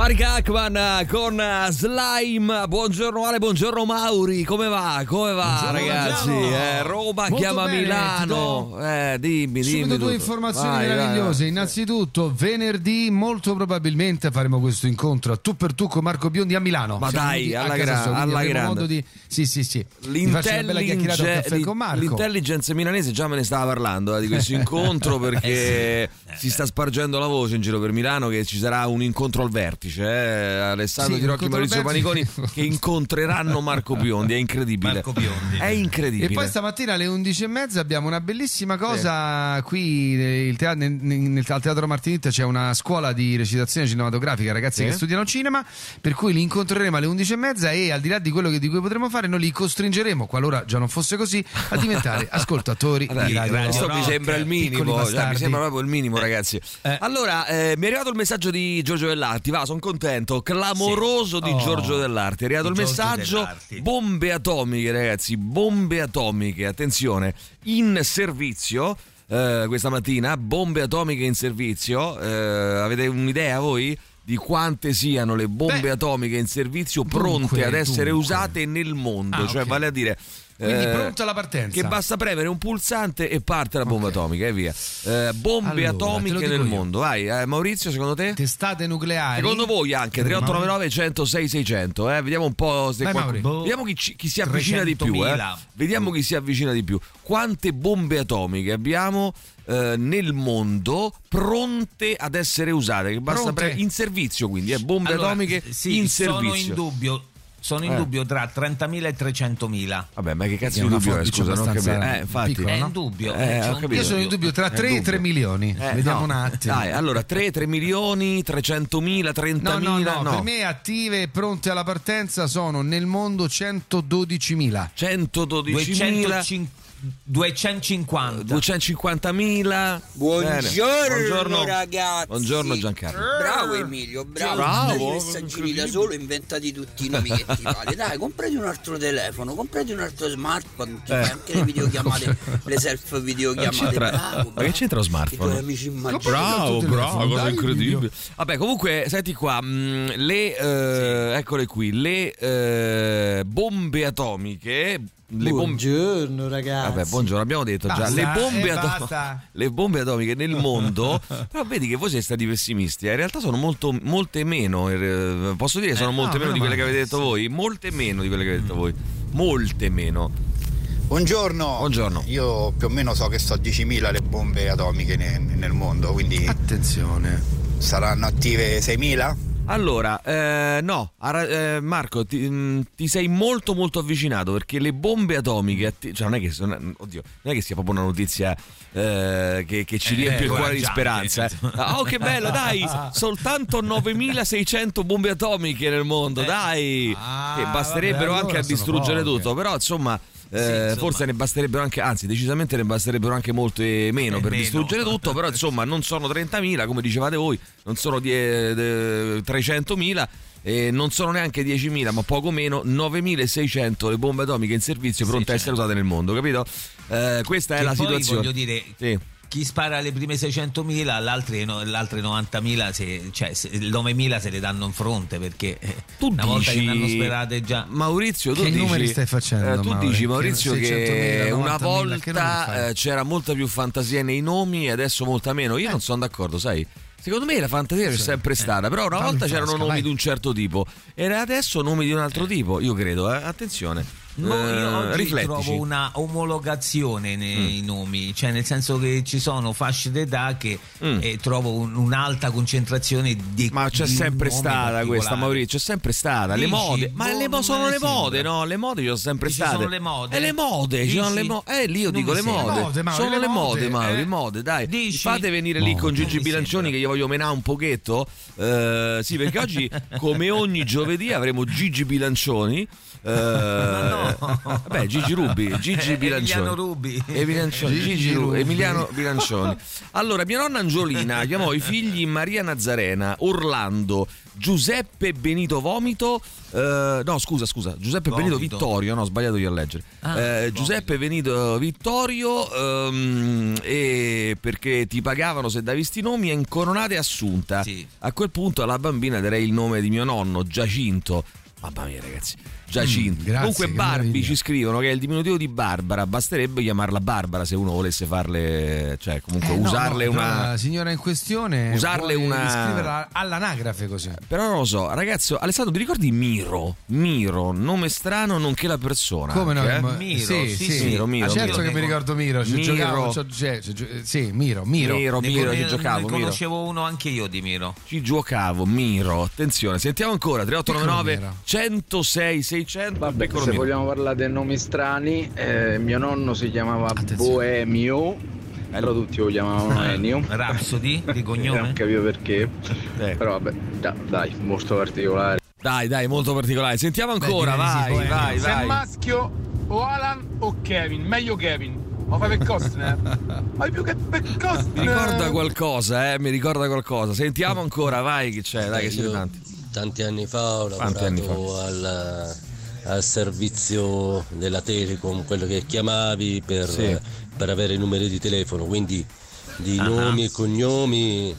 Marika Ackman con Slime. Buongiorno Ale, buongiorno Mauri. Come va? Come va, Buongiorno, ragazzi? Eh, Roma Molto chiama bene, Milano. Eh, dimmi, dimmi. Subito due informazioni Vai, vai, meravigliose. vai. Innanzitutto, venerdì molto probabilmente faremo questo incontro a tu per tu con Marco Biondi a Milano. Ma Siamo dai, alla gra- sua, alla grande. di Sì, sì, sì. Di farci una bella chiacchierata al L'intellige- caffè con Marco. L'intelligence milanese già me ne stava parlando eh, di questo incontro perché si sta spargendo la voce in giro per Milano che ci sarà un incontro al vertice. Eh, Alessandro Sì, Di Rocchi e Maurizio Paniconi che incontreranno Marco Biondi. È incredibile. Marco Biondi. È incredibile. E poi stamattina alle 11.30 abbiamo una bellissima cosa qui il teatro- nel, nel- al Teatro Martinitta c'è una scuola di recitazione cinematografica, ragazzi Sì. che studiano cinema, per cui li incontreremo alle 11.30 e al di là di quello che, di cui potremo fare noi li costringeremo, qualora già non fosse così, a diventare ascoltatori Vabbè, di Radio questo mi sembra il minimo, cioè, mi sembra proprio il minimo, ragazzi. Allora, eh, mi è arrivato il messaggio di Giorgio Dell'Arti, va, sono contento, clamoroso di Oh. Giorgio Dell'Arti. È arrivato il messaggio, bombe atomiche, ragazzi, bombe atomiche, attenzione, in servizio. eh, questa mattina, bombe atomiche in servizio. eh, avete un'idea voi di quante siano le bombe Beh, atomiche in servizio dunque, pronte ad essere dunque. usate nel mondo? Ah, cioè, ok. vale a dire. Quindi eh, pronta la partenza. che basta premere un pulsante e parte la bomba Ok. atomica e via. Eh, bombe Allora, atomiche nel io. mondo. Vai, eh, Maurizio, secondo te? Testate nucleari. Secondo voi anche 3899 106 600, eh? Vediamo un po' se qualcuno-. Vediamo chi, chi si avvicina di più, eh? 300.000. Vediamo chi si avvicina di più. Quante bombe atomiche abbiamo eh, nel mondo pronte ad essere usate? Che basta pre- in servizio, quindi, eh? bombe Allora, atomiche sì, in sono servizio. in dubbio. Sono in Eh. dubbio tra 30.000 e 300.000. Vabbè, ma che cazzo È di dubbio è? Scusa, non capito. Eh, infatti. piccola, È no? in dubbio. Eh, capito. Io sono in dubbio tra È 3 e dubbio. 3 milioni. Eh, Vediamo no. un attimo. Dai, allora 3, 3 milioni, 300.000, 30.000. No, no, no, per me attive e pronte alla partenza sono nel mondo 112.000. 112.000. 250. 250.000. Buongiorno. Buongiorno ragazzi. Buongiorno Giancarlo. Bravo Emilio, bravo. Bravo. I messaggini da solo inventati tutti i nomi che ti pare. Dai, comprati un altro telefono, comprati un altro smartphone, ti Eh. fai anche le videochiamate, le self videochiamate. Bravo, ma che c'entra lo I tuoi smartphone? amici immaginano. Bravo, bravo, telefono, cosa dai, incredibile. Vabbè, comunque, senti qua, mh, le, eh, eccole qui, le eh, bombe atomiche. Le bombe, Buongiorno ragazzi. Vabbè, buongiorno, abbiamo detto già, Basta, le bombe, eh, ato- basta. le bombe atomiche nel mondo, però vedi che voi siete stati pessimisti, eh. in realtà sono molto, molte meno, eh, posso dire sono molte no, meno di quelle che avete detto voi, molte meno di quelle che avete detto voi, molte meno. Buongiorno. Buongiorno. Io più o meno so che so 10.000 le bombe atomiche ne- nel mondo, quindi Attenzione. saranno attive 6.000? Allora, eh, no, eh, Marco, ti, mh, ti sei molto molto avvicinato perché le bombe atomiche, atti- cioè non è che, non- oddio, non è che sia proprio una notizia eh, che, che ci Eh, riempie il cuore di speranza. eh. Ah, Oh, che bello, dai, soltanto 9600 bombe atomiche nel mondo, dai, Ah, che basterebbero vabbè, anche a allora distruggere tutto, però insomma... eh, insomma. Forse ne basterebbero anche, anzi, decisamente ne basterebbero anche molte meno Eh, per meno. distruggere tutto. Però, insomma, non sono 30.000, come dicevate voi, non sono die- de- 300.000. E non sono neanche 10.000, ma poco meno 9.600 le bombe atomiche in servizio pronte a essere usate nel mondo, capito? Eh, questa è Che la poi, situazione. voglio dire, Sì. Chi spara le prime 600.000, l'altre, no- le altre 90.000, se, cioè se- 9.000 se le danno in fronte perché eh, Tu una volta che dici, ne hanno sperate già. Maurizio, tu Che dici, numeri stai facendo, eh, tu Mauri? dici, Che Maurizio, 600.000, che una 90.000, che numeri volta fai? eh, c'era molta più fantasia nei nomi e adesso molta meno. Io non sono d'accordo, sai. Secondo me la fantasia c'è sempre stata, però una volta c'erano nomi vai. di un certo tipo e adesso nomi di un altro tipo, io credo, eh. attenzione. No, io Eh, oggi riflettici. Mm. trovo una omologazione nei nomi, cioè nel senso che ci sono fasce d'età che Mm. eh, trovo un- un'alta concentrazione di Ma c'è di sempre stata questa. Maurizio, c'è sempre stata. le Dici? mode, ma Boh, le mo- sono le mode, sembra. no? Le mode ci sono sempre Dici, state. sono le mode? E le mode, ci sono le mo- Eh, lì io Non dico le mode. Mode, Mauri, sono le le mode, mode, Mauri, eh. mode, dai. Dici? Fate venire lì con Mode. Gigi Bilancioni che gli voglio menare un pochetto. Eh, sì, perché oggi, come ogni giovedì, avremo Gigi Bilancioni. Eh, Vabbè, Gigi Rubi, Gigi Eh, Bilancioni. Emiliano Rubi. E Bilancioni, Gigi Gigi Rubi. Emiliano Bilancioni. Allora, mia nonna Angiolina chiamò i figli Maria Nazarena, Orlando, Giuseppe Benito Vomito. eh, no, scusa, scusa, Giuseppe Benito Vomito. Vittorio. No, ho sbagliato io a leggere. Ah, Eh. Giuseppe Benito Vittorio. ehm, e perché ti pagavano se davi sti nomi e incoronate Assunta. Sì. A quel punto alla bambina darei il nome di mio nonno, Giacinto. Mamma mia, ragazzi. Giacinto. Mm, grazie, Comunque, Barbi meraviglia. ci scrivono che è il diminutivo di Barbara. Basterebbe chiamarla Barbara se uno volesse farle, cioè, comunque Eh, usarle no, una. La signora in questione. Usarle una- iscriverla all'anagrafe così. Però non lo so, ragazzo, Alessandro, ti ricordi Miro? Miro, nome strano nonché la persona. Come no? eh? Ma- Miro, sì, sì, sì, sì. Miro, Miro, Ah, certo Miro. che mi ricordo Miro. Ci Miro. giocavo. ci- cioè, ci sì, Miro, Miro. Miro, Ne, Miro, ci ne- giocavo. ne Miro. conoscevo uno anche io di Miro. Ci giocavo, Miro. Attenzione, sentiamo ancora 3899 Piccolo 106 600. Vabbè, se Miro. vogliamo parlare dei nomi strani, eh, mio nonno si chiamava Attenzione. Boemio, però tutti lo chiamavano Ennio. Rhapsody di Eh, non cognome. capivo perché, Eh. però vabbè, da- dai, molto particolare. Dai, dai, molto particolare. Sentiamo ancora, sì, vai, poi, vai, eh. vai. maschio o Alan o Kevin? Meglio Kevin. Ma fai per Costner? Ma più che per Costner. Mi ricorda qualcosa, eh, mi ricorda qualcosa. Sentiamo ancora, vai, che c'è, dai, che siete tanti. tanti anni fa ho lavorato al, al servizio della Telecom, quello che chiamavi per, Sì. per avere i numeri di telefono, quindi di Ah. nomi e cognomi,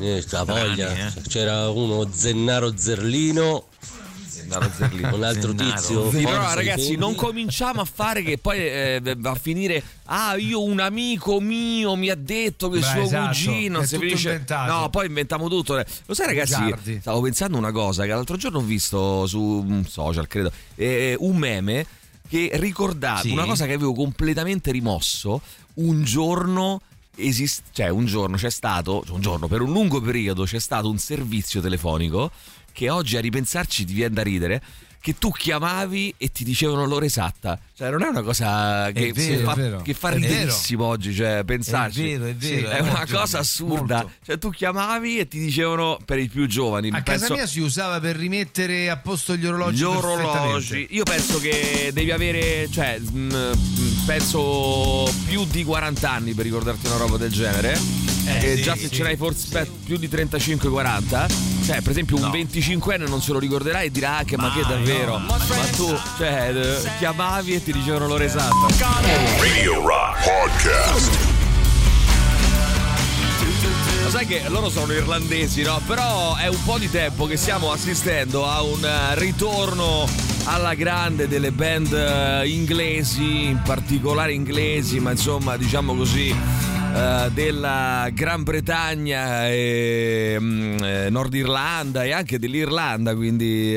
eh, voglia. eh. C'era uno Zennaro Zerlino, Dallo Zerlino. un altro tizio. Sì, però ragazzi, non cominciamo a fare che poi eh, va a finire. Ah, io un amico mio mi ha detto che Beh, suo esatto, cugino. tutto finisce- inventato. No, poi inventiamo tutto. Lo sai, ragazzi, Bugiardi. stavo pensando una cosa che l'altro giorno ho visto su un social, credo, eh, un meme che ricordava Sì. una cosa che avevo completamente rimosso. Un giorno. Esist- cioè un giorno c'è stato, cioè un giorno per un lungo periodo c'è stato un servizio telefonico che oggi a ripensarci ti viene da ridere che tu chiamavi e ti dicevano l'ora esatta cioè non è una cosa che, vero, fa, vero. che fa riderissimo oggi cioè pensarci È vero, è vero, è è una cosa assurda molto. cioè tu chiamavi e ti dicevano per i più giovani A penso- casa mia si usava per rimettere a posto gli orologi. gli orologi io penso che devi avere cioè mh, penso più di 40 anni per ricordarti una roba del genere Eh, e sì, già se sì, ce l'hai forse beh, più di 35-40 cioè per esempio un No. 25enne non se lo ricorderà e dirà anche ma che Mai, davvero no. ma tu cioè eh, chiamavi e ti dicevano l'ora esatta Radio Rock Podcast. Lo sai che loro sono irlandesi, no? Però è un po' di tempo che stiamo assistendo a un eh, ritorno alla grande delle band eh, inglesi, in particolare inglesi, ma insomma, diciamo così, eh, della Gran Bretagna e mm, Nord Irlanda e anche dell'Irlanda, quindi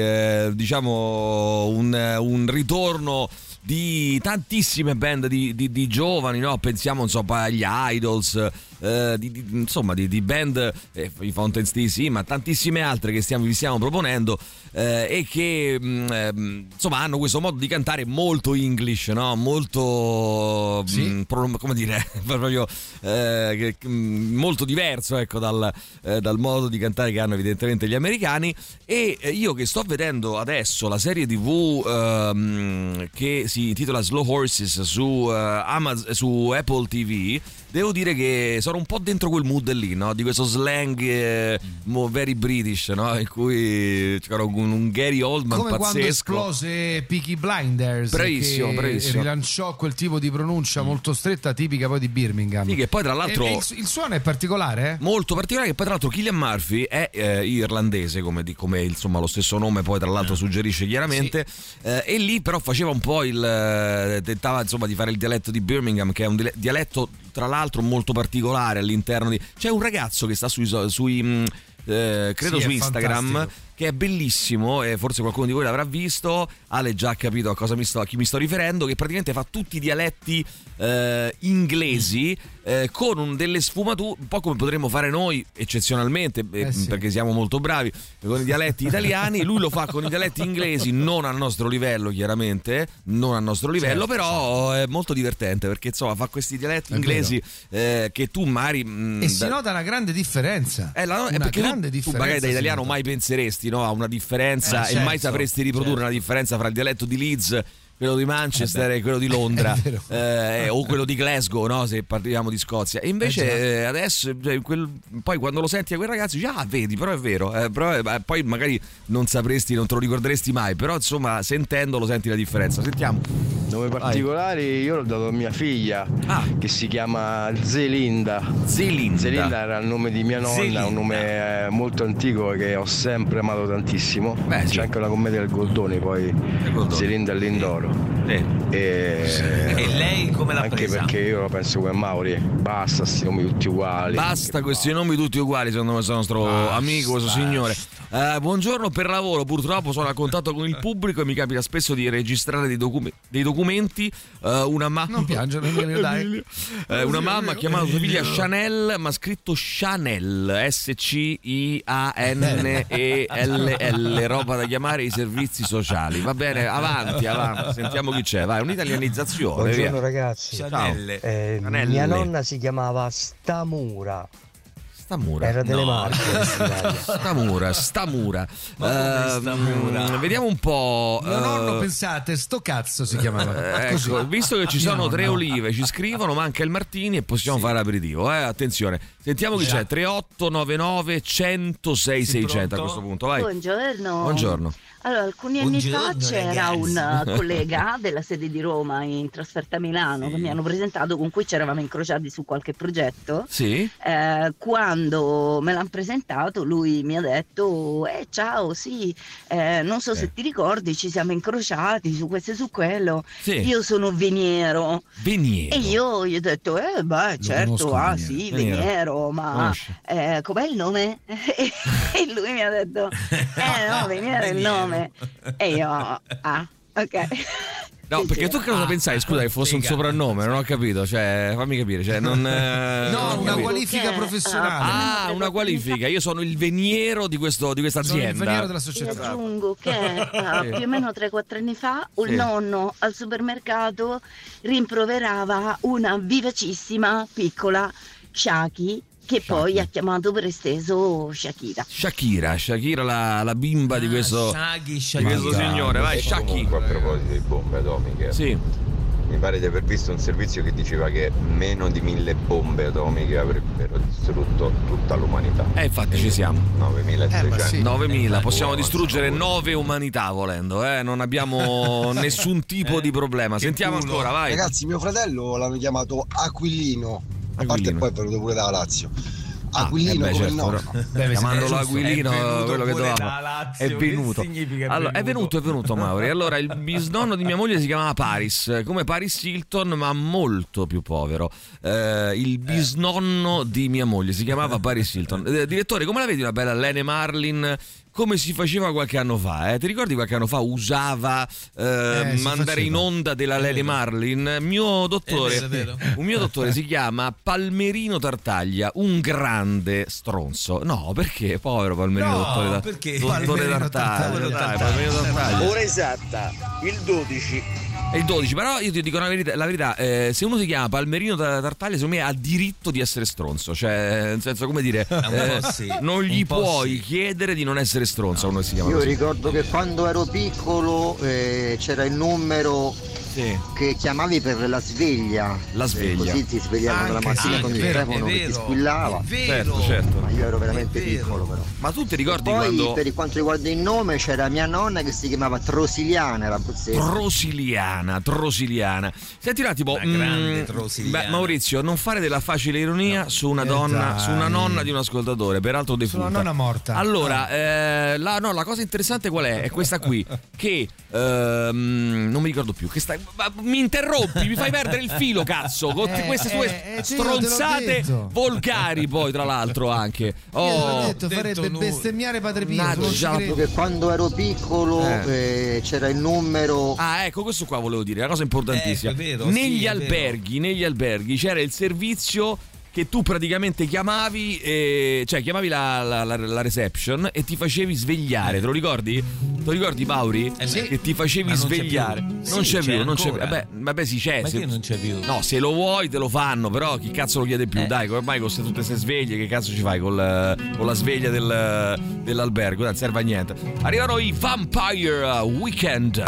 diciamo un, un ritorno di tantissime band di, di- di giovani, no? pensiamo insomma agli Idols, eh, di- di- insomma di, di band, eh, i Fountains DC, ma tantissime altre che stiamo, vi stiamo proponendo eh, e che mh, ehm, insomma hanno questo modo di cantare molto English, no? molto, Sì. mh, pro- come dire, proprio eh, che- mh, molto diverso ecco, dal, eh, dal modo di cantare che hanno evidentemente gli americani e io che sto vedendo adesso la serie tv ehm, che si intitola Slow Horses su, eh, Amaz- su Apple TV devo dire che sono un po' dentro quel mood lì no? di questo slang eh, mo- very British no? in cui c'era un, un Gary Oldman Come quando pazzesco esplose Peaky Blinders Bravissimo, bravissimo. rilanciò quel tipo di pronuncia molto stretta tipica poi di Birmingham Sì, che poi tra l'altro E- e il, il suono è particolare eh? molto particolare che poi tra l'altro Killian Murphy è eh, irlandese come, di- come, insomma lo stesso nome poi tra l'altro suggerisce chiaramente Eh, e lì però faceva un po' il eh, tentava insomma di fare il dialetto di Birmingham che è un dialetto tra l'altro molto particolare all'interno di c'è un ragazzo che sta sui, sui mh, eh, credo Sì, su Instagram fantastico. che è bellissimo e forse qualcuno di voi l'avrà visto Ale già ha capito a, cosa mi sto, a chi mi sto riferendo che praticamente fa tutti i dialetti eh, inglesi eh, con un- delle sfumature un po' come potremmo fare noi eccezionalmente eh, Eh sì. perché siamo molto bravi con i dialetti italiani. Lui lo fa con i dialetti inglesi non al nostro livello chiaramente non al nostro livello Certo, però è molto divertente perché insomma fa questi dialetti È inglesi eh, che tu magari mh, e si da- nota una grande differenza. Eh, la- è una perché tu- grande tu, differenza magari da si italiano mai penseresti no, a una differenza Eh, e mai certo, sapresti riprodurre certo. una differenza fra il dialetto di Leeds quello di Manchester e quello di Londra eh, o quello di Glasgow, no? se parliamo di Scozia. E invece eh, adesso, cioè, quel- poi quando lo senti a quel ragazzo, dici, ah, vedi, però è vero. eh, però, eh, poi magari non sapresti, non te lo ricorderesti mai, però insomma, sentendolo senti la differenza. Sentiamo. Nome particolari io l'ho dato a mia figlia che si chiama Zelinda. Zelinda. Zelinda era il nome di mia nonna, Zelinda. un nome eh, molto antico che ho sempre amato tantissimo. C'è anche una commedia del Goldoni poi, Zelinda e Lindoro. E, E lei come l'ha Anche presa? perché io la penso come Mauri, basta sti nomi tutti uguali. Basta questi nomi tutti uguali, secondo questo nostro amico, questo signore. Eh, buongiorno per lavoro, purtroppo sono a contatto con il pubblico e mi capita spesso di registrare dei, docu- dei documenti. Eh, una mamma. Non piangere, Emilio, dai. Eh, una mamma ha chiamato sua figlia Chanel, ma ha scritto Chanel, S-C-I-A-N-E-L-L, roba da chiamare i servizi sociali. Va bene, avanti, avanti, sentiamo chi c'è. Vai, un'italianizzazione. Buongiorno via. ragazzi. Eh, Chanel. mia nonna si chiamava Stamura. Stamura. Era delle No. Marche. Stamura, Stamura. Ma Stamura? Ehm, vediamo un po'. Mio nonno, eh, pensate, sto cazzo si chiamava. eh, Così. ecco, visto che ci sono tre olive, ci scrivono, manca il Martini e possiamo fare aperitivo. Eh? Attenzione, sentiamo chi c'è: 3899 106 600 a questo punto. Vai. Buongiorno. Buongiorno. Allora, alcuni anni fa c'era ragazzi. un uh, collega della sede di Roma in trasferta a Milano che mi hanno presentato, con cui ci eravamo incrociati su qualche progetto. Sì. Eh, quando me l'hanno presentato, lui mi ha detto: Eh, ciao, sì, eh, non so se ti ricordi, ci siamo incrociati su questo e su quello. Sì. Io sono Veniero. Veniero. E io gli ho detto: Eh, beh, certo, ah, Veniero. sì, Veniero. Veniero, ma eh, com'è il nome? e lui mi ha detto: Eh, no, Veniero è il nome. E io, ah, ok. No, perché tu che cosa pensavi? Scusa, che fosse un soprannome, non ho capito. Cioè, fammi capire. Cioè, non, eh, No, non una capito. qualifica professionale. Ah, una qualifica. Io sono il veniero di, questo, di questa Sono il azienda. veniero della Ti società. aggiungo che Sì. più o meno 3-4 anni fa un Sì. nonno al supermercato rimproverava una vivacissima piccola Shaki che poi ha chiamato per esteso Shakira. Shakira, Shakira la, la bimba di questo, Shaggy, di questo signore. Vai, Shaki. Comunque a proposito di bombe atomiche. Sì. Mi pare di aver visto un servizio che diceva che meno di mille bombe atomiche avrebbero distrutto tutta l'umanità. Eh, infatti ci siamo. 9600. 9000, possiamo distruggere 9 umanità volendo, eh? non abbiamo nessun tipo di problema. Sentiamo ancora, vai. Ragazzi, mio fratello l'hanno chiamato Aquilino. A parte Aquilino. poi è venuto pure dalla Lazio. Ah, Aquilino eh beh, come certo, nonno. però, chiamandolo è Aquilino, venuto quello che doveva. È venuto. Allora, è venuto? venuto, è venuto Mauri. Allora, il bisnonno di mia moglie si chiamava Paris, come Paris Hilton, ma molto più povero. Eh, il bisnonno di mia moglie si chiamava Paris Hilton. Eh, direttore, come la vedi una bella Lene Marlin? Come si faceva qualche anno fa? eh? Ti ricordi qualche anno fa usava eh, Eh, mandare faceva. in onda della Lene Marlin? Mio dottore, un mio dottore si chiama Palmerino Tartaglia, un grande stronzo. No, perché? Povero Palmerino, No, dottore, perché? dottore Palmerino Tartaglia. Tartaglia. Dai, Palmerino Tartaglia. Ora esatta, il 12. È il 12, però io ti dico una verità, la verità, eh, se uno si chiama Palmerino Tartaglia, secondo me ha diritto di essere stronzo, cioè, nel senso, come dire, eh, sì, non gli puoi sì. chiedere di non essere stronzo a uno si chiama Io così. ricordo che quando ero piccolo eh, c'era il numero che chiamavi per la sveglia. La sveglia. Così ti svegliavano la Anche mattina sì, con il vero, telefono che ti squillava. Certo, certo. Ma io ero veramente piccolo però. Ma tu ti ricordi Poi quando... per quanto riguarda il nome c'era mia nonna che si chiamava Trosiliana, era abruzzese. Trosiliana, Trosiliana. Senti un attimo, Una grande mm, Trosiliana. beh, Maurizio, non fare della facile ironia su una Eh, donna, dai. su una nonna di un ascoltatore, peraltro defunta. Sulla nonna morta. Allora, eh, la, no, la cosa interessante qual è? È questa qui, che ehm, non mi ricordo più, che sta, ma mi interrompi, mi fai perdere il filo, cazzo, con Eh, queste eh, tue eh, l'ho stronzate detto. volgari poi, tra l'altro anche. Oh, detto, farebbe bestemmiare Padre Pio. Mannaggia, credi. Che quando ero piccolo Eh. eh, c'era il numero. Ah, ecco, questo qua volevo dire, una cosa importantissima. È vero, negli sì, è alberghi, negli alberghi c'era il servizio che tu praticamente chiamavi, eh, cioè chiamavi la, la- la- la reception e ti facevi svegliare, te lo ricordi? Te lo ricordi Mauri? Eh sì. Che ti facevi Ma non c'è svegliare. più. Non Sì, c'è c'è più, non c'è più. ancora. Vabbè, vabbè sì c'è. Ma se- non c'è più? No, se lo vuoi te lo fanno, però chi cazzo lo chiede più? Eh. Dai, ormai con queste tutte queste sveglie, che cazzo ci fai col- con la sveglia del- dell'albergo? Non serve a niente. Arrivano i Vampire Weekend.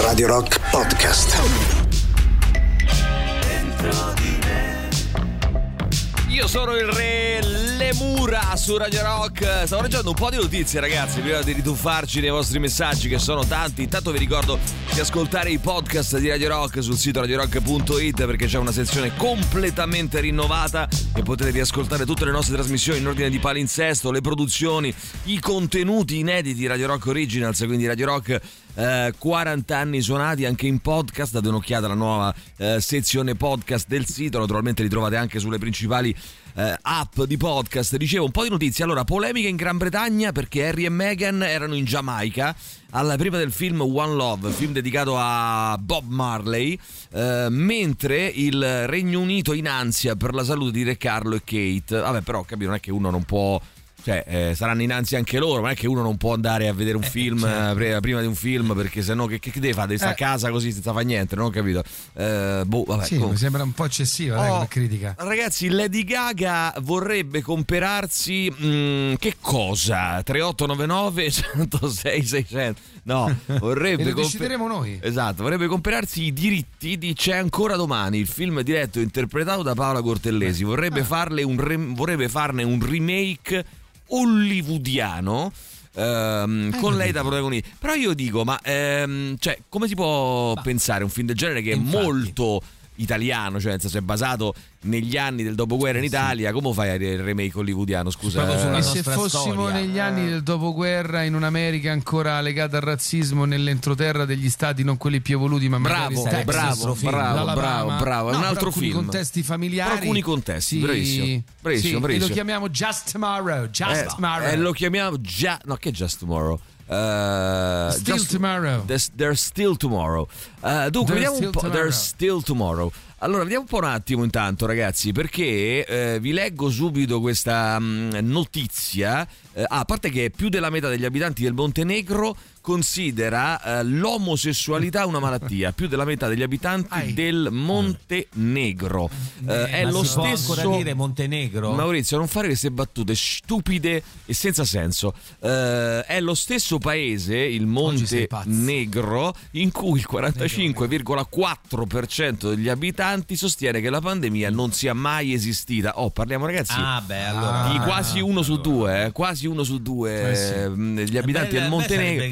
Radio Rock Podcast. Io sono il re Lemura su Radio Rock. Stavo leggendo un po' di notizie, ragazzi, prima di rituffarci nei vostri messaggi, che sono tanti. Intanto vi ricordo di ascoltare i podcast di Radio Rock sul sito radiorock.it perché c'è una sezione completamente rinnovata e potete riascoltare tutte le nostre trasmissioni in ordine di palinsesto, le produzioni, i contenuti inediti Radio Rock Originals, quindi Radio Rock eh, 40 anni suonati anche in podcast date un'occhiata alla nuova eh, sezione podcast del sito naturalmente li trovate anche sulle principali eh, app di podcast. Dicevo un po' di notizie. Allora polemica in Gran Bretagna perché Harry e Meghan erano in Giamaica alla prima del film One Love film dedicato a Bob Marley eh, mentre il Regno Unito in ansia per la salute di Re Carlo e Kate. Vabbè però capito non è che uno non può cioè, eh, saranno innanzi anche loro, non è che uno non può andare a vedere un Eh, film certo. eh, prima di un film perché sennò che, che deve fare? Deve stare Eh. a casa così senza fare niente, non ho capito. Eh, boh, vabbè, Sì, mi sembra un po' eccessiva Oh, come critica. Ragazzi, Lady Gaga vorrebbe comperarsi mm, che cosa? 3899 106 600. No, vorrebbe lo decideremo noi. Esatto, vorrebbe comprarsi i diritti di C'è ancora domani, il film diretto e interpretato da Paola Cortellesi. Vorrebbe, Ah. farle un re- vorrebbe farne un remake hollywoodiano. ehm, con lei da protagonista, però io dico: ma ehm, cioè, come si può pensare a un film del genere che è molto italiano, cioè nel senso è basato negli anni del dopoguerra in Italia? Come fai a dire il remake hollywoodiano? Scusa, sulla eh, E se fossimo negli anni del dopoguerra in un'America ancora legata al razzismo nell'entroterra degli stati non quelli più evoluti ma magari Bravo, Texas, bravo, film, bravo, bravo, bravo, è No, un altro alcuni film. contesti familiari Però alcuni contesti, sì, bravissimo, bravissimo, sì, bravissimo. e lo chiamiamo Just Tomorrow Just Eh, Tomorrow eh, lo chiamiamo già. No, che Just Tomorrow? Eh, Still Just- Tomorrow. There's, there's still tomorrow. Eh, dunque, There's vediamo un po'. tomorrow. There's still tomorrow. Allora, vediamo un po' un attimo intanto, ragazzi, perché eh, vi leggo subito questa mh, notizia. Eh, ah, a parte che più della metà degli abitanti del Montenegro considera eh, l'omosessualità una malattia. Più della metà degli abitanti del Montenegro. Eh, è Ma lo può stesso. ancora dire Montenegro? Maurizio, non fare queste battute stupide e senza senso. Eh, è lo stesso paese, il Montenegro, in cui il 45,4% degli abitanti sostiene che la pandemia non sia mai esistita. Oh, parliamo ragazzi. Ah, beh, allora- Di quasi uno su due, eh, quasi uno su due Eh sì. degli abitanti Beh, del Montenegro.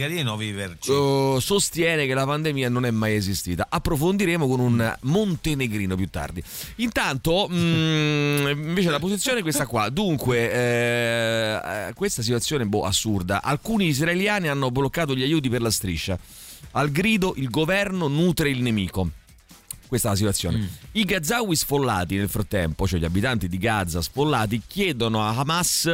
Uh, sostiene che la pandemia non è mai esistita. Approfondiremo con un montenegrino più tardi. Intanto, mm, invece, la posizione è questa qua. Dunque, eh, eh, questa situazione boh, assurda. Alcuni israeliani hanno bloccato gli aiuti per la striscia. Al grido, il governo nutre il nemico. Questa è la situazione. I Gazawi sfollati nel frattempo, cioè gli abitanti di Gaza sfollati, chiedono a Hamas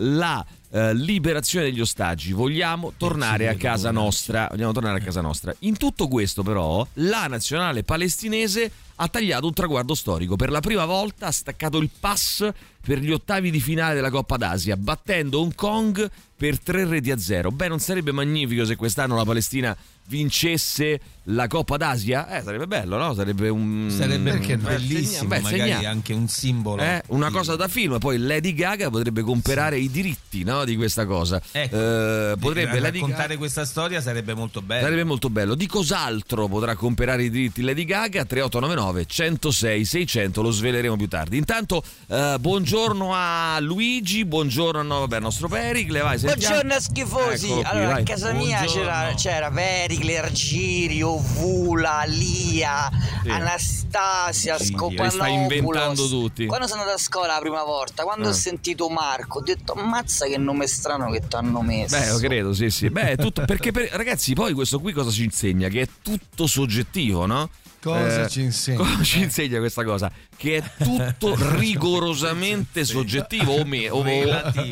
la eh, liberazione degli ostaggi. Vogliamo tornare a casa nostra. Vogliamo tornare a casa nostra. In tutto questo, però, la nazionale palestinese ha tagliato un traguardo storico. Per la prima volta ha staccato il pass per gli ottavi di finale della Coppa d'Asia, battendo Hong Kong per tre reti a zero. Beh, non sarebbe magnifico se quest'anno la Palestina vincesse la Coppa d'Asia? Eh, sarebbe bello, no? Sarebbe un Sarebbe Perché no? bellissimo, Beh, magari anche un simbolo. Eh, una cosa da film, poi Lady Gaga potrebbe comprare i diritti no, di questa cosa. Ecco, Eh, potrebbe Lady raccontare Gaga- questa storia sarebbe molto bello. Sarebbe molto bello. Di cos'altro potrà comprare i diritti Lady Gaga? 3899 106 600, lo sveleremo più tardi. Intanto, eh, buongiorno a Luigi, buongiorno no, vabbè, al nostro Pericle. Vai. Buongiorno schifosi, Eccolo qui, allora vai. a casa mia c'era, Buongiorno. c'era Pericle, Argirio, Vula, Lia, Sì. Anastasia, Sì, Scopanopoulos stai inventando tutti. Quando sono andato a scuola la prima volta, quando Eh. ho sentito Marco, ho detto ammazza che nome strano che ti hanno messo. Beh, lo credo, sì, sì. Beh, tutto, perché per- ragazzi, poi questo qui cosa ci insegna? Che è tutto soggettivo, no? Cosa ci insegna? Cosa ci insegna questa cosa? Che è tutto rigorosamente soggettivo o, me- o-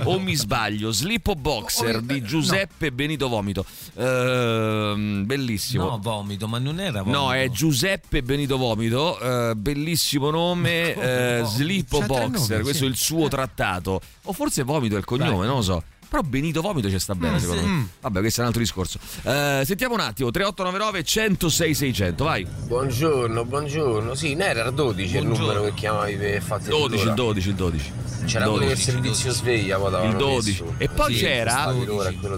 o mi sbaglio. Slip Boxer di Giuseppe Benito Vomito. Ehm, bellissimo. No, vomito, ma non era vomito. No, è Giuseppe Benito Vomito, eh, bellissimo nome, eh, Slip Boxer, questo sì. è il suo trattato. O forse Vomito è il cognome, non lo so. Però Benito Vomito ci sta bene, Mm, secondo sì. me. Mm. Vabbè, questo è un altro discorso. Eh, sentiamo un attimo, 3899 106 600, vai. Buongiorno, buongiorno. Sì, non era il 12 il numero che chiamavi per fare 12, il 12, il 12. C'era pure il servizio sveglia, poi il l'avevano 12 messo. e poi Sì, c'era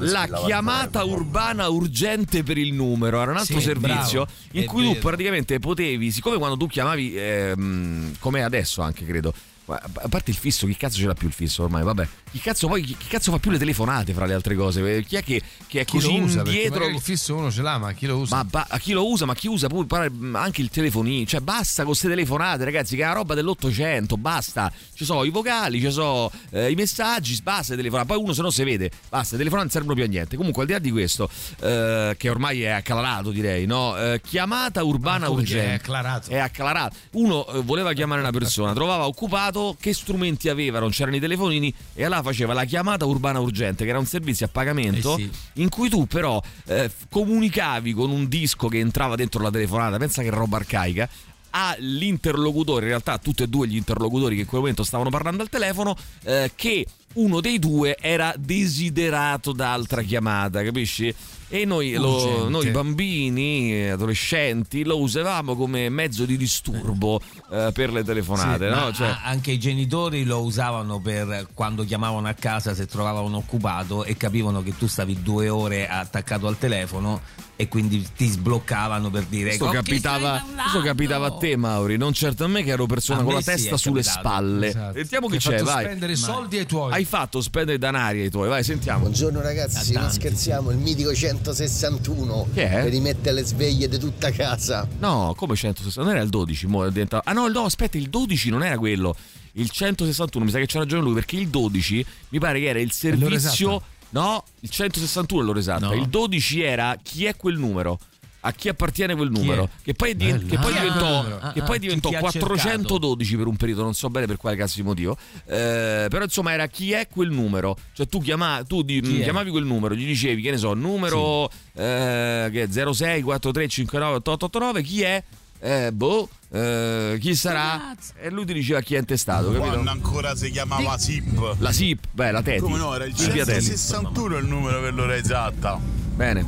la chiamata urbana urgente per il numero era un altro Sì, servizio bravo, in è cui tu vero. praticamente potevi siccome quando tu chiamavi ehm, come adesso anche credo a parte il fisso, chi cazzo ce l'ha più il fisso ormai? Vabbè, chi cazzo poi chi, cazzo fa più le telefonate fra le altre cose? Eh, Chi è che, che è Chi così lo usa? Indietro? il fisso uno ce l'ha, ma chi lo usa? Ma ba- a chi lo usa, ma chi usa pure pare- anche il telefonino? Cioè, basta con queste telefonate, ragazzi, che è una roba dell'Ottocento. Basta. Ci sono i vocali, ci sono eh, i messaggi, basta telefonare. Poi uno se no si vede, basta, telefonare non servono più a niente. Comunque, al di là di questo, eh, che ormai è acclarato, direi, no? Eh, chiamata urbana urgente. è acclarato? È acclarato. Uno eh, voleva chiamare una persona, trovava occupato, che strumenti aveva? Non c'erano i telefonini, e allora faceva la chiamata urbana urgente, che era un servizio a pagamento Eh sì. in cui tu però eh, comunicavi con un disco che entrava dentro la telefonata, pensa che roba arcaica, all'interlocutore, in realtà tutti e due gli interlocutori che in quel momento stavano parlando al telefono, eh, che uno dei due era desiderato da altra chiamata, capisci? E noi, lo- noi bambini, adolescenti, lo usavamo come mezzo di disturbo eh, per le telefonate, Sì, no? Cioè, anche i genitori lo usavano per quando chiamavano a casa se trovavano occupato e capivano che tu stavi due ore attaccato al telefono e quindi ti sbloccavano per dire Questo "Con chi capitava, stai parlando?" questo capitava a te, Mauri, non certo a me che ero persona A con la testa sulle capitato. spalle. Esatto. Sentiamo Che chi hai c'è, fatto vai. spendere soldi ai tuoi. Hai fatto spendere danari ai tuoi, vai, sentiamo. Buongiorno ragazzi, se non scherziamo, il mitico 161 Che è? rimette le sveglie di tutta casa. No, come 160? Non era il 12, mo è diventato- Ah no, no, aspetta, il 12 non era quello. Il 161, mi sa che c'ha ragione lui, perché il 12 mi pare che era il servizio... esatta? No, il 161 è l'ora esatta. No. Il 12 era chi è quel numero. A chi appartiene quel numero? Che poi, di- Bello. che poi Ah, diventò, ah, che ah, poi chi- diventò chi ha 412 per un periodo, non so bene per quale cazzo di motivo. Eh, però insomma era chi è quel numero. Cioè tu, chiama- tu di- chiamavi quel numero, gli dicevi, che ne so, numero eh, che è 06 43 59 889, chi è? Eh, boh, eh, chi sarà? E lui ti diceva chi è intestato, capito? Quando ancora si chiamava SIP. La SIP, beh, la Teti. Come no, era il Silvia Teti. 161 il numero per l'ora esatta. Bene.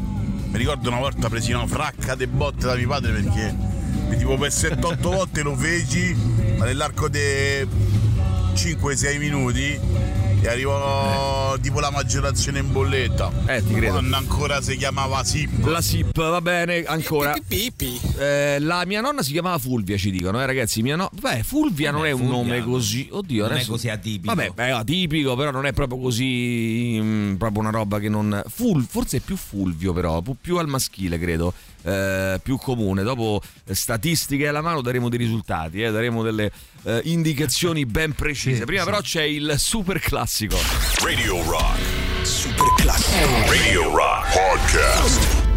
Mi ricordo una volta presi una fracca de botte da mio padre perché mi tipo per 7-8 volte lo feci, ma nell'arco di 5-6 minuti e arrivò tipo la maggiorazione in bolletta. Eh, ti credo. Quando ancora si chiamava SIP. La SIP, va bene, ancora. Eh, la mia nonna si chiamava Fulvia, ci dicono, eh, ragazzi. Mia no... Beh, Fulvia non è un Fulvia nome no. così. Oddio, Non è adesso... così atipico. Vabbè, è atipico, però non è proprio così. mm, proprio una roba che non. Ful... Forse è più Fulvio, però, pu- più al maschile, credo. Eh, più comune. Dopo statistiche alla mano daremo dei risultati, eh, daremo delle eh, indicazioni ben precise. Prima, però, c'è il super classico. Radio Rock. Super classico. Radio Rock Podcast.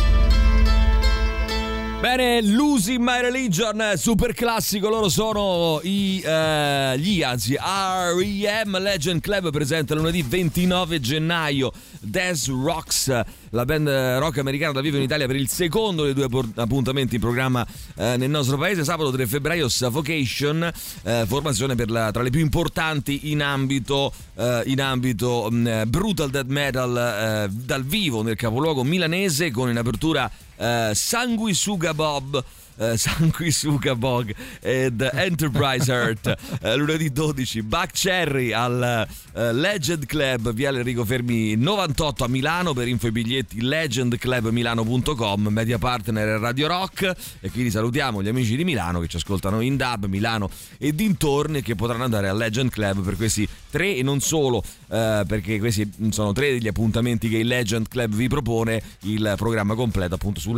Bene, Losing My Religion, super classico, loro sono i, eh, gli anzi R.E.M. Legend Club presenta lunedì 29 gennaio Death Rocks, la band rock americana da vivo in Italia per il secondo dei due appuntamenti in programma eh, nel nostro paese, sabato 3 febbraio Suffocation, eh, formazione la- tra le più importanti in ambito, eh, in ambito mh, brutal death metal eh, dal vivo nel capoluogo milanese con in apertura eh, Sanguisuga Bob. Eh, Bog ed Enterprise Earth eh, lunedì 12 Buck Cherry al eh, Legend Club Viale Enrico Fermi 98 a Milano. Per info e biglietti legendclubmilano.com media partner Radio Rock. E quindi salutiamo gli amici di Milano che ci ascoltano in DAB Milano e dintorni che potranno andare al Legend Club per questi tre e non solo eh, perché questi sono tre degli appuntamenti che il Legend Club vi propone il programma completo appunto su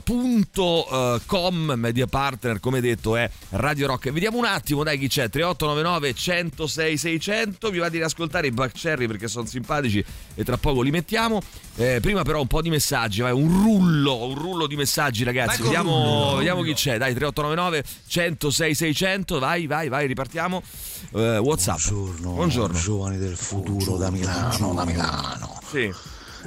legendclubmilano.com media partner come detto è Radio Rock. Vediamo un attimo dai chi c'è? 3899 106 600 vi va di riascoltare i Buck Cherry perché sono simpatici e tra poco li mettiamo. Eh, prima però un po' di messaggi vai, un rullo un rullo di messaggi ragazzi. Vediamo, rullo, vediamo rullo. chi c'è. Dai 3899 106 600 vai vai vai ripartiamo. Eh, Whatsapp. Buongiorno, Buongiorno. giovani del futuro da Milano, da Milano. Sì.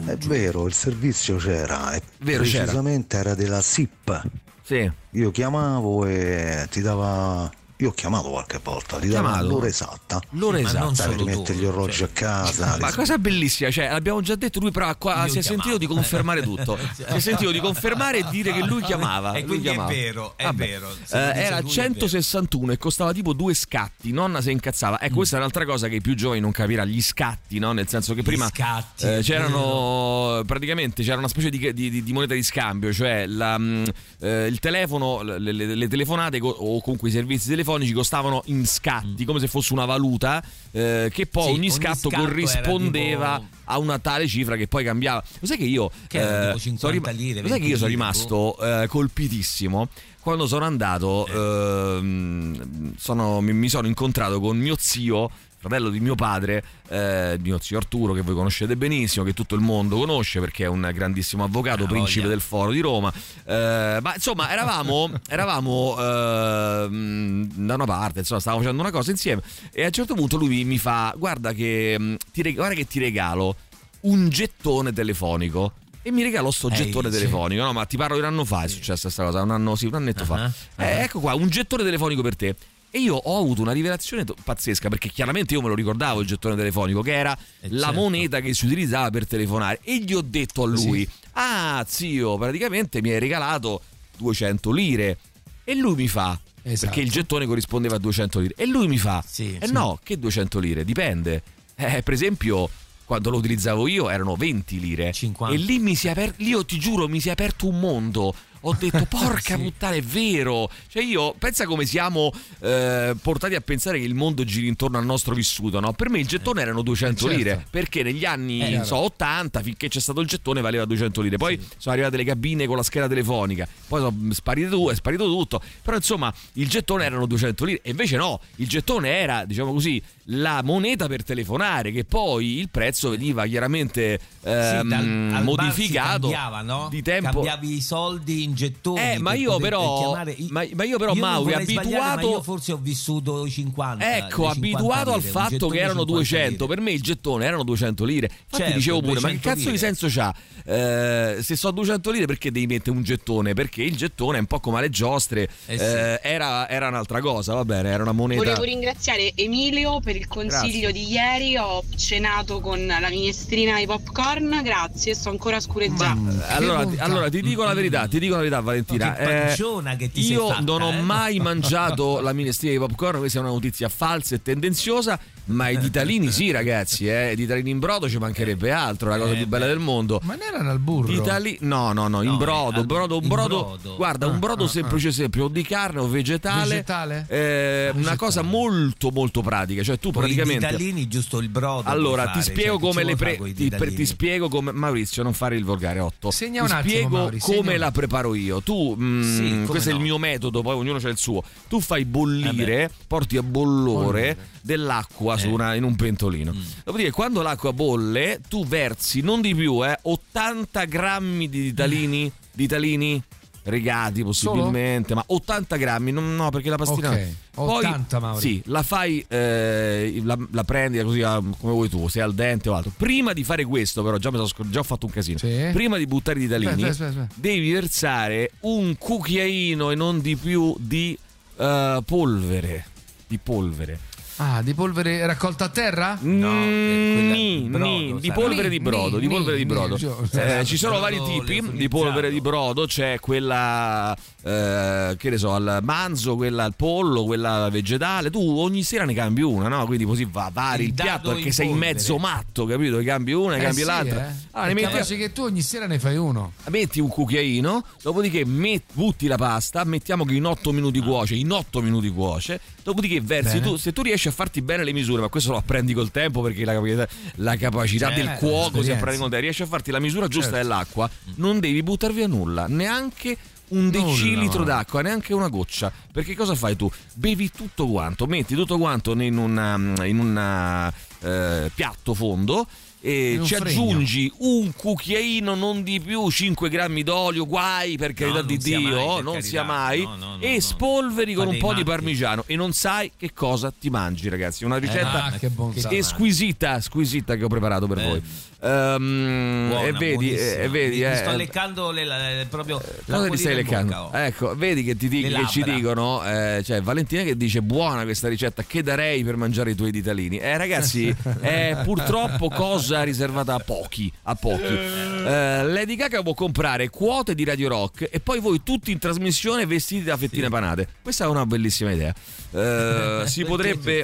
È vero, il servizio c'era, e Vero, c'era. precisamente era della SIP. Sì. Io chiamavo e ti dava Io ho chiamato qualche volta, danno Chiamato? l'ora esatta. L'ora esatta. non Sai, solo ti mette tu, gli orologi a casa. Ma le- cosa bellissima, cioè, l'abbiamo già detto, lui però qua si è sentito di confermare tutto. si è sentito di confermare e dire che lui chiamava. E lui quindi è chiamava. vero, è Vabbè. vero. Eh, era lui, è 161 e costava tipo due scatti. Nonna si incazzava. Mm. Ecco, questa è un'altra cosa che i più giovani non capirà: gli scatti, no? Nel senso che prima scatti, eh, c'erano praticamente c'era una specie di, di- di moneta di scambio, cioè la, mm, eh, il telefono, le, le- le telefonate co- o comunque i servizi telefonici costavano in scatti, come se fosse una valuta, eh, che poi Mm. Sì, ogni ogni scatto scatto corrispondeva tipo- a una tale cifra che poi cambiava. Lo sai che io Che sono 50 lire, lo sai che io 20 sono rimasto eh, colpitissimo quando sono andato ehm, sono- mi, mi sono incontrato con mio zio fratello di mio padre, eh, mio zio Arturo, che voi conoscete benissimo, che tutto il mondo conosce perché è un grandissimo avvocato, Ah, principe voglia. del foro di Roma. Eh, ma insomma, eravamo, eravamo ehm, da una parte, insomma, stavamo facendo una cosa insieme. E a un certo punto lui mi fa: Guarda che, ti, guarda che ti regalo un gettone telefonico. E mi regalò sto Ehi, gettone sì. telefonico. No, ma ti parlo di un anno fa è successa questa cosa, un anno, sì, un annetto fa. Eh, ecco qua, un gettone telefonico per te. E io ho avuto una rivelazione to- pazzesca perché chiaramente io me lo ricordavo il gettone telefonico che era la certo. moneta che si utilizzava per telefonare e gli ho detto a lui "Ah, zio, praticamente mi hai regalato 200 lire". E lui mi fa Esatto. perché il gettone corrispondeva a 200 lire. E lui mi fa Sì, "Eh sì. no, che 200 lire, dipende". Eh, per esempio quando lo utilizzavo io erano 20 lire 50. e lì mi si è aperto io ti giuro mi si è aperto un mondo ho detto porca puttana è vero. Cioè io pensa come siamo eh, portati a pensare che il mondo giri intorno al nostro vissuto no? per me il gettone erano 200 certo. lire perché negli anni Eh, so, 80 finché c'è stato il gettone valeva 200 lire. Poi sono arrivate le cabine con la scheda telefonica poi sono sparite tu, è sparito tutto. Però insomma il gettone erano 200 lire e invece no il gettone era diciamo così la moneta per telefonare che poi il prezzo veniva chiaramente Sì, ehm, dal- al bar si modificato cambiava, no? di tempo Cambiavi i soldi in gettoni. Eh, ma io però- ma- ma io però, non Mauri, abituato- ma io forse ho vissuto i 50. Ecco, le 50 abituato al lire, un fatto che erano 50 200, lire. per me il gettone erano 200 lire. Infatti Certo, dicevo pure, ma che 200 cazzo di lire. senso c'ha? Eh, se so 200 lire perché devi mettere un gettone? Perché il gettone è un po' come le giostre, Eh sì. eh, era, era un'altra cosa, va bene, era una moneta. Volevo ringraziare Emilio per il consiglio Grazie. di ieri. Ho cenato con la minestrina di popcorn. Grazie, sto ancora scureggiando. Allora, ti- allora, ti dico la verità, ti dico la verità Valentina. Ma che panciona che ti sei io fatta, non ho eh? mai mangiato la minestrina di popcorn, questa è una notizia falsa e tendenziosa, ma i ditalini sì ragazzi, eh, i ditalini in brodo ci mancherebbe altro, la cosa Eh, più bella del mondo. Ma non erano al burro? Ditali- no, no, no, in No, brodo, al- brodo, un in brodo, brodo. guarda, un Ah, brodo ah, semplice semplice, o di carne o vegetale. Vegetale? Eh, una cosa molto molto pratica, cioè tu Con i praticamente ditalini, giusto il brodo. allora, ti fare, spiego cioè, come le pre- ti, per- ti spiego come Maurizio, non fare il volgare 8. Segna ti un attimo, spiego Mauri, segna come un- la preparo io. Tu mm, Sì, questo è il no. mio metodo, poi ognuno c'ha il suo. Tu fai bollire, porti a bollore dell'acqua su Eh. una- in un pentolino. Mm. Dopodiché quando l'acqua bolle, tu versi non di più, eh, 80 grammi di ditalini, ditalini rigati possibilmente, ma 80 grammi, non- no, perché la pastina Ok, Poi, 80, Mauri. Sì, la fai, eh, la, la prendi così ah, come vuoi tu, se al dente o altro. Prima di fare questo, però, già, mi sono scor- già ho fatto un casino. Sì. Prima di buttare i ditalini, Aspetta, aspetta, aspetta. devi versare un cucchiaino e non di più di eh, polvere. Di polvere. Ah, di polvere raccolta a terra? No, eh, quella Ni, di brodo ni, di polvere di Ni, brodo, di ni, polvere di ni, brodo. ni, Eh, ci sono vari tipi di polvere di brodo, c'è quella eh, che ne so, al manzo, quella al pollo, quella vegetale. Tu ogni sera ne cambi una, no? Quindi così va, vari il, Il piatto perché in sei polvere. mezzo matto, capito? Che cambi una, Eh cambi sì, l'altra. eh. Allora, È ne metti, capace che tu ogni sera ne fai uno. metti un cucchiaino, dopodiché met- butti la pasta, mettiamo che in 8 minuti cuoce, in 8 minuti cuoce, dopodiché versi Bene. tu, se tu riesci a farti bene le misure, ma questo lo apprendi col tempo perché la, capacità- la capacità Certo, del cuoco si apprende con te, riesci a farti la misura giusta Certo. dell'acqua, non devi buttare via nulla, neanche un Nulla, decilitro ma- d'acqua, neanche una goccia. Perché cosa fai tu? Bevi tutto quanto, metti tutto quanto in un in una, eh, piatto fondo e un ci fregno. aggiungi un cucchiaino, non di più, 5 grammi d'olio, guai per carità non di sia mai, Dio, per non carità. sia mai, No, no, no, e no. spolveri con un po' di matti. parmigiano e non sai che cosa ti mangi ragazzi, una ricetta Ah, che santo. squisita, squisita che ho preparato per Eh, voi. Ehm, Buona, e vedi, buonissima. e vedi, eh, sto leccando le, le- proprio la Cosa ti stai leccando? Ecco, vedi che, ti, che ci dicono, eh, cioè Valentina che dice buona questa ricetta, che darei per mangiare i tuoi ditalini? Eh ragazzi, è purtroppo cosa riservata a pochi, a pochi. Eh, Lady Gaga può comprare quote di Radio Rock e poi voi tutti in trasmissione vestiti da fettine panate. Questa è una bellissima idea. Eh, si potrebbe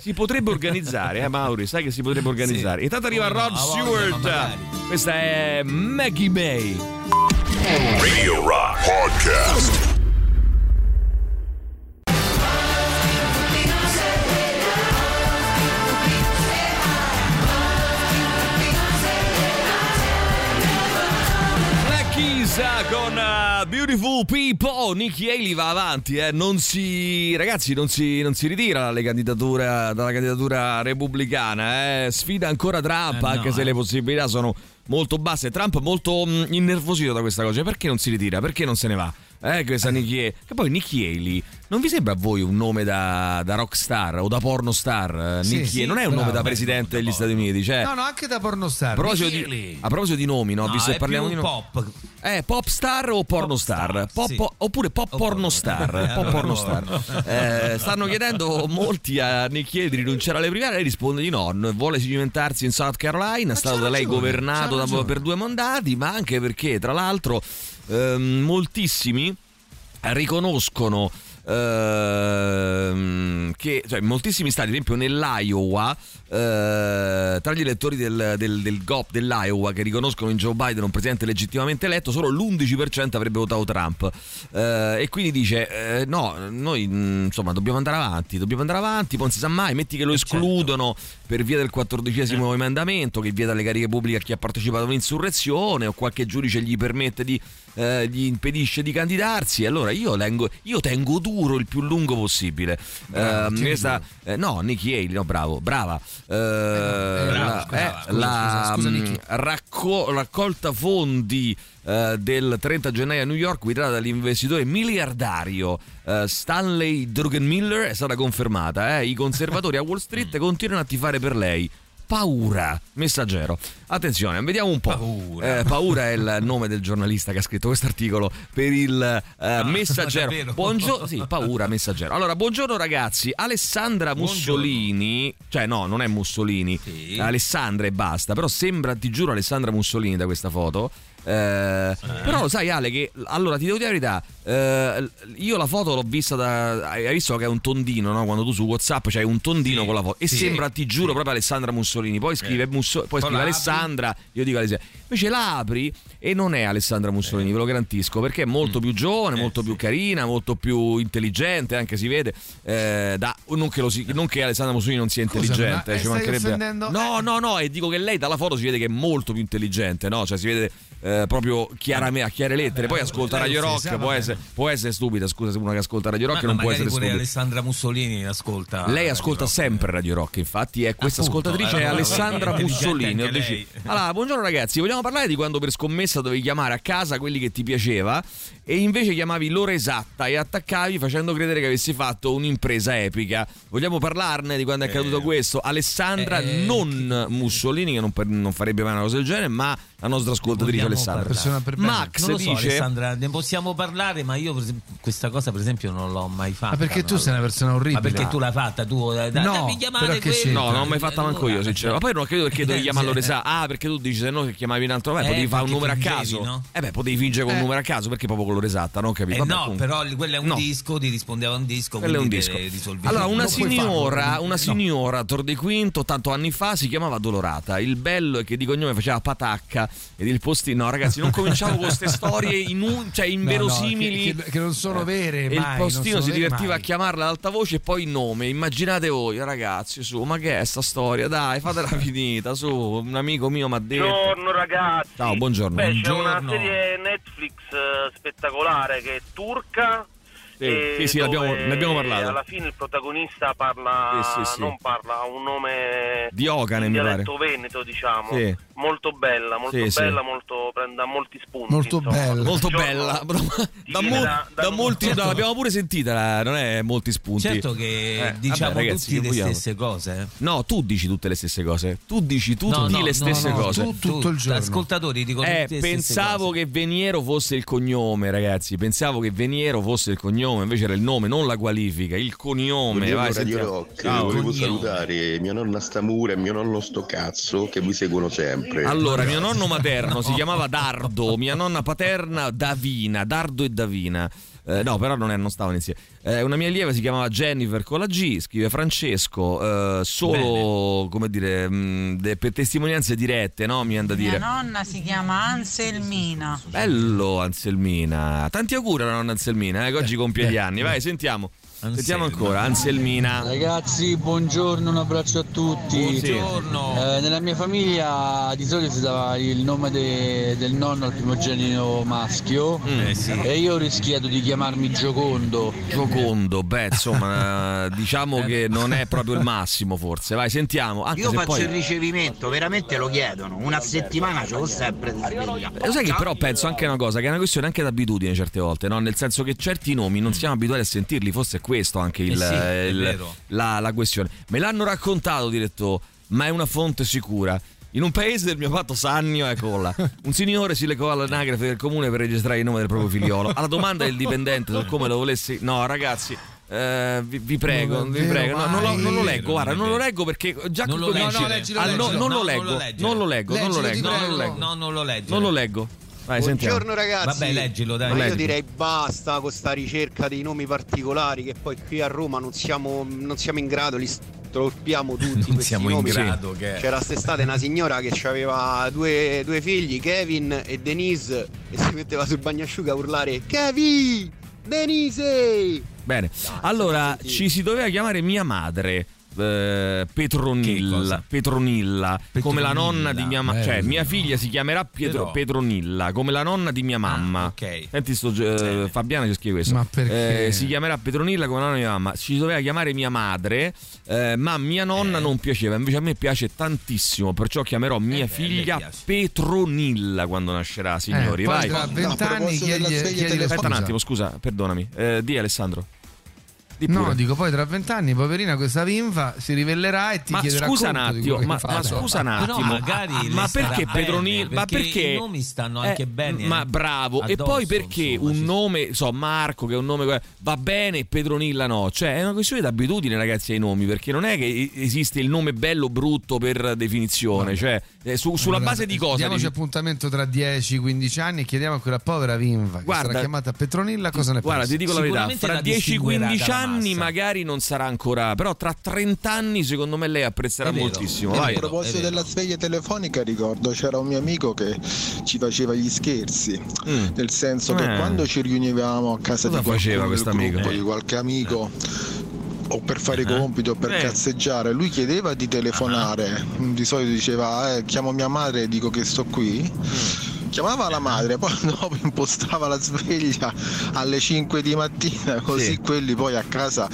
si potrebbe organizzare, eh Mauri, sai che si potrebbe organizzare. Sì. Intanto arriva Come no, Rod a voglia, Stewart. Questa è Maggie May. Radio Rock Podcast. Beautiful People. Nikki Haley va avanti, eh. non si, ragazzi, non si, non si ritira dalle candidatura- dalla candidatura repubblicana. eh. Sfida ancora Trump, Eh, no, anche se eh. le possibilità sono molto basse. Trump molto mh, innervosito da questa cosa. Perché non si ritira? Perché non se ne va? Eh, questa Haley. Che poi Nikki Haley non vi sembra a voi un nome da, da rockstar o da pornostar? eh, Sì, Nikki sì, non è un nome bravo. da presidente degli Stati Uniti, cioè. No, no, anche da pornostar. A proposito, di, a proposito di nomi, no? No, Visto che parliamo di nomi. pop. Eh, pop star o porno star? Pop- sì. Oppure pop porno star? Pop porno star. Eh, stanno chiedendo molti a Nikki Haley di rinunciare alle primarie. Lei risponde di no. Vuole cimentarsi in South Carolina. È stato da lei ragione, governato da- per due mandati, ma anche perché, tra l'altro, ehm, moltissimi riconoscono ehm, che cioè, moltissimi stati, ad esempio nell'Iowa, eh, tra gli elettori del, del, del GOP dell'Iowa che riconoscono in Joe Biden un presidente legittimamente eletto, solo l'11% avrebbe votato Trump. Eh, e quindi dice: eh, No, noi mh, insomma dobbiamo andare avanti, dobbiamo andare avanti, poi non si sa mai, metti che lo escludono per via del quattordicesimo emendamento che vieta le cariche pubbliche a chi ha partecipato a un'insurrezione o qualche giudice gli permette di eh, gli impedisce di candidarsi. Allora io, tengo- io tengo duro il più lungo possibile. Bravo, Eh, questa- eh, no, Nikki Haley, no, bravo, brava. Eh, bravo, la, eh, scusa, scusa, racco- raccolta fondi eh, del 30 gennaio a New York guidata dall'investitore miliardario eh, Stanley Druckenmiller è stata confermata. eh. I conservatori a Wall Street continuano a tifare per lei. Paura, messaggero. Attenzione, vediamo un po'. Paura. Eh, paura è il nome del giornalista che ha scritto questo articolo per il eh, messaggero. davvero? Buongiorno, sì, paura, messaggero. Allora, buongiorno ragazzi. Alessandra Mussolini, cioè no, non è Mussolini, Sì. Alessandra e basta. Però sembra, ti giuro, Alessandra Mussolini da questa foto. Eh, Però lo sai Ale che allora ti devo dire la verità eh, io la foto l'ho vista da hai visto che è un tondino no? quando tu su Whatsapp c'hai un tondino Sì, con la foto e sì, sembra ti giuro proprio Alessandra Mussolini. Poi scrive, Musso- poi scrive. Alessandra io dico Alessandra invece la apri e non è Alessandra Mussolini ve lo garantisco perché è Mm. molto più giovane Eh, molto più carina molto più intelligente anche si vede eh, da- non, che lo si- non che Alessandra Mussolini non sia intelligente ma, eh, eh, ci stai mancherebbe offendendo- no no no e dico che lei dalla foto si vede che è molto più intelligente no cioè si vede eh, proprio chiaramente a chiare lettere poi ascolta Radio Rock può essere, può essere stupida scusa se uno che ascolta Radio Rock Ma- non ma può essere pure stupida Alessandra Mussolini ascolta lei Radio ascolta Rock. sempre Radio Rock, infatti è questa Appunto, ascoltatrice eh, è Alessandra Mussolini. Allora, buongiorno ragazzi, vogliamo parlare di quando per scommessa dovevi chiamare a casa quelli che ti piaceva e invece chiamavi l'ora esatta e attaccavi facendo credere che avessi fatto un'impresa epica. Vogliamo parlarne di quando è accaduto questo? Alessandra, eh, non Mussolini, che non, per- non farebbe mai una cosa del genere, ma la nostra ascoltatrice Alessandra. per. Max Non lo so, dice... Alessandra, ne possiamo parlare, ma io questa cosa per esempio non l'ho mai fatta. Ma perché tu no? sei una persona orribile? Ma perché tu l'hai fatta? Tu eh, da- No, chiamare quello. No, non l'ho mai fatta manco io, sinceramente. Ma poi non credo perché dovevi Eh, chiamarlo sì. Resa. Ah, perché tu dici se no che chiamavi un altro. Beh, Eh, potevi fare un numero a fingevi, caso. no? Eh beh, potevi fingere con un Eh. numero a caso perché proprio con l'ora esatta, non capivo. Eh Vabbè, no, comunque. però quello è un No. disco, ti rispondeva un disco, Quello è un disco. Allora, una signora, una No. signora, Tor di Quinto, tanto anni fa, si chiamava Dolorata. Il bello è che di cognome faceva patacca ed il postino. No, ragazzi, non cominciamo con queste storie inu- cioè inverosimili. che- che- che non sono vere, E il mai, postino si divertiva mai. a chiamarla ad alta voce e poi il nome. Immaginate voi, ragazzi, su, ma che è sta storia? Dai, fatela finita, su. Un amico mio mi ha detto. Buongiorno ragazzi. Ciao, buongiorno. Beh, c'è una Buongiorno. serie Netflix eh, spettacolare che è turca Sì, sì, sì, dove ne abbiamo parlato. Alla fine il protagonista parla, Sì, sì, sì. non parla, ha un nome Diocane, in mi pare. veneto, diciamo. Sì. Molto bella, molto Sì, sì. bella, molto, prende a molti spunti. Molto insomma. bella. Molto bella. Da, mo- da- da molti, Certo. no, l'abbiamo pure sentita, la- non è molti spunti. Certo che Eh, diciamo vabbè, ragazzi, tutti le vogliamo? stesse cose. eh. No, tu dici tutte le stesse cose. Tu dici tutti No, no, le stesse no, cose. tu- tutto il giorno. Ascoltatori dicono Eh, tutte le stesse pensavo che Veniero fosse il cognome, ragazzi. Pensavo che Veniero fosse il cognome, invece era il nome, non la qualifica, il cognome. Buongiorno Vai, Radio. Rock, Ciao. volevo salutare mia nonna Stamura e mio nonno sto cazzo che mi seguono sempre. Allora, mio nonno materno si chiamava Dardo, mia nonna paterna Davina, Dardo e Davina. Eh, no, però non, è- non stavano insieme. Eh, una mia allieva si chiamava Jennifer con la G, scrive Francesco, eh, solo come dire, mh, de- per testimonianze dirette, no? Mi viene da Mia dire. nonna si chiama Anselmina. Bello Anselmina. Tanti auguri alla nonna Anselmina, eh, che oggi compie gli anni. Vai, sentiamo. Sentiamo ancora, Anselmina. Ragazzi, buongiorno, un abbraccio a tutti. Buongiorno. Eh, nella mia famiglia di solito si dava il nome de- del nonno al primogenito maschio Mm. Eh, e io ho rischiato di chiamarmi Giocondo. Giocondo, beh, insomma, eh, diciamo che non è proprio il massimo, forse. Vai, sentiamo. Anche Io se faccio poi... il ricevimento, veramente lo chiedono. Una settimana ce l'ho sempre di sveglia. Lo sai che però penso anche una cosa, che è una questione anche d'abitudine certe volte, no? Nel senso che certi nomi non siamo abituati a sentirli, forse è questo anche il- Eh sì, il- la, la questione. Me l'hanno raccontato, diretto, ma è una fonte sicura. In un paese del mio patto Sannio, ecco là, un signore si legò all'anagrafe del comune per registrare il nome del proprio figliolo. Alla domanda del dipendente su come lo volessi... No, ragazzi... eh, vi, vi prego, Non vi prego, no, non, lo, non lo leggo, guarda, non lo leggo perché già Non lo non leggo, non lo leggi. non lo leggo, non lo leggo, non lo leggo. No, non lo leggi. Non lo leggo. Vai, sentiamo. Buongiorno ragazzi. Vabbè, leggilo, dai. Ma io direi basta con sta ricerca dei nomi particolari che poi qui a Roma non siamo, non siamo in grado, li storpiamo tutti. Non siamo in nomi. grado, che- C'era quest'estate una signora che aveva due, due figli, Kevin e Denise, e si metteva sul bagnasciuga a urlare Kevin! Denise! Bene, allora ci si doveva chiamare mia madre. Eh, Petronilla, Petronilla, come la nonna di mia mamma, cioè mia figlia si chiamerà Pietro- Però- Petronilla, come la nonna di mia mamma. ok. Senti, sto, eh, Fabiana ci scrive questo. Ma perché? Eh, si chiamerà Petronilla come la nonna di mia mamma. Ci doveva chiamare mia madre, eh, ma mia nonna non piaceva. Invece a me piace tantissimo, perciò chiamerò mia figlia Petronilla quando nascerà, signori. Eh, poi Vai. tra vent'anni chiedi, chiedi Aspetta un attimo, scusa, perdonami. Eh, di Alessandro. Di No, dico poi tra vent'anni, poverina, questa vinfa si rivelerà e ti Ma chiederà scusa un attimo, ma, che ma fa. scusa un attimo, ah, ma perché bene, Petronilla? Ma perché i nomi stanno anche Eh, bene Ma bravo, e addosso, poi perché insomma, un nome, so, Marco che è un nome va bene, Petronilla no, cioè è una questione d'abitudine ragazzi ai nomi, perché non è che esiste il nome bello o brutto per definizione, cioè eh, su- sulla Allora, base di cosa? Diamoci Dici- appuntamento tra 10-15 anni e chiediamo a quella povera vinfa che Guarda- sarà chiamata Petronilla cosa ne Guarda, pensa. ti dico la verità, fra la distinguerà 10-15 dalla anni massa. magari non sarà ancora, però tra 30 anni secondo me lei apprezzerà vero, moltissimo. vero. A proposito della sveglia telefonica, ricordo c'era un mio amico che ci faceva gli scherzi, nel senso che Eh. quando ci riunivamo a casa Cosa di qualcuno faceva gruppo, di qualche amico o per fare i compiti o per Eh. cazzeggiare, lui chiedeva di telefonare, di solito diceva eh, chiamo mia madre e dico che sto qui. Chiamava la madre, poi dopo impostava la sveglia alle 5 di mattina, così Sì. quelli poi a casa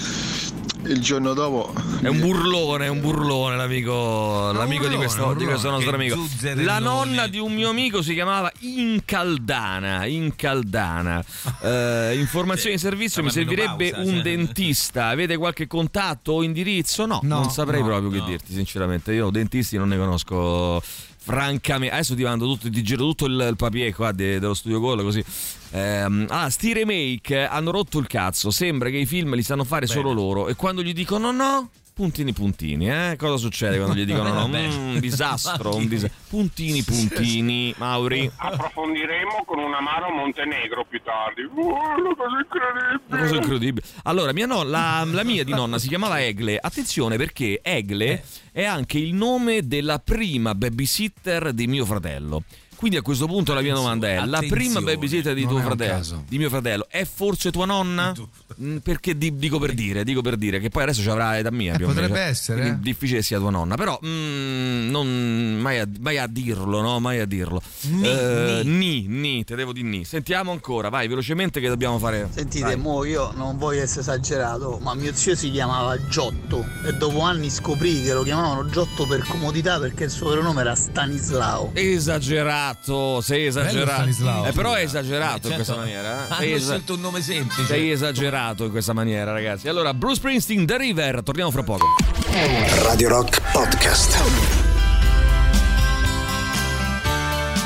il giorno dopo È un burlone, è un burlone l'amico, l'amico di, burlone, questo, un di questo burlone. nostro amico. La nonna di un mio amico si chiamava Incaldana. Incaldana. Eh, informazioni di servizio, mi servirebbe menopausa, un cioè. dentista. Avete qualche contatto o indirizzo? No, No, non saprei no, proprio che no. dirti, sinceramente. Io dentisti non ne conosco. Francamente, adesso ti mando tutto, ti giro tutto il, il papier qua de- dello studio Gol così. Ehm, ah, sti remake hanno rotto il cazzo. Sembra che i film li sanno fare solo loro. E quando gli dicono no, puntini puntini, eh? Cosa succede quando gli dicono no? Mm, disastro, un dis- puntini puntini, Mauri. Approfondiremo con un amaro Montenegro più tardi. Oh, una cosa incredibile. Una cosa incredibile. Allora, mia no- la, la mia di nonna si chiamava Egle. Attenzione perché Egle è anche il nome della prima babysitter di mio fratello. Quindi a questo punto la mia domanda è: la attenzione, prima babysitter di tuo fratello, di mio fratello, è forse tua nonna? Mm, Perché di- dico per dire, dico per dire, che poi adesso ci avrà età mia. Eh, più meno, potrebbe cioè, essere, quindi eh. difficile che sia tua nonna, però mm, non, mai, a, mai a dirlo, no? Mai a dirlo. Ni, Eh, ni, ni, te devo di ni. Sentiamo ancora, vai velocemente che dobbiamo fare. Sentite, Vai. mo io non voglio essere esagerato, ma mio zio si chiamava Giotto e dopo anni scoprì che lo chiamavano Giotto per comodità perché il suo vero nome era Stanislao. Esagerato, sei esagerato. Stanislao. Eh, però è esagerato Beh, in questa certo, maniera. eh. Hanno Sei scelto un nome semplice. Sei esagerato in questa maniera, ragazzi. Allora, Bruce Springsteen, The River, torniamo fra poco. Radio Rock Podcast.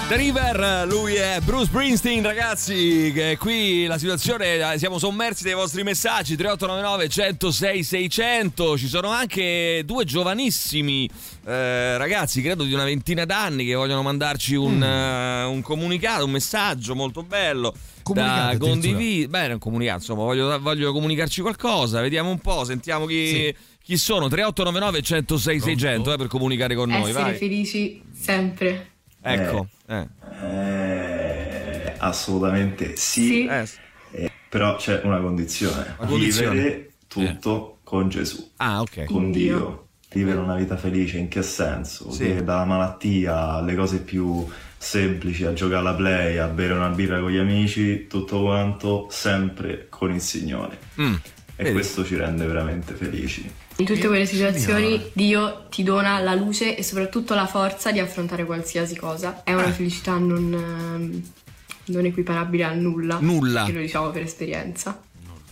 The River, lui è Bruce Springsteen, ragazzi. Che qui la situazione, eh, siamo sommersi dai vostri messaggi 3899 106 600. Ci sono anche due giovanissimi eh, ragazzi, credo di una ventina d'anni, che vogliono mandarci un, eh, un comunicato, un messaggio molto bello. Comunicato Da condividere, beh, non comunicato, insomma, voglio, voglio comunicarci qualcosa. Vediamo un po', sentiamo chi, chi sono. 3899 106 600 eh, per comunicare con noi. Essere Vai. felici sempre. Ecco, eh. Eh, assolutamente sì, Sì. Eh, Eh, però c'è una condizione, Una condizione. vivere tutto con Gesù, Ah, ok. con Dio. Dio. Vivere una vita felice in che senso? Sì. Che dalla malattia alle cose più semplici, a giocare alla play, a bere una birra con gli amici, tutto quanto sempre con il Signore. Mm. E Vedi? questo ci rende veramente felici. In tutte quelle situazioni Dio ti dona la luce e soprattutto la forza di affrontare qualsiasi cosa. È una felicità non, ehm, non equiparabile a nulla. Nulla. E lo diciamo per esperienza.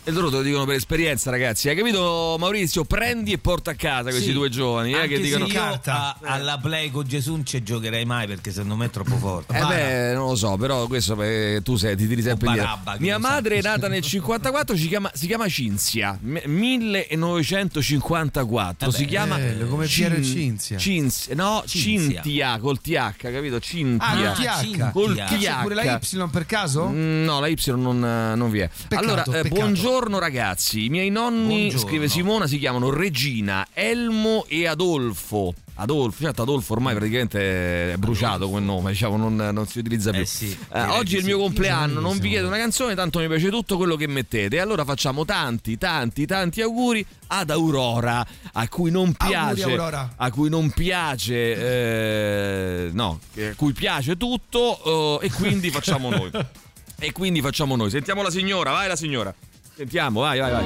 E loro te lo dicono per esperienza, ragazzi. Hai capito, Maurizio? Prendi e porta a casa questi Sì. due giovani eh, che dicono. io a- alla play con Gesù non ci giocherei mai perché secondo me è troppo forte. Eh beh, non lo so, però questo eh, tu sei, ti tiri sempre indietro. Mia madre è nata nel 54, si chiama, si chiama Cinzia, me- 1954, si Vabbè, chiama bello, come e Cinzia. Cinzia, no, Cinzia. Cintia col TH, capito? Cintia. Ah, Ah, TH. Cintia. Col C'è. Pure la Y per caso? Mm, No, la Y non, eh, non vi è. Peccato, allora, eh, peccato. buongiorno ragazzi. I miei nonni, Buongiorno. scrive Simona, si chiamano Regina, Elmo e Adolfo. Adolfo, certo Adolfo ormai praticamente è bruciato come nome, diciamo non, non si utilizza più. Eh sì, Eh, oggi è il mio compleanno, non vi chiedo una canzone, tanto mi piace tutto quello che mettete. E allora facciamo tanti, tanti, tanti auguri ad Aurora, a cui non Auguri, piace, Aurora. a cui non piace, eh, no, a cui piace tutto eh, e quindi facciamo noi. E quindi facciamo noi. Sentiamo la signora, vai la signora. Sentiamo, vai, vai, vai.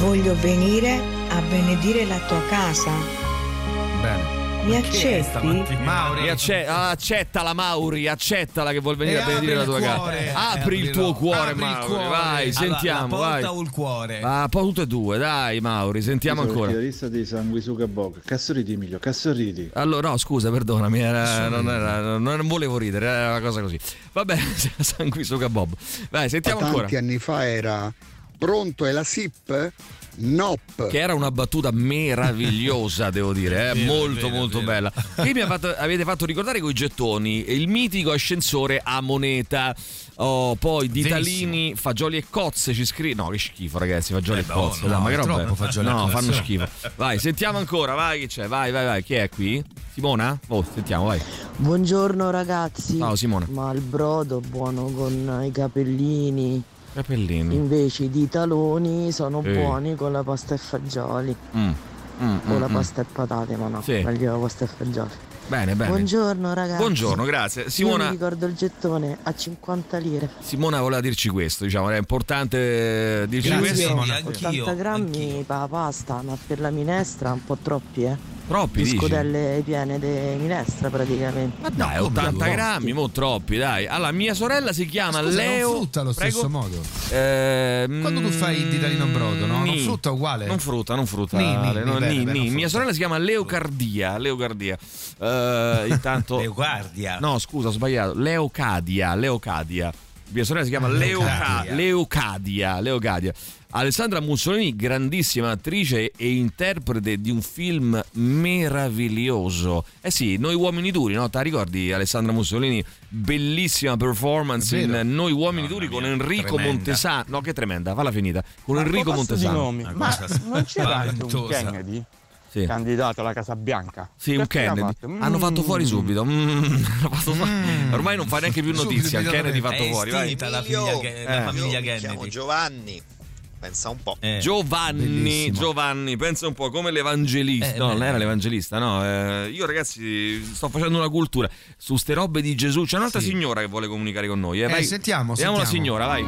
Voglio venire a benedire la tua casa. Bene. Mi accetti? Mauri, acce- ah, accettala Mauri, accettala che vuol venire E a benedire la tua il casa. cuore. Apri il Eh, tuo cuore, Apri il Mauri, cuore. vai, Allora, sentiamo, la porta vai. o il cuore? Ah, poi tutte e due, dai Mauri, sentiamo Io sono ancora. il chitarrista dei sanguisuga Bog. Cazzo ridi, Emilio, cazzo ridi. Allora, no, scusa, perdonami, era- non, era- non volevo ridere, era una cosa così. Va bene, sanguisuga Bob. Vai, sentiamo ancora. Tanti anni fa era pronto è la SIP? Nop. Che era una battuta meravigliosa, devo dire, eh? Vero, molto vero, molto vero. bella. Che mi ha fatto- avete fatto ricordare con i gettoni il mitico ascensore a moneta. Oh, poi Ditalini, fagioli e cozze ci scrive. No, che schifo, ragazzi, fagioli Eh, e beh, cozze. no, dai, ma che roba fagioli No, cozze. fanno schifo. Vai, sentiamo ancora, vai, che c'è? Vai, vai, vai. Chi è qui? Simona? Oh, sentiamo, vai. Buongiorno ragazzi. Ciao Simona. Ma il brodo buono con i capellini, Capellini. invece di taloni, sono Eh. buoni con la pasta e fagioli. Mm. Mm, o mm, la mm. pasta e patate, ma no, Sì. meglio la pasta e fagioli. Bene, bene. Buongiorno ragazzi. Buongiorno, grazie. Io Simona. mi ricordo il gettone a 50 lire. Simona voleva dirci questo, diciamo, era importante eh, dirci Grazie, questo. Simona. 80 Anch'io, grammi anch'io. per la pasta, ma per la minestra un po' troppi, eh. Troppi, dici? scodelle piene di minestra praticamente. Ma dai, No, 80 come? grammi, mo troppi, dai. Allora, mia sorella si chiama Scusa, Leo. non frutta allo Prego? stesso modo. Ehm, Quando tu fai il ditalino in brodo, no? Non nì. frutta uguale? Non frutta, non frutta. Nì, Ale, no, bene, bene, non Mia sorella si chiama Leocardia. Leocardia. Eh, intanto. Leocardia. No, scusa, ho sbagliato. Leocadia. Leocadia. Mia sorella si chiama Leoca- Leocadia. Leocadia. Leocadia. Alessandra Mussolini, grandissima attrice e interprete di un film meraviglioso. Eh sì, Noi uomini duri, no? Ti ricordi Alessandra Mussolini? Bellissima performance in Noi uomini Mamma duri con mia, Enrico tremenda. Montesano. No, che tremenda, falla finita. Con Ma Enrico Montesano. ma cosa non c'era anche un. Kennedy? Sì. candidato alla Casa Bianca. Sì, un Kennedy. fatto? Mm. Hanno fatto fuori subito. Mm, fatto fuori- Ormai non fa neanche più notizia. Il Subito, Kennedy fatto È fuori. Vai. la, figlia, che- la Eh. famiglia Io mi chiamo Kennedy. Giovanni. Pensa un po'. Eh. Giovanni, Bellissimo. Giovanni, pensa un po' come l'evangelista. Eh, no, beh. non era l'evangelista, no. eh, io, ragazzi, sto facendo una cultura su ste robe di Gesù. C'è un'altra Sì. signora che vuole comunicare con noi. Eh, Eh, vai. sentiamo, Vediamo la sentiamo. signora, vai.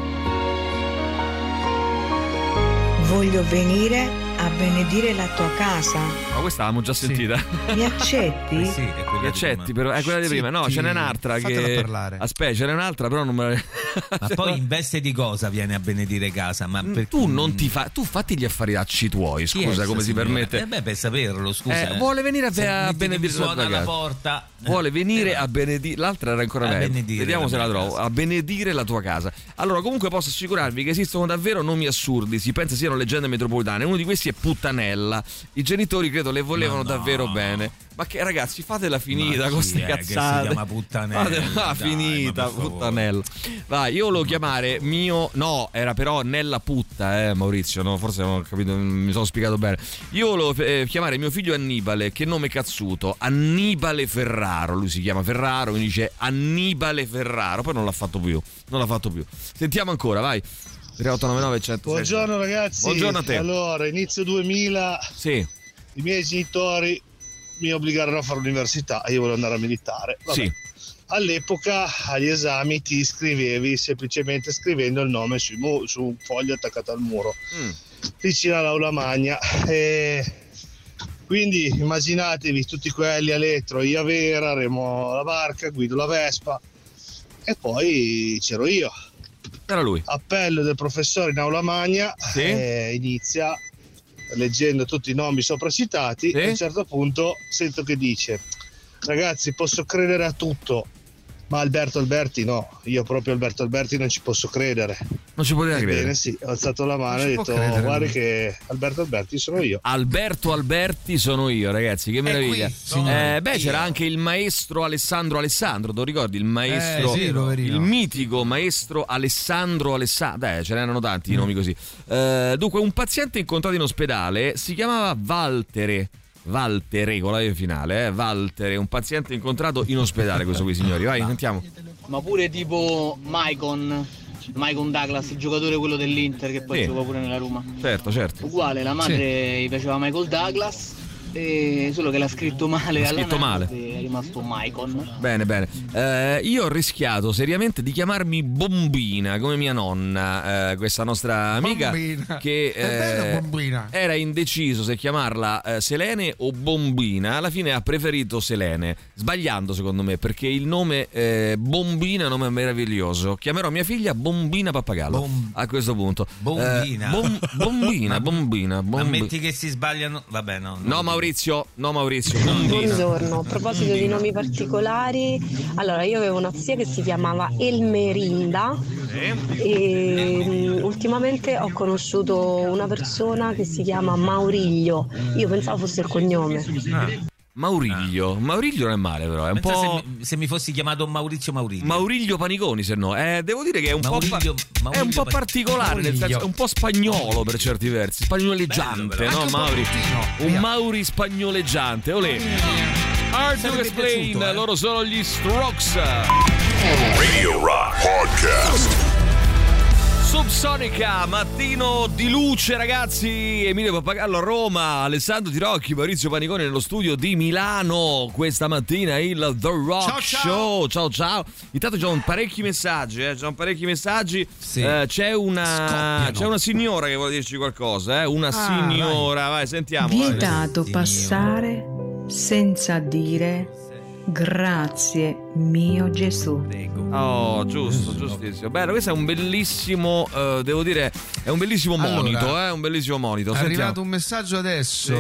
Voglio venire a benedire la tua casa. Ma questa l'abbiamo già sentita. Mi accetti? Eh sì, è quella Mi di accetti, però è quella di prima. No, ce n'è un'altra fatela che. parlare. Aspetta, ce n'è un'altra, però non me la. Ma poi in veste di cosa viene a benedire casa? Ma per- Mm, Tu non ti fa. Tu fatti gli affariracci tuoi, Chi scusa, come si permette. Eh beh, per saperlo, scusa. Eh, vuole venire a, Se a benedire la suona tua la casa. porta. Vuole venire a benedire. L'altra era ancora meglio. Vediamo la se la trovo. casa. A benedire la tua casa. Allora, comunque posso assicurarvi che esistono davvero nomi assurdi. Si pensa siano leggende metropolitane. Uno di questi è Puttanella. I genitori credo le volevano no. davvero bene. Ma che ragazzi, fatela finita con queste che si cazzate. chiama Puttanella? Fatela Dai, finita. Puttanella. Vai, io volevo chiamare mio. No, era però Nella Putta, eh, Maurizio. No, forse non ho capito, mi sono spiegato bene. Io volevo eh, chiamare mio figlio Annibale. Che nome cazzuto? Annibale Ferraro. Lui si chiama Ferraro, mi dice Annibale Ferraro. Poi non l'ha fatto più. Non l'ha fatto più. Sentiamo ancora, vai. 3899 100. Buongiorno ragazzi. Buongiorno a te. Allora, inizio 2000 Sì, i miei genitori mi obbligarono a fare l'università e io volevo andare a militare. Vabbè. sì. All'epoca agli esami ti iscrivevi semplicemente scrivendo il nome sui mu- su un foglio attaccato al muro Mm. vicino all'aula magna. E quindi immaginatevi tutti quelli a letto, io a Vera, remo la barca, guido la Vespa e poi c'ero io. Era lui. Appello del professore in aula magna, Sì. eh, inizia leggendo tutti i nomi sopracitati Sì. e a un certo punto sento che dice ragazzi posso credere a tutto ma Alberto Alberti no, io proprio Alberto Alberti non ci posso credere. Non ci poteva credere. sì, ho alzato la mano e ho detto credere, guarda lui." che Alberto Alberti sono io. Alberto Alberti sono io, ragazzi, che meraviglia. qui Eh, beh, c'era anche il maestro Alessandro Alessandro, tu ricordi? Il maestro, Eh, sì, il mitico maestro Alessandro Alessandro. Beh, ce n'erano tanti di nomi così. Eh, dunque, un paziente incontrato in ospedale si chiamava Valtere. Valtere con la finale, eh? Valtere, un paziente incontrato in ospedale, questo qui, signori. Vai, sentiamo. Ma pure tipo Maicon, Maicon Douglas, il giocatore quello dell'Inter che poi Sì. gioca pure nella Roma. Certo, certo. Uguale, la madre gli piaceva Michael Douglas, e solo che l'ha scritto male L'ha scritto male. è rimasto Maicon. Bene, bene. Eh, io ho rischiato seriamente di chiamarmi Bombina, come mia nonna, eh, questa nostra amica, Bombina. che bello, eh, Bombina. era indeciso se chiamarla eh, Selene o Bombina. Alla fine ha preferito Selene, sbagliando secondo me, perché il nome eh, Bombina è un nome meraviglioso. Chiamerò mia figlia Bombina Pappagallo a questo punto. Bombina. Eh, bom- bombina, bombina, Ma bombi- metti che si sbagliano. Vabbè, no. No, Maurizio, no, Maurizio. Buongiorno, a proposito di nomi particolari, allora io avevo una zia che si chiamava Elmerinda e mm, ultimamente ho conosciuto una persona che si chiama Mauriglio, io pensavo fosse il cognome. Mauriglio, Mauriglio non è male però, è un Pensa po'... se, mi, se mi fossi chiamato Maurizio Mauriglio. Mauriglio Paniconi, se no. Eh, devo dire che è un Mauriglio- po', pa- è un po' particolare, nel senso, è un po' spagnolo per certi versi, spagnoleggiante, Bello, no, un Mauri? latino, Un. Mauri spagnoleggiante, olè. Hard to explain, piaciuto, eh. loro sono gli Strokes. Radio Rock Podcast. Subsonica, mattino di luce ragazzi, Emilio Pappagallo a Roma, Alessandro Tirocchi, Maurizio Paniconi nello studio di Milano, questa mattina il The Rock Ciao, ciao. Show, ciao ciao, intanto c'ho un parecchi messaggi, eh, parecchi messaggi, Eh, c'è, una, c'è una signora che vuole dirci qualcosa, eh? una Ah, signora, vai, sentiamo. vai. Vietato passare senza dire grazie mio Gesù. Oh, giusto, giustissimo. Bello, questo è un bellissimo, eh, devo dire, è un bellissimo Allora, monito, eh, un bellissimo monito. È Sentiamo. arrivato un messaggio adesso.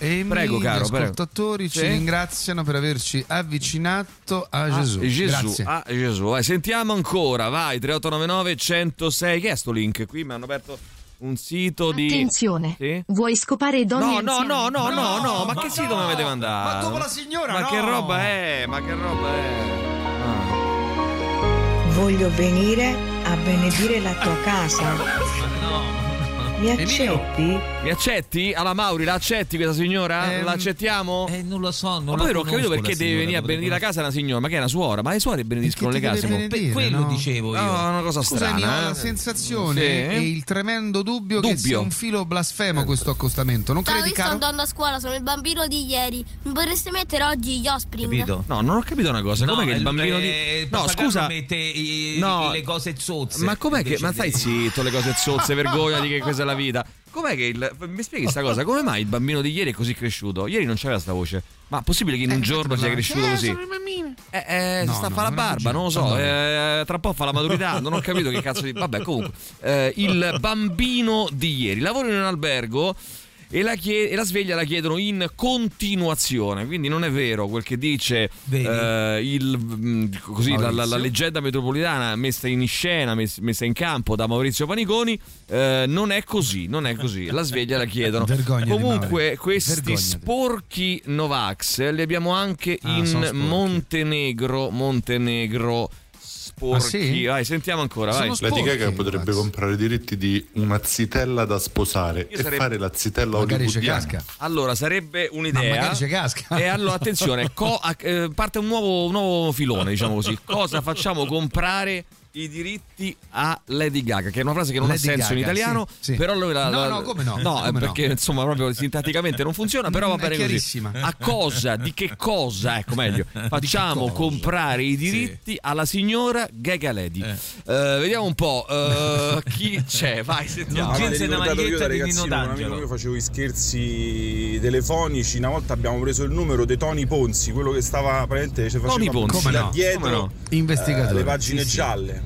Amy, Prego, caro, gli prego. ascoltatori ci Sì. ringraziano per averci avvicinato a Ah, Gesù. Gesù, Grazie. ah, Gesù. Vai, sentiamo ancora, vai, 3899 106. Che è sto link? Qui mi hanno aperto un sito di... Attenzione, Sì? vuoi scopare donne No, no, anziane? no, no, no, no, ma, ma che no, sito mi avete mandato? ma dopo la signora, Ma no. che roba è? Ma che roba è? Ah. Voglio venire a benedire la tua casa. Mi accetti? Mi accetti? Alla Mauri, la accetti questa signora? Ehm, la accettiamo? Eh, non lo so, non Ma la poi non ho capito perché deve signora, venire a benedire la casa una signora, ma che è una suora? Ma le suore benediscono le case. Per quello dicevo io. No, è una cosa Scusami, strana. ho eh. la sensazione Sì. e il tremendo dubbio, che Dubbio. sia un filo blasfemo questo accostamento. Non Ciao, io credi, sto caro? andando a scuola, sono il bambino di ieri. Mi potreste mettere oggi gli Offspring? No, non ho capito una cosa. Com'è che il bambino di. eh, No, scusa. mette No. le cose zozze. Ma com'è che. Ma stai di- zitto, le cose zozze, vergognati che questa è la vita. Com'è che il. Mi spieghi sta cosa? Come mai il bambino di ieri è così cresciuto? Ieri non c'aveva sta voce. Ma possibile che in un giorno sia cresciuto così? Eh, eh, No, si sta a no, fare la barba, non lo so. No. eh, tra un po' fa la maturità, non ho capito che cazzo di. Vabbè, comunque. eh, il bambino di ieri lavora in un albergo. E la, chie- e la sveglia la chiedono in continuazione, quindi non è vero quel che dice eh, il, mh, così, la, la- la leggenda metropolitana messa in scena, mess- messa in campo da Maurizio Paniconi. eh, non è così, non è così. La sveglia la chiedono. Vergognati, Comunque, questi Vergognati. sporchi Novax li abbiamo anche Ah, in. Montenegro. Montenegro. Sporchi, Ah, sì? vai, sentiamo ancora. Vai. Lady Gaga potrebbe comprare i diritti di una zitella da sposare e sarebbe- fare la zitella Magari hollywoodiana. casca. Allora, sarebbe Ma un'idea. magari ci casca. E allora, attenzione, co- a- eh, parte un nuovo, un nuovo filone, diciamo così. Cosa facciamo comprare i diritti a Lady Gaga? Che è una frase che non Lady ha senso in Gaga, italiano, sì, sì. però lui la, No, la- no, come no, No, come no. perché insomma proprio sintatticamente non funziona, però va Mm, è bene così. chiarissima. A cosa, di che cosa, ecco meglio, facciamo comprare i diritti alla signora Gaga Lady. Eh, vediamo un po' eh, chi c'è, vai, sentiamo. No, mi Genze una io maglietta di Nino D'Angelo. mio facevo i scherzi telefonici. Una volta abbiamo preso il numero di Tony Ponzi, quello che stava praticamente ci faceva Tony Ponzi? Come no? dietro Come no? Investigatore. eh, le pagine Sì, sì. gialle.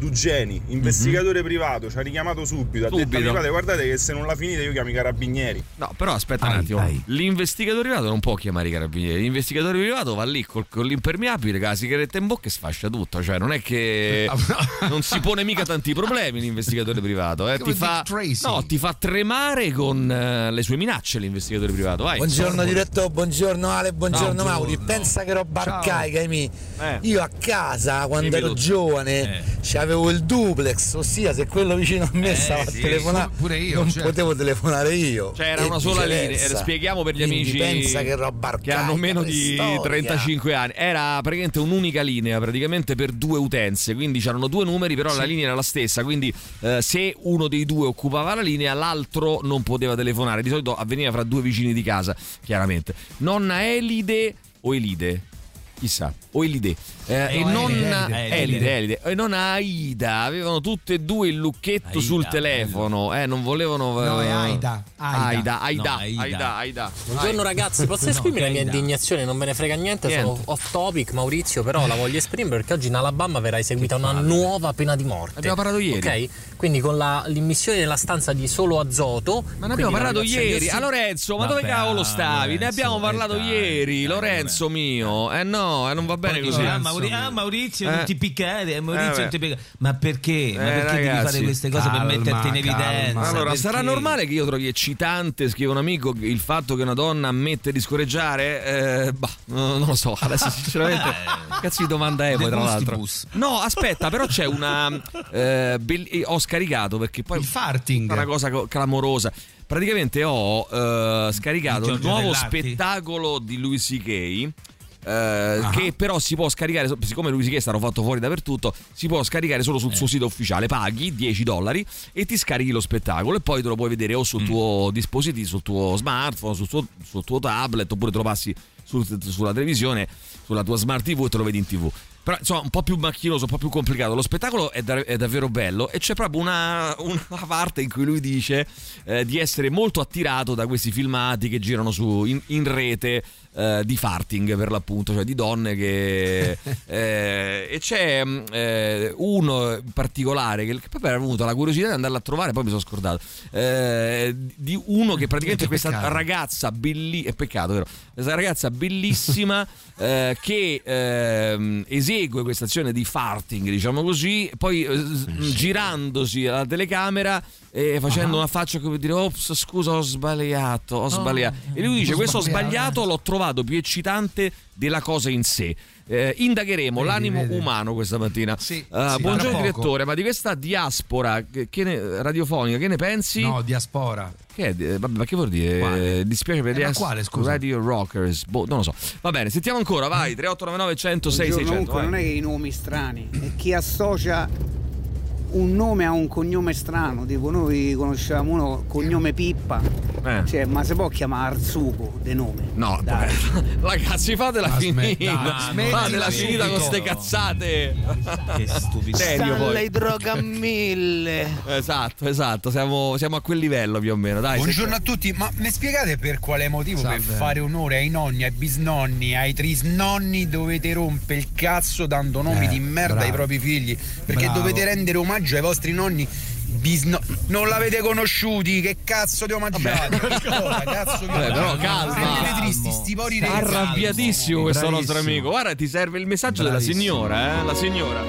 Dugeni, investigatore privato, ci ha richiamato subito. Ha detto Subito. "Amico, guardate, che se non la finite io chiamo i carabinieri. No, però aspetta un Ai, attimo. ai. L'investigatore privato non può chiamare i carabinieri. L'investigatore privato va lì col- con l'impermeabile, con la sigaretta in bocca e sfascia tutto. Cioè, non è che non si pone mica tanti problemi l'investigatore privato. eh. Ti, fa, no, ti fa tremare con eh, le sue minacce l'investigatore privato. Vai. Buongiorno direttore, buongiorno Ale, buongiorno Ciao, Mauri. Pensa che roba arcaica. Eh. Io a casa quando Dimmi ero tutto. giovane avevo il duplex, ossia se quello vicino a me stava sì, a telefonare, pure io, non certo. potevo telefonare io. C'era E una sola linea, eh, spieghiamo per gli amici pensa che che hanno meno di preistorica. 35 anni. Era praticamente un'unica linea, praticamente per due utenze, quindi c'erano due numeri, però la linea era la stessa, quindi eh, se uno dei due occupava la linea, l'altro non poteva telefonare. Di solito avveniva fra due vicini di casa, chiaramente. Nonna Elide o Elide? Chissà, o Elide. Eh, e Elide, nonna Elide. Elide, Elide. E nonna Aida avevano tutte e due il lucchetto Aida, sul telefono. Eh, non volevano. No, è eh, Aida. Aida, Aida. Aida, No, Aida. Aida, Aida. Buongiorno ragazzi, posso No, esprimere la mia indignazione? Non me ne frega niente, sono Niente. off topic, Maurizio, però la voglio esprimere perché oggi in Alabama verrà eseguita una nuova pena di morte. Abbiamo parlato ieri. Ok? Quindi con la- l'immissione nella stanza di solo azoto. Ma ne abbiamo parlato ieri. ossi- A Lorenzo, ma dove Vabbè, cavolo stavi? ne Lorenzo, abbiamo eh, parlato dai, ieri, dai, Lorenzo mio. Eh no, eh, non va bene così. Ah, Mauri- ah, Maurizio, Eh. non ti piccare, eh, Maurizio, Eh, non ti piccare. Ma perché? Ma Eh, perché devi ragazzi, fare queste cose calma, per metterti in calma. evidenza? Allora, Perché? sarà normale che io trovi eccitante, scrive un amico, il fatto che una donna ammette di scorreggiare? Eh, bah, no- non lo so. Adesso, sinceramente, cazzo di domanda è poi, tra l'altro. No, aspetta, però c'è una. eh, eh, ho scaricato perché poi. Il farting. È una cosa co- clamorosa. Praticamente ho eh, scaricato il Giorgio nuovo Dell'Arti? spettacolo di Louis C.K. eh, che però si può scaricare siccome Louis C.K. è stato fatto fuori dappertutto si può scaricare solo sul suo sito ufficiale paghi 10 dollari e ti scarichi lo spettacolo e poi te lo puoi vedere o sul tuo dispositivo sul tuo smartphone sul tuo, sul tuo tablet oppure te lo passi sul- sulla televisione sulla tua smart tv e te lo vedi in tv però insomma un po' più macchinoso, un po' più complicato. Lo spettacolo è, da- è davvero bello e c'è proprio una, una parte in cui lui dice eh, di essere molto attirato da questi filmati che girano su, in, in rete eh, di farting per l'appunto, cioè di donne che... eh, e c'è mm, eh, uno in particolare che, che proprio avevo avuto la curiosità di andarla a trovare, poi mi sono scordato, eh, di uno che praticamente è questa ragazza bellissima, è peccato vero? Questa ragazza bellissima eh, che ehm, esegue questa azione di farting, diciamo così, poi eh, s- girandosi alla telecamera e facendo una faccia come dire ops scusa ho sbagliato, ho sbagliato. e lui dice questo ho sbagliato." l'ho trovato più eccitante della cosa in sé. Eh, indagheremo l'animo umano questa mattina. Sì, buongiorno tra poco. direttore, ma di questa diaspora che- che ne- radiofonica, che ne pensi? No, diaspora. Che è? Eh, Vabbè, ma che vuol dire? Quale? Eh, dispiace per Eh, gli ma as- quale, scusa? Radio Rockers. Boh, non lo so. Va bene, sentiamo ancora, vai. 3899 106 Buongiorno, 600. comunque non è che i nomi strani, è chi associa un nome a un cognome strano, tipo noi conosciamo uno cognome Pippa, Eh. cioè, ma si può chiamare Arzuco de nome? No, Dai. ragazzi, fatela Ma finita. fatela finita con ste cazzate. Che poi. Stanley droga a mille. Esatto, esatto, siamo, siamo a quel livello più o meno. Dai, Buongiorno a tutti, ma mi spiegate per quale motivo per Salve. fare onore ai nonni, ai bisnonni, ai trisnonni dovete rompere il cazzo dando nomi Eh, di merda bravo. ai propri figli? Perché Bravo. dovete rendere omaggio ai vostri nonni. bisno- non l'avete conosciuti, che cazzo cosa, cazzo di Vabbè, però calma. Rendete tristi sti pori Sta arrabbiatissimo questo Bravissimo. nostro amico. Guarda, ti serve il messaggio Bravissimo. della signora, eh? La signora.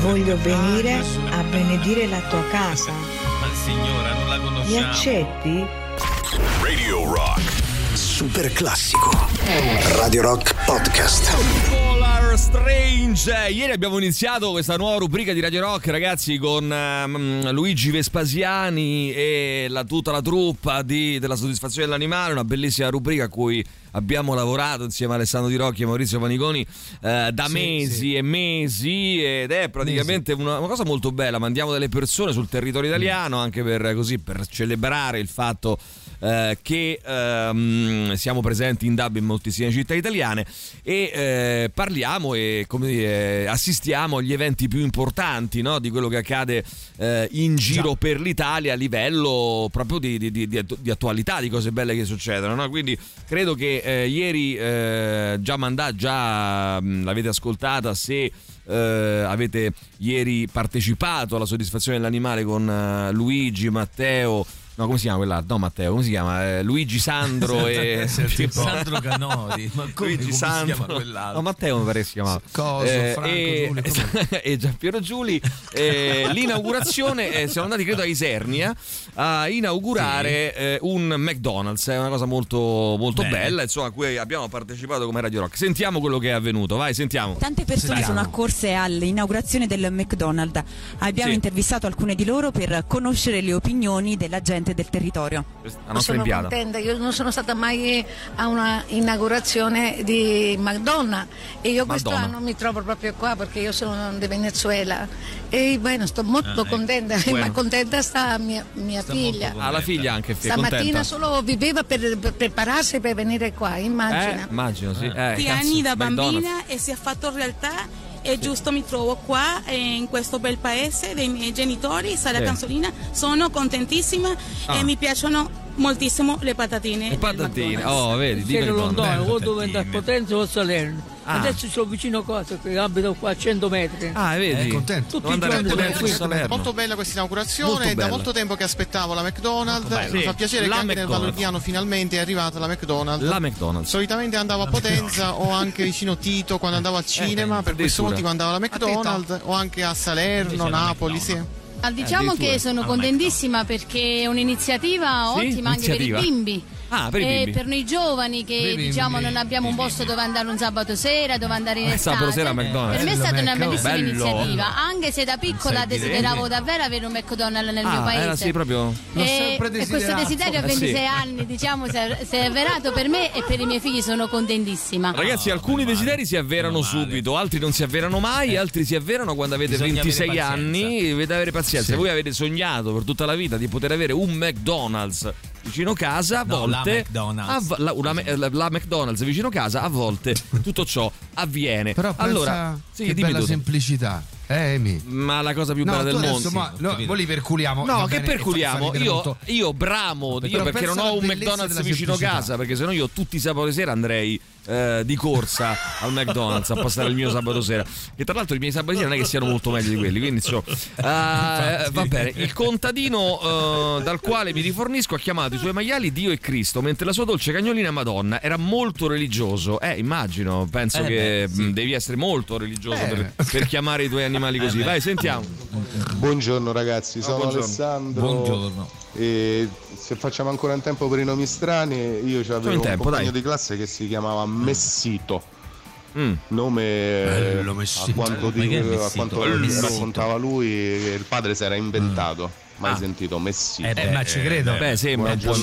Voglio venire a benedire la tua casa. Ma signora, non la Mi conosciamo. accetti? Radio Rock. Super classico. Radio Rock Podcast. Strange. Ieri abbiamo iniziato questa nuova rubrica di Radio Rock, ragazzi, con ehm, Luigi Vespasiani e la- tutta la truppa di- della soddisfazione dell'animale, una bellissima rubrica a cui abbiamo lavorato insieme a Alessandro Di Rocchi e Maurizio Paniconi eh, da Sì, mesi sì. e mesi ed è praticamente una, una cosa molto bella. Mandiamo delle persone sul territorio italiano anche per, così, per celebrare il fatto eh, che ehm, siamo presenti in dub in moltissime città italiane e eh, parliamo e come dire, assistiamo agli eventi più importanti no? di quello che accade eh, in giro per l'Italia a livello proprio di, di- di- di attu- di attualità, di cose belle che succedono. no? Quindi credo che eh, ieri eh, già mandate, già mh, l'avete ascoltata se eh, avete ieri partecipato alla soddisfazione dell'animale con eh, Luigi, Matteo. No, come si chiama quell'altro? No, Matteo, come si chiama? Eh, Luigi Sandro e Sandro Canodi. Ma come, Luigi come si Sandro. chiama quell'altro? No, Matteo mi pare si chiamava. Coso, Franco, e, Giulio, come- e Giampiero Giuli. eh, l'inaugurazione, eh, siamo andati credo a Isernia a inaugurare eh, un McDonald's. È una cosa molto, molto bella, insomma, a cui abbiamo partecipato come Radio Rock. Sentiamo quello che è avvenuto, vai, sentiamo. Tante persone Sentiamo. sono accorse all'inaugurazione del McDonald's. Abbiamo Sì. intervistato alcune di loro per conoscere le opinioni della gente del territorio. La nostra sono contenta, io non sono stata mai a una inaugurazione di McDonald's e io Madonna. quest'anno mi trovo proprio qua perché io sono di Venezuela e bueno, sto molto Ah, ecco. contenta, Bueno. ma contenta sta mia, mia figlia. Ah, la figlia anche, Stamattina contenta. solo viveva per, per prepararsi per venire qua, Eh, immagina. immagino, sì. Eh, Tanti cazzo, anni da McDonald's. bambina e si è fatto realtà e giusto mi trovo qua eh, in questo bel paese dei miei genitori, Sala Sì. Canzolina, sono contentissima Ah. e mi piacciono moltissimo le patatine. Le patatine, oh, vedi, di McDonald's. lontano, o dove andare a Potenza o a Salerno. Ah. Adesso sono vicino a casa, che abito qua a 100 metri. Ah, vedi? Eh, contento. Tutti i andare giorni o qui. Salerno. Molto bella questa inaugurazione, Molto è da molto tempo che aspettavo la McDonald's, Molto mi Sì, fa piacere la che anche nel. Valordiano finalmente è arrivata la McDonald's. La McDonald's. Solitamente andavo a Potenza o anche vicino Tito quando andavo al cinema, per questo motivo andavo alla McDonald's o anche a Salerno, Napoli, sì. Ah, Diciamo che sono contentissima perché è un'iniziativa Sì? ottima anche per i bimbi. Ah, per i e per noi giovani che diciamo non abbiamo un posto dove andare un sabato sera, dove andare in Eh, sabato estate. sera a McDonald's. Per me è stata una bellissima bello. iniziativa, anche se da piccola desideravo davvero avere un McDonald's nel mio Ah, paese. era sì, proprio. E, e questo desiderio a Eh, 26 sì. anni diciamo si è, si è avverato per me e per i miei figli sono contentissima. Ragazzi, alcuni desideri si avverano subito, altri non si avverano mai, altri si avverano quando avete Bisogna 26 avere anni. Dovete avere pazienza. Sì. Voi avete sognato per tutta la vita di poter avere un McDonald's vicino casa, a No, la volte. McDonald's. a vo- la, una me- la- la McDonald's vicino casa, a volte tutto ciò avviene. Però pensa allora, sì, che dimmi bella tutto. semplicità. Eh, Emi. Ma la cosa più No, bella tu del mondo. ma- no, voi li perculiamo. No, che bene, perculiamo? Io, io bramo, io perché non ho un McDonald's vicino casa, perché sennò io tutti i sabati sera andrei eh, di corsa al McDonald's a passare il mio sabato sera. E tra l'altro i miei sabati sera non è che siano molto meglio di quelli, quindi insomma, eh, va bene. Il contadino eh, dal quale mi rifornisco ha chiamato i suoi maiali Dio e Cristo, mentre la sua dolce cagnolina Madonna era molto religioso. Eh, immagino, penso Eh, che beh, sì. mh, devi essere molto religioso Eh. per, per chiamare i tuoi animali così. Eh. Vai, sentiamo. Buongiorno ragazzi, sono buongiorno. Alessandro. Buongiorno. E se facciamo ancora in tempo per i nomi strani, io avevo in un tempo, compagno dai. di classe che si chiamava Messito. Mm. Nome Bello, a Messito. quanto, che è di- a quanto raccontava lui, il padre si era inventato. Mai Ah. sentito Messito. Eh, ma ci credo. Beh, sembra un po',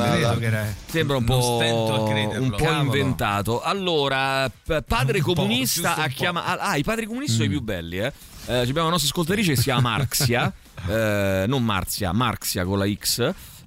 sembra un po', a crederlo. un po' inventato. Allora, padre Un comunista ha chiamato. Ah, i padri comunisti sono i più belli, eh. Eh, abbiamo una nostra ascoltatrice che si chiama Marxia, eh, non Marzia, Marxia con la X.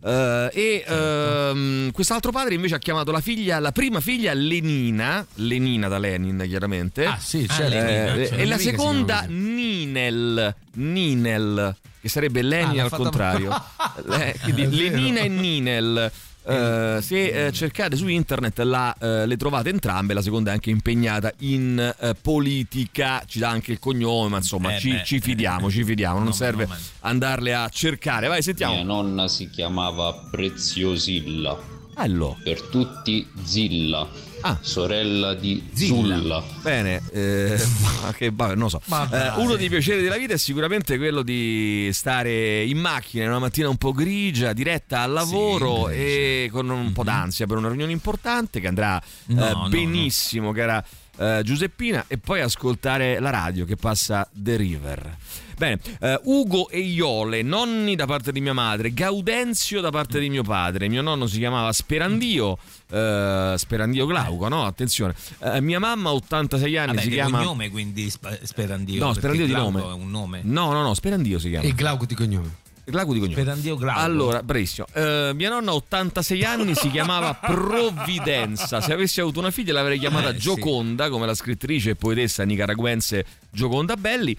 eh, e ehm, quest'altro padre invece ha chiamato la figlia, la prima figlia Lenina, Lenina da Lenin chiaramente. Ah, sì, Eh, certo. e C'è la un'amica che si seconda Ninel, Ninel, che sarebbe Lenin Ah, al contrario. Le- quindi. Lenina e Ninel. Eh, se eh, cercate su internet la, eh, le trovate entrambe, la seconda è anche impegnata in eh, politica, ci dà anche il cognome, ma insomma Eh ci, beh, ci fidiamo, ci fidiamo, non nome, serve nome. andarle a cercare. Vai, sentiamo. Mia nonna si chiamava Preziosilla. Bello. Per tutti Zilla. Ah. Sorella di Zilla. Zulla. Bene, eh, ma che vabbè, non lo so. Eh, uno dei piaceri della vita è sicuramente quello di stare in macchina in una mattina un po' grigia, diretta al lavoro e con un po' d'ansia per una riunione importante che andrà Mhm. No, eh, no, benissimo, cara eh, Giuseppina, e poi ascoltare la radio che passa The River. Bene, eh, Ugo e Iole, nonni da parte di mia madre, Gaudenzio da parte di mio padre. Mio nonno si chiamava Sperandio, eh, Sperandio Glauco, no? Attenzione. Eh, mia mamma, 86 anni, Vabbè, si di chiama. cognome quindi Sp- Sperandio. No, Sperandio di Glauco nome. è un nome. No, no, no, Sperandio si chiama. E Glauco di cognome. Glauco di cognome. Sperandio Glauco. Allora, bravissimo. Eh, mia nonna, 86 anni, si chiamava Provvidenza. Se avessi avuto una figlia l'avrei chiamata Eh, sì. Gioconda, come la scrittrice e poetessa nicaraguense Gioconda Belli.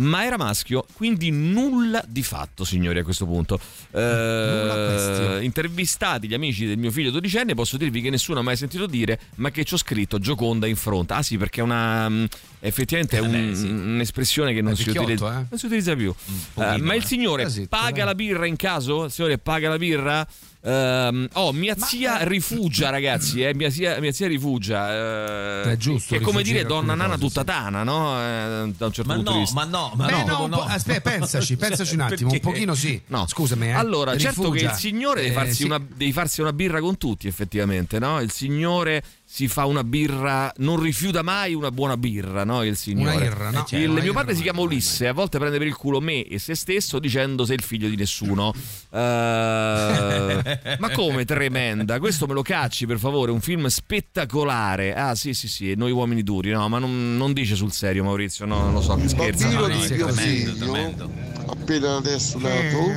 Ma era maschio, quindi nulla di fatto, signori, a questo punto. Eh, intervistati gli amici del mio figlio dodicenne, posso dirvi che nessuno ha mai sentito dire ma che ci ho scritto Gioconda in fronte. Ah sì, perché è una... mh, effettivamente è Eh, beh, un- sì. un'espressione che non si, utilizza, eh? non si utilizza più. pochino, Eh, ma il eh. signore paga la birra in caso? Il signore paga la birra? Ehm, oh, mia zia rifugia, ragazzi. Eh, mia, zia, mia zia rifugia. eh, È giusto È come dire donna nana cose, tutta tana, no? Eh, da un certo Ma punto di no, vista. ma no, ma Beh, no, no, un no. aspetta, pensaci, pensaci un attimo, un Perché? pochino sì. No. Scusami, eh. Allora, certo che Rifugia. il signore deve Eh, farsi, sì. una, devi farsi una birra con tutti, effettivamente, no? Il signore si fa una birra, non rifiuta mai una buona birra, no? Il signore. Una irra, no? Il Cioè, una mio irra padre si chiama Ulisse, a volte prende per il culo me e se stesso dicendo sei il figlio di nessuno. Eh, ma come tremenda? Questo me lo cacci, per favore, un film spettacolare. Ah, sì, sì, sì, noi uomini duri, no, ma non, non dice sul serio Maurizio, no, non lo so, che scherzo. bambino No, di mio figlio, tremendo. appena adesso nato,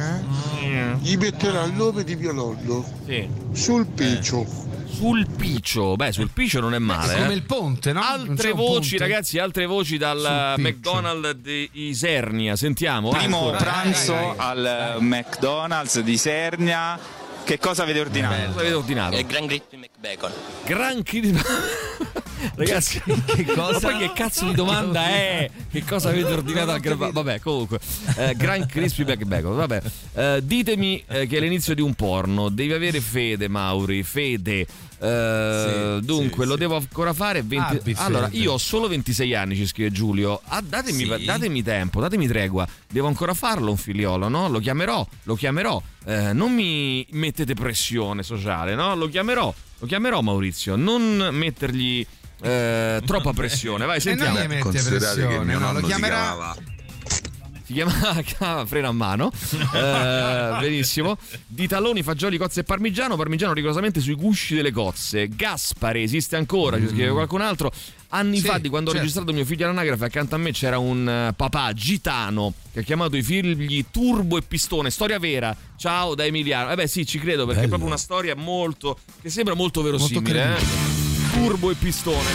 gli metterà il nome di mio nonno Sì. sul piccio. Sul piccio, beh, sul piccio non è male. Come eh. il ponte, no? Altre voci, ponte? ragazzi, altre voci dal. McDonald's di Isernia. Sentiamo. Primo ancora. pranzo dai, al McDonald's di Sernia. Che cosa avete ordinato? Cosa avete ordinato? Gran Crispy McBacon. Gran cri- Ragazzi, che cosa? Ma poi che cazzo di domanda è? Che cosa avete ordinato al gran... Vabbè, comunque. Eh, Gran Crispy Back Bacon. Vabbè. Eh, ditemi eh, che è l'inizio di un porno. Devi avere fede, Mauri. Fede. Eh, Sì, dunque, sì, lo sì. devo ancora fare. 20 Abbi Allora, io ho solo 26 anni, ci scrive Giulio. Ah, datemi, datemi tempo, datemi tregua. Devo ancora farlo un figliolo, no? Lo chiamerò, lo chiamerò. Eh, non mi mettete pressione sociale, no? Lo chiamerò, lo chiamerò Maurizio. Non mettergli eh, troppa pressione. Vai, E non sentiamo. gli mette Considerate che pressione, mio no, nonno lo si chiamerà chiamava Si chiama, freno a mano. Eh, benissimo. Di taloni, fagioli, cozze e parmigiano. Parmigiano rigorosamente sui gusci delle cozze. Gaspare esiste ancora, ci scrive qualcun altro. Anni Sì, fa, di quando ho certo. registrato mio figlio all'anagrafe, accanto a me c'era un eh, papà gitano che ha chiamato i figli Turbo e Pistone. Storia vera. Ciao da Emiliano. Eh beh, sì, ci credo perché è proprio una storia molto. che sembra molto verosimile. Molto eh? Turbo e Pistone.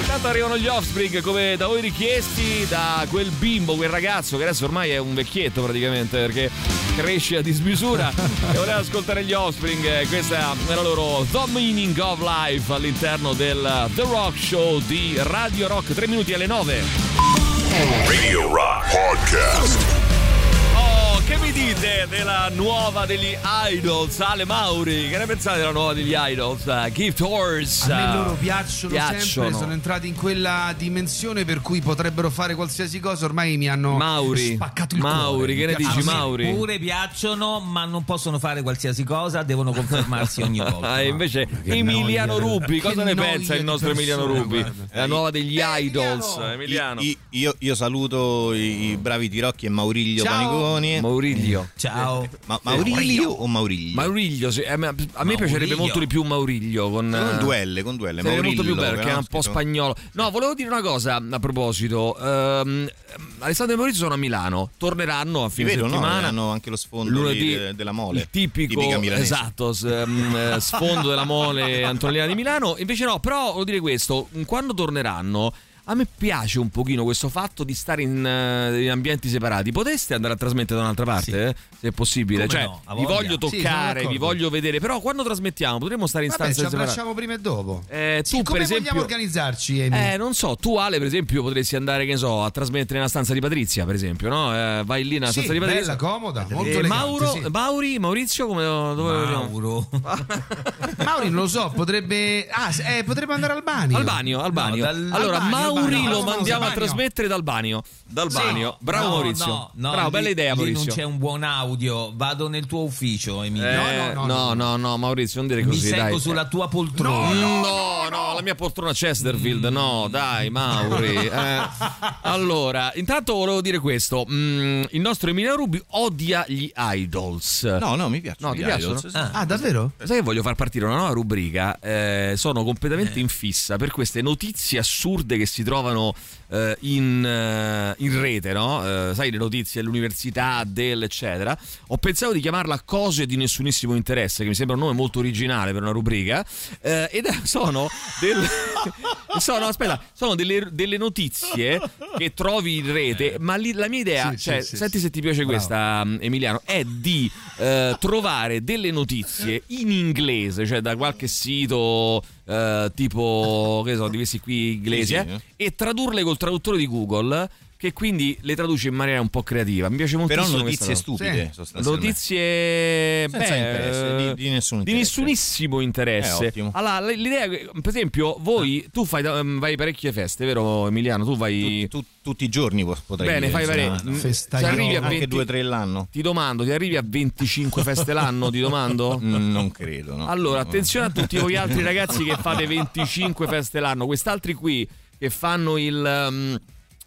Intanto arrivano gli offspring come da voi richiesti da quel bimbo, quel ragazzo che adesso ormai è un vecchietto praticamente perché cresce a dismisura e voleva ascoltare gli offspring. eh, Questa è la loro The Meaning of Life all'interno del The Rock Show di Radio Rock. 3 minuti alle 9. Radio Rock Podcast. Che mi dite? della nuova degli Idols, Ale Mauri. Che ne pensate della nuova degli Idols? Uh, Gift Horse. A me loro piacciono, Piacciono. sempre, sono entrati in quella dimensione per cui potrebbero fare qualsiasi cosa, ormai mi hanno Mauri, spaccato il Mauri, cuore. che ne dici. Mauri? Pure piacciono, ma non possono fare qualsiasi cosa, devono confermarsi ogni volta. Ah, e invece che Emiliano noia. Rubi, cosa Che ne pensa il nostro Emiliano persona, Rubi? guarda. La nuova degli Idols, Emiliano. I- Io, io saluto i, i bravi Tirocchi e Mauriglio Ciao. Paniconi. Mauriglio. Ciao. Ma, Mauriglio o Mauriglio? Mauriglio, sì, eh, a me piacerebbe molto di più Mauriglio con, Con eh, due L, con due L. Sarebbe molto più Maurillo, bello perché è un po' spagnolo. No, volevo dire una cosa a proposito. Ehm, Alessandro e Maurizio sono a Milano, torneranno a fine vedo, no? settimana. Hanno anche lo sfondo Lunedì, de- della mole. Il tipico esatto, s- ehm, eh, sfondo della mole Antonella di Milano. Invece no, però volevo dire questo, quando torneranno a me piace un pochino questo fatto di stare in, eh, in ambienti separati. Potreste andare a trasmettere da un'altra parte, eh, se è possibile. Come cioè, no, vi voglio Sì, toccare, vi d'accordo. voglio vedere. Però quando trasmettiamo potremmo stare in Vabbè, stanze ci separate. abbracciamo prima e dopo. Eh, tu, Sì, per come esempio, vogliamo organizzarci, Emi? eh, non so, tu Ale, per esempio, potresti andare, che ne so, a trasmettere nella stanza di Patrizia, per esempio, no? Eh, vai lì nella Sì, stanza di Patrizia. bella, comoda, molto Eh, elegante, Mauro, sì. Mauri, Maurizio, come dove Mauro. Mauri non lo so, potrebbe. Ah, eh, potrebbe andare al bagno. Albanio, Albanio. No, dal- allora, Albanio, Mauri lo mandiamo a trasmettere dal bagno. Dal Sì. bagno. Bravo No, Maurizio. no, no, Bravo, lì- bella idea, Maurizio. non c'è un buon audio. Vado nel tuo ufficio, Emilio. Eh, no, no, no, Maurizio, non dire Mi così. seguo dai. sulla tua poltrona. No, no, no, la mia poltrona Chesterfield, no, dai, Mauri. eh. Allora, intanto volevo dire questo: mm, il nostro Emilio Rubi odia gli idols. No, no, mi piacciono No, ti piacciono? Ah. Ah, davvero? Sai che voglio far partire una nuova rubrica? Eh, sono completamente in fissa per queste notizie assurde che si trovano eh, in, eh, in rete, no? Eh, sai, le notizie dell'università, del eccetera. Ho pensato di chiamarla Cose di nessunissimo interesse, che mi sembra un nome molto originale per una rubrica. eh, ed sono, del- sono, aspetta, sono delle, delle notizie che trovi in rete, ma lì- la mia idea, Sì, cioè, sì, senti sì. se ti piace Bravo. questa, mm, Emiliano, è di eh, trovare delle notizie in inglese, cioè da qualche sito eh, tipo, che so, di questi qui inglesi, eh, e tradurle col traduttore di Google. Che quindi le traduce in maniera un po' creativa. Mi piace molto. Però notizie stupide, sostanzialmente. Notizie Senza beh, interesse, di- di nessun di interesse. nessunissimo interesse. Eh. Allora, l'idea, è che, per esempio, voi tu fai, ehm, vai parecchie feste, vero Emiliano? Tu vai. Tu- tutti i giorni po- potrei Bene, dire, fai parecchie. Mm, se arrivi a Anche 20 due o tre l'anno. Ti domando, ti arrivi a 25 feste l'anno? Ti domando? Mm, Non credo, no. Allora, attenzione a tutti voi altri ragazzi che fate 25 feste l'anno. Quest'altri qui che fanno il. um,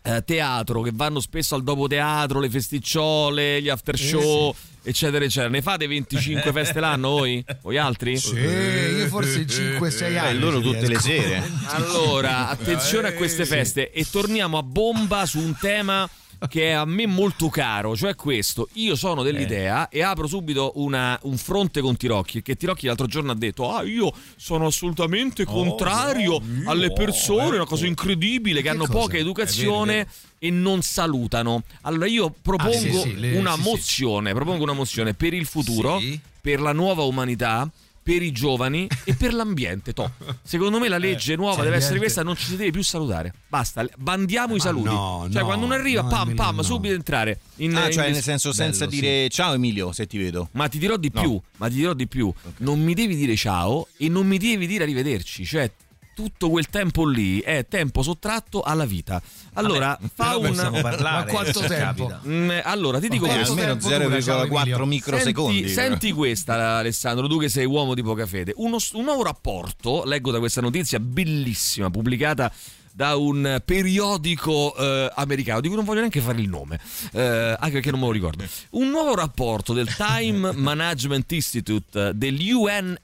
eh, teatro, che vanno spesso al dopo teatro, le festicciole, gli after show, eccetera, eccetera. Ne fate 25 feste l'anno voi? Voi altri? Sì, io forse 5-6 Eh, anni. loro ci tutte le riesco. sere. Allora, attenzione a queste feste e torniamo a bomba su un tema che è a me molto caro, cioè questo. Io sono dell'idea e apro subito una- un fronte con Tirocchi, che Tirocchi l'altro giorno ha detto "Ah, io sono assolutamente contrario alle persone, una cosa incredibile che, hanno cosa? poca educazione vero, e non salutano". Allora io propongo Ah, sì, sì, le- una sì, mozione, propongo una mozione per il futuro, per la nuova umanità per i giovani e per l'ambiente. toh. Secondo me la legge nuova cioè, deve essere questa: non ci si deve più salutare. Basta, bandiamo i Ma saluti. no, cioè, no, quando uno arriva, no, pam, pam, no. subito entrare. In, Ah, in- cioè nel senso senza Bello, dire ciao Emilio se ti vedo. Ma ti dirò di No. più, ma ti dirò di più. Non mi devi dire ciao e non mi devi dire arrivederci. Cioè, tutto quel tempo lì è tempo sottratto alla vita. Allora, Vabbè, fa un. parlare. Ma quanto tempo? Mm, allora, ti dico Eh, questo. almeno tempo dura, ciao, 0,4 Emilio? microsecondi. Senti, senti questa, Alessandro, tu che sei uomo di poca fede. Uno- un nuovo rapporto, leggo da questa notizia bellissima, pubblicata da un periodico eh, americano, di cui non voglio neanche fare il nome, eh, anche perché non me lo ricordo. Un nuovo rapporto del Time Management Institute dell'UNSW.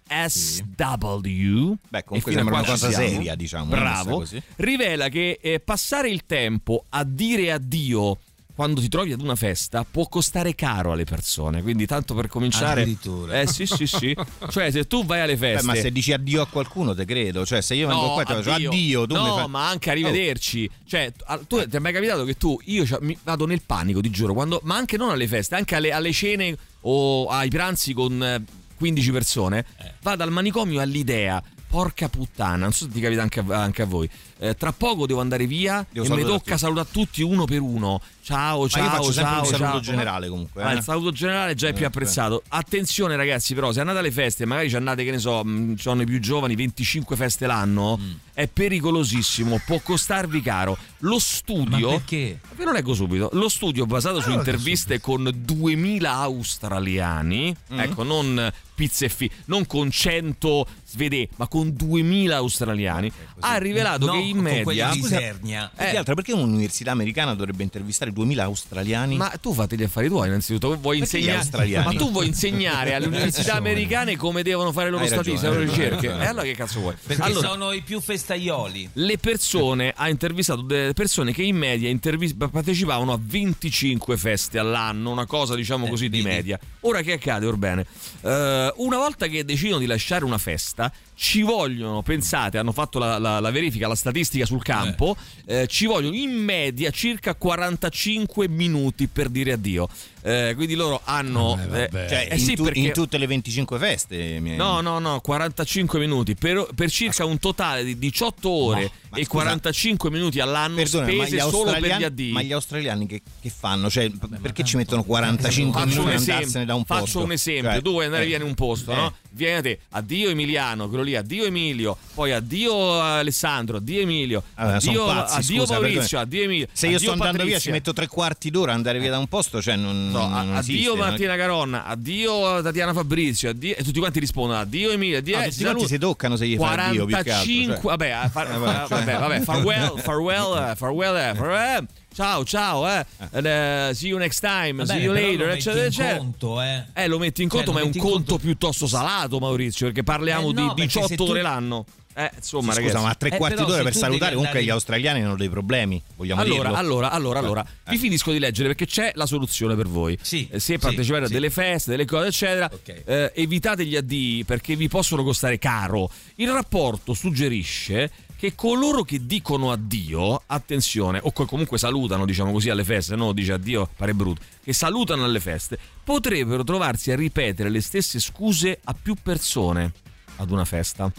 Beh, comunque e sembra una cosa siamo. seria, diciamo, Bravo. Rivela che eh, passare il tempo a dire addio quando ti trovi ad una festa può costare caro alle persone. Quindi, tanto per cominciare. Addirittura. Eh sì, sì, sì. cioè, se tu vai alle Beh, feste. ma se dici addio a qualcuno te credo, cioè se io vengo No, qua e ti faccio addio, tu no, fai ma anche arrivederci. Cioè, a- tu ti è mai capitato che tu, io mi vado nel panico, ti giuro, quando, ma anche non alle feste, anche alle, alle cene o ai pranzi con eh, 15 persone, Eh. vado al manicomio all'idea. porca puttana, non so se ti capita anche a, anche a voi. Eh, tra poco devo andare via Devo e mi tocca salutare tutti uno per uno. Ciao, ciao, ciao, un saluto ciao. generale comunque. Ah, eh. il saluto generale già è più Eh, apprezzato. Attenzione, ragazzi, però, se andate alle feste, magari ci andate, che ne so, mh, ci sono i più giovani, 25 feste l'anno. Mm. È pericolosissimo, può costarvi caro. Lo studio. Ma perché? Ve lo leggo subito. Lo studio basato su leggo interviste con 2000 australiani, Mm. ecco, non pizze e fi, non con 100 svedè, ma con 2000 australiani, ha rivelato No, che in media. di. Più che altro perché un'università americana dovrebbe intervistare 2000 australiani? Ma tu fate gli affari tuoi, innanzitutto. Vuoi insegnare, australiani? ma tu vuoi insegnare alle università americane come devono fare le loro statistiche, le loro ricerche? E allora che cazzo vuoi? Perché Allora, sono i più festaioli. le persone ha intervistato delle persone che in media intervis- partecipavano a 25 feste all'anno, una cosa diciamo così di media. Ora che accade, Orbene? Eh, una volta che decidono di lasciare una festa, ci vogliono, pensate, hanno fatto la, la- la verifica, la statistica sul campo, eh, ci vogliono in media circa 45 minuti per dire addio. Eh, quindi loro hanno... eh, Cioè, eh in, sì, tu- perché- in tutte le 25 feste. mi- No, no, no, 45 minuti per, per circa un totale di 18 ore ma e scusa, 45 minuti all'anno Perdona, ma spese gli, solo per gli australiani, addii. ma gli australiani che, che fanno? Cioè, p- perché ci mettono 45 Faccio un, minuti esempio, andarsene da un posto? faccio un esempio, Cioè, tu vuoi andare eh, via in un posto, eh. no? Vieni a te, addio Emiliano, quello lì, addio Emilio, poi addio Alessandro, addio Emilio, Allora, addio, pazzi, addio scusa, Maurizio, addio Emilio. Se io sto andando via, ci metto tre quarti d'ora ad andare via da un posto, cioè non, No, non esiste, addio non è- Martina Caronna, addio Tatiana Fabrizio, addio, e tutti quanti rispondono addio Emilio, addio No, eh, tutti si quanti si toccano se gli fai addio, più che altro, 45 cioè. vabbè, a far- Eh, vabbè, eh, vabbè, vabbè, farewell, farewell, eh, farewell, eh, farewell. Ciao, ciao, eh. And, eh, see you next time, Va see you later, metti eccetera, in eccetera. conto, eh. Eh, lo metti in Cioè, conto, ma è un conto conto- piuttosto salato, Maurizio, perché parliamo Eh, no, di perché se 18 tu- ore l'anno. Eh, insomma, Sì, ragazzi. scusa, ma tre Eh, quarti d'ora per salutare, comunque andare- gli australiani hanno dei problemi, vogliamo Allora, dirlo? allora, allora, allora, Eh. vi finisco di leggere perché c'è la soluzione per voi. Sì, Eh, se sì, partecipate a sì. delle feste, delle cose, eccetera, eh, evitate gli addii perché vi possono costare caro. Il rapporto suggerisce che coloro che dicono addio, attenzione, o co- comunque salutano, diciamo così, alle feste, no, dice addio, pare brutto, che salutano alle feste, potrebbero trovarsi a ripetere le stesse scuse a più persone ad una festa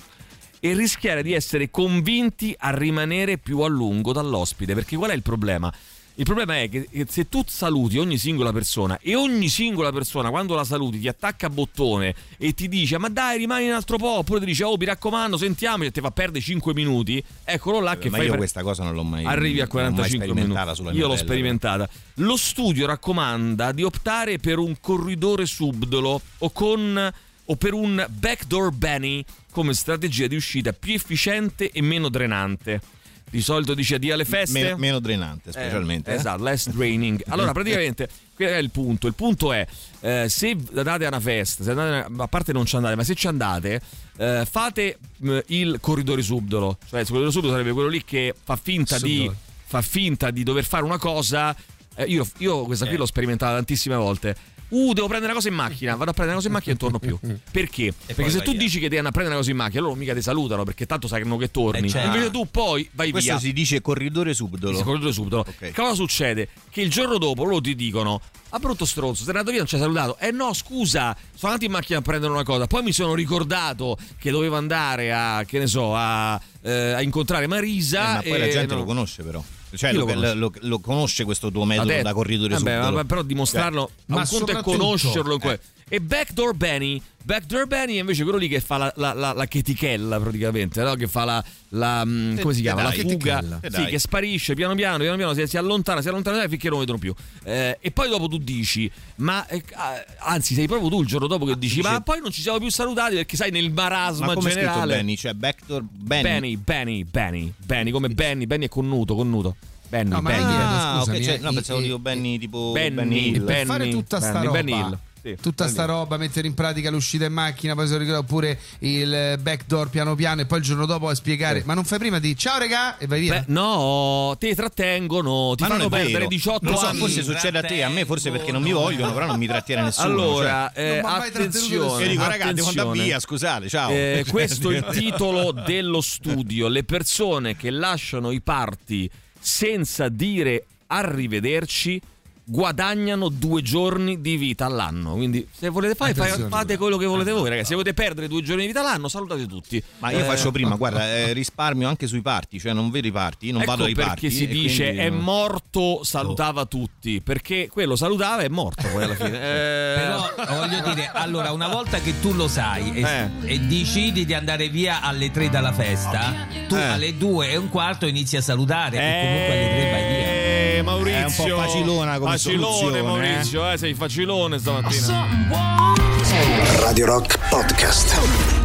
e rischiare di essere convinti a rimanere più a lungo dall'ospite. Perché qual è il problema? Il problema è che se tu saluti ogni singola persona e ogni singola persona quando la saluti ti attacca a bottone e ti dice ma dai rimani un altro po' oppure ti dice oh mi raccomando sentiamoci e ti fa perdere 5 minuti eccolo là che ma fai io per- questa cosa non l'ho mai arrivi a non l'ho mai 45 sperimentata minuti io l'ho sperimentata lo studio raccomanda di optare per un corridore subdolo o con o per un backdoor banning come strategia di uscita più efficiente e meno drenante di solito dice addio alle feste Meno, meno drenante, specialmente. eh, eh. esatto, less draining. Allora, praticamente, quello è il punto. Il punto è, eh, se andate a una festa, se andate, a parte non ci andate, ma se ci andate, eh, fate mh, il corridore subdolo. Cioè, il corridore subdolo sarebbe quello lì che fa finta, di, fa finta di dover fare una cosa. Eh, io, io questa qui l'ho sperimentata tantissime volte. Uh, devo prendere una cosa in macchina, vado a prendere una cosa in macchina e non torno più. Perché? Perché se tu via. dici che devi andare a prendere una cosa in macchina, loro mica ti salutano perché tanto sanno che torni. Eh, certo. Invece tu poi vai Questo via. si dice corridore subdolo. Sì, corridore subdolo. Ok. Che cosa succede? Che il giorno dopo loro ti dicono: A brutto stronzo, sei andato via, non ci hai salutato. Eh no, scusa, sono andato in macchina a prendere una cosa. Poi mi sono ricordato che dovevo andare a, che ne so, a, eh, a incontrare Marisa. Eh, ma poi la gente non- lo conosce però. Cioè lo, lo conosce? lo- lo conosce questo tuo metodo Vabbè, da corridore vabbè, ma- però dimostrarlo Cioè, ma un conto è conoscerlo in que- e Backdoor Benny Backdoor Benny è invece quello lì che fa la, la, la, la chetichella praticamente no? che fa la, la mm, come si Eh, chiama la dai, fuga chetichella. Eh, sì, che sparisce piano piano piano piano si, si allontana si allontana finché non vedono più Eh, e poi dopo tu dici ma eh, ah, anzi sei proprio tu il giorno dopo che dici dice- ma poi non ci siamo più salutati perché sai nel marasma ma come generale Benny? Cioè backdoor Benny. Benny Benny Benny Benny come Benny Benny è connuto connuto Benny No, ma Benny Ah, scusami, ok, cioè, eh, no, pensavo dico Benny tipo Benny, Benny Hill. Benny. fare tutta sta Benny, roba Benny Hill. Sì, tutta sta roba mettere in pratica l'uscita in macchina poi si ricorda oppure il backdoor piano piano e poi il giorno dopo a spiegare ma non fai prima di ciao regà e vai via Beh, no, ti trattengono, ti Ma fanno perdere vero. 18 non so, anni. forse succede a te, a me forse perché non mi vogliono, però non mi trattiene nessuno. Allora, cioè. eh, attenzione. Io dico, raga, devo andare via, scusate, ciao. Eh, Cioè, questo è il titolo dello studio. Le persone che lasciano i party senza dire arrivederci guadagnano due giorni di vita all'anno. Quindi se volete fare, fai- Attenzione. fate quello che volete voi, ragazzi. Se volete perdere due giorni di vita all'anno, salutate tutti. Ma io Eh, faccio prima, guarda, eh, risparmio anche sui parti, cioè non vedo i parti, non ecco vado ai perché parti. si e dice quindi è morto, salutava tutti. Perché quello salutava è morto poi alla fine. Eh, Però voglio dire, allora, una volta che tu lo sai e, Eh. e decidi di andare via alle 3 dalla festa, tu Eh. alle 2 e un quarto inizi a salutare e comunque alle 3 vai via. Eh, Maurizio. È un po' facilona come Facilone, soluzione, Maurizio, eh, sei facilone stamattina. Radio Rock Podcast.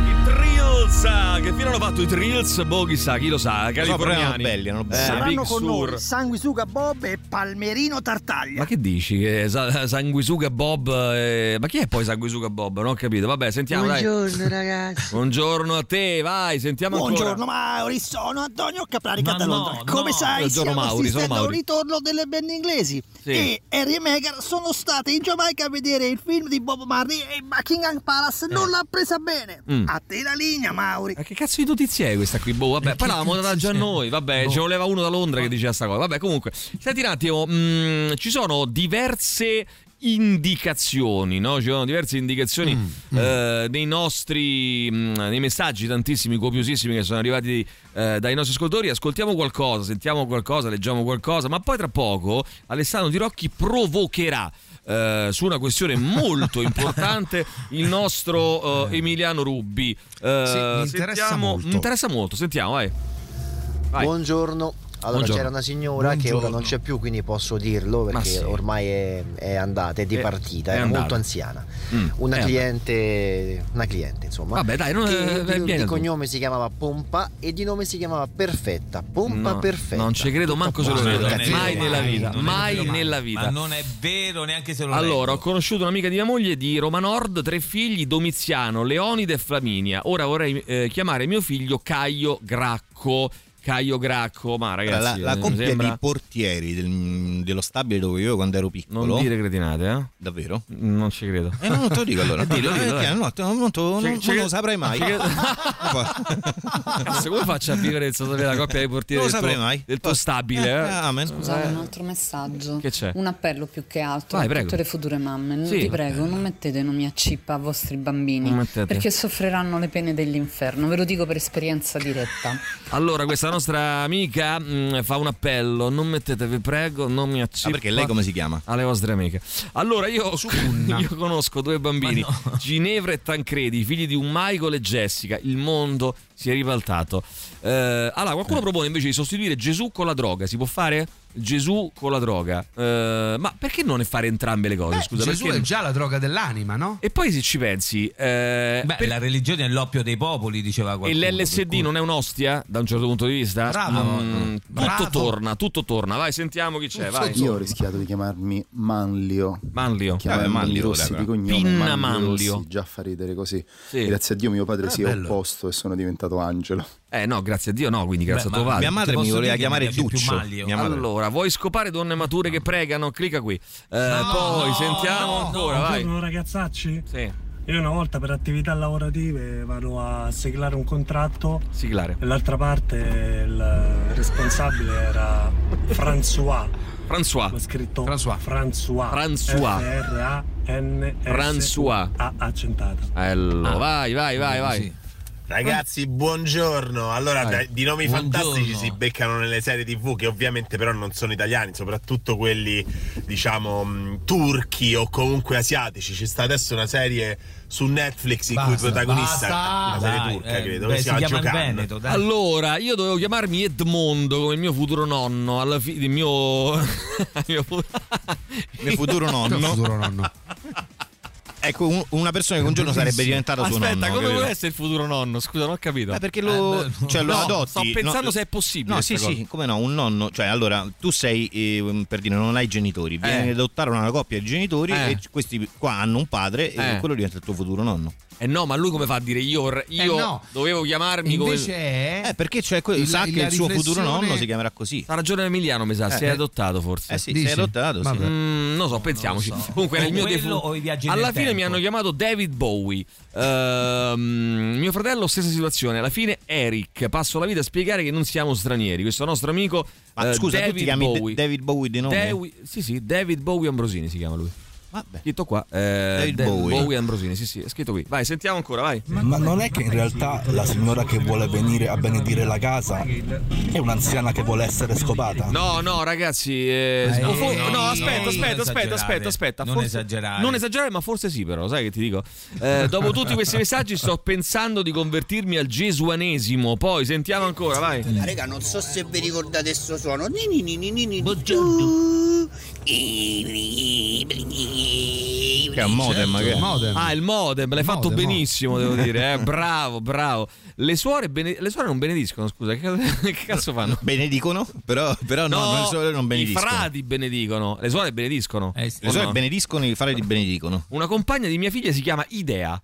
Ah, che fine hanno fatto i Trills? Boh, chissà, chi lo sa, californiani. belli, erano belli. Eh, Saranno Big con Sur. noi Sanguisuga Bob e Palmerino Tartaglia. Ma che dici? Che sa- Sanguisuga Bob. eh, Ma chi è poi Sanguisuga Bob? Non ho capito. Vabbè, sentiamo. dai. Buongiorno ragazzi. Buongiorno a te, vai, sentiamo Buongiorno ancora. Mauri, sono Antonio Caprarica Ma da no, Londra. Come no. sai, Buongiorno, stiamo Mauri, sono assistendo a un Mauri. ritorno delle band inglesi. Sì. E Harry e Meghan sono state in Giamaica a vedere il film di Bob Marley e Buckingham Palace non l'ha presa bene. Mm. A te la linea, Mauri. Ma che cazzo di notizie è questa qui? Boh, vabbè, poi l'avevamo data già noi. Vabbè, ci voleva uno da Londra che diceva sta cosa. Vabbè, comunque, senti un attimo, mm, ci sono diverse indicazioni, no? Ci sono diverse indicazioni eh, nei nostri mm, nei messaggi tantissimi, copiosissimi che sono arrivati eh, dai nostri ascoltatori. Ascoltiamo qualcosa, sentiamo qualcosa, leggiamo qualcosa, ma poi tra poco Alessandro Di Rocchi provocherà eh, su una questione molto importante il nostro eh, Emiliano Rubbi. Eh, Sì, mi interessa sentiamo- molto. Interessa molto, sentiamo, vai. Vai. Buongiorno. Allora Buongiorno. c'era una signora che ora non c'è più, quindi posso dirlo perché sì. ormai è, è andata, è dipartita, è era andata. molto anziana. Mm, Una cliente, una cliente insomma. Vabbè, dai, non- che eh, di, di cognome si chiamava Pompa e di nome si chiamava Perfetta. Pompa No, Perfetta. Non ci credo manco se lo vedo. Mai nella vita, è mai nella vita. Ma non è vero neanche se lo Allora, ho conosciuto un'amica di mia moglie di Roma Nord, tre figli, Domiziano, Leonide e Flaminia. Ora vorrei eh, chiamare mio figlio Caio Gracco. Caio Gracco, ma la, ragazzi, la eh, mi coppia sembra... di portieri del- dello stabile dove io quando ero piccolo. Non dire cretinate, eh? Davvero? Non ci credo. Eh, no, non te lo dico allora. Eh, dillo, dillo, Eh, dai. no, non, te- non- non lo saprai mai. Cazzo, come faccio a vivere senza sapere la coppia dei portieri del lo tuo, saprei mai. del tuo stabile? Eh, Eh? amen. Scusate, Eh. un altro messaggio. Che c'è? Un appello più che altro Vai, a prego. tutte le future mamme. Sì. Vi prego, non mettete nomi a cippa a vostri bambini. Perché soffriranno le pene dell'inferno. Ve lo dico per esperienza diretta. Allora, questa nostra amica mh, fa un appello: non mettete, vi prego, non mi accippa. Ah, perché lei come si chiama? Alle vostre amiche. Allora, io, io conosco due bambini, Ginevra e Tancredi, figli di un Michael e Jessica. Il mondo si è ribaltato. Eh, allora, qualcuno propone invece di sostituire Gesù con la droga. Si può fare? Gesù con la droga. Eh, ma perché non fare entrambe le cose? Scusa, Gesù perché è già la droga dell'anima, no? E poi se ci pensi, eh, Beh, la religione è l'oppio dei popoli, diceva e qualcuno. l'LSD non è un'ostia da un certo punto di vista? Bravo. Mm, tutto Bravo. torna, tutto torna. Vai, sentiamo chi c'è. Vai. Io ho rischiato di chiamarmi Manlio. Manlio. Chiamarmi Eh, Manlio, Rossi di cognome. Pinna Manlio. Manlio. Rossi, già fa ridere così. Sì. Grazie a Dio mio padre Ah, si è bello. opposto e sono diventato Angelo. Eh no, grazie a Dio no, quindi grazie Beh, a tuo padre. mia madre mi voleva chiamare Duccio. Allora, vuoi scopare donne mature che pregano? Clicca qui. Eh, poi sentiamo ancora, vai. Buongiorno ragazzacci. Sì. Io una volta per attività lavorative vado a siglare un contratto Siglare. e l'altra parte il responsabile era François. François. Ho scritto François. François. François. F-R-A-N-S François. A accentata. Allora, Ah. vai, vai, vai, vai. Ragazzi, buongiorno. Allora, Vai. dai, di nomi Buongiorno. fantastici si beccano nelle serie TV che ovviamente però non sono italiani, soprattutto quelli, diciamo, mh, turchi o comunque asiatici. Ci sta adesso una serie su Netflix in cui il Basta, protagonista basta. una serie Dai, turca, eh, credo, beh, che si, si chiama il Giocan. Veneto, dai. Allora, io dovevo chiamarmi Edmondo come il mio futuro nonno, alla fine il mio il mio, fu- Mio futuro nonno. Mio futuro nonno. Ecco, un- una persona che un giorno sarebbe diventata suo Aspetta, nonno. come capito? vuole essere il futuro nonno? Scusa, non ho capito. Eh, perché lo, Eh, cioè, lo no, adotti. Sto pensando no, se è possibile. No, sì, sta sì, cosa. come no, un nonno, cioè allora tu sei eh, per dire non hai genitori, vieni Eh. ad adottare una coppia di genitori Eh. e questi qua hanno un padre e Eh. quello diventa il tuo futuro nonno. Eh no, ma lui come fa a dire io, io Eh no. dovevo chiamarmi come Invece è. Eh, perché c'è que- il- sa che il suo futuro nonno si chiamerà così. Ha ragione Emiliano, mi sa, Eh, si è eh. adottato forse. Eh sì, si è adottato, sì. Mm, non so, pensiamoci. Comunque O il mio defunto. o i viaggi Alla nel fine fine mi hanno chiamato David Bowie. Ehm, mio fratello, stessa situazione. Alla fine, Eric. Passo la vita a spiegare che non siamo stranieri. Questo nostro amico. Ma eh, scusa, tu David ti chiami Bowie. David Bowie di nome? Dewi- sì, sì, David Bowie Ambrosini si chiama lui. Vabbè. Scritto qua. eh, Bowie. Bowie Ambrosini, sì, sì, è scritto qui. Vai, sentiamo ancora, vai. Ma non è che in realtà la signora che vuole venire a benedire la casa è un'anziana che vuole essere scopata? No, no, ragazzi. eh, no, fo- no, no, no, aspetta, aspetta, aspetta, aspetta, aspetta. Non forse- esagerare. Non esagerare, ma forse sì, però, sai che ti dico? Eh, dopo tutti questi messaggi sto pensando di convertirmi al gesuanesimo. Poi sentiamo ancora, vai. Ma raga, non so se vi ricordate questo suono. Buongiorno. Che è un modem, che è? Modem. Ah, il modem, l'hai fatto Modem, benissimo, devo dire. Eh. Bravo, bravo. Le suore, bene- le suore non benediscono, scusa. Che, che cazzo fanno? Benedicono? Però, però no, non, solo non i benediscono. frati benedicono. Le suore benediscono. Eh, sì. Le suore no? benediscono, i frati benedicono. Una compagna di mia figlia si chiama Idea.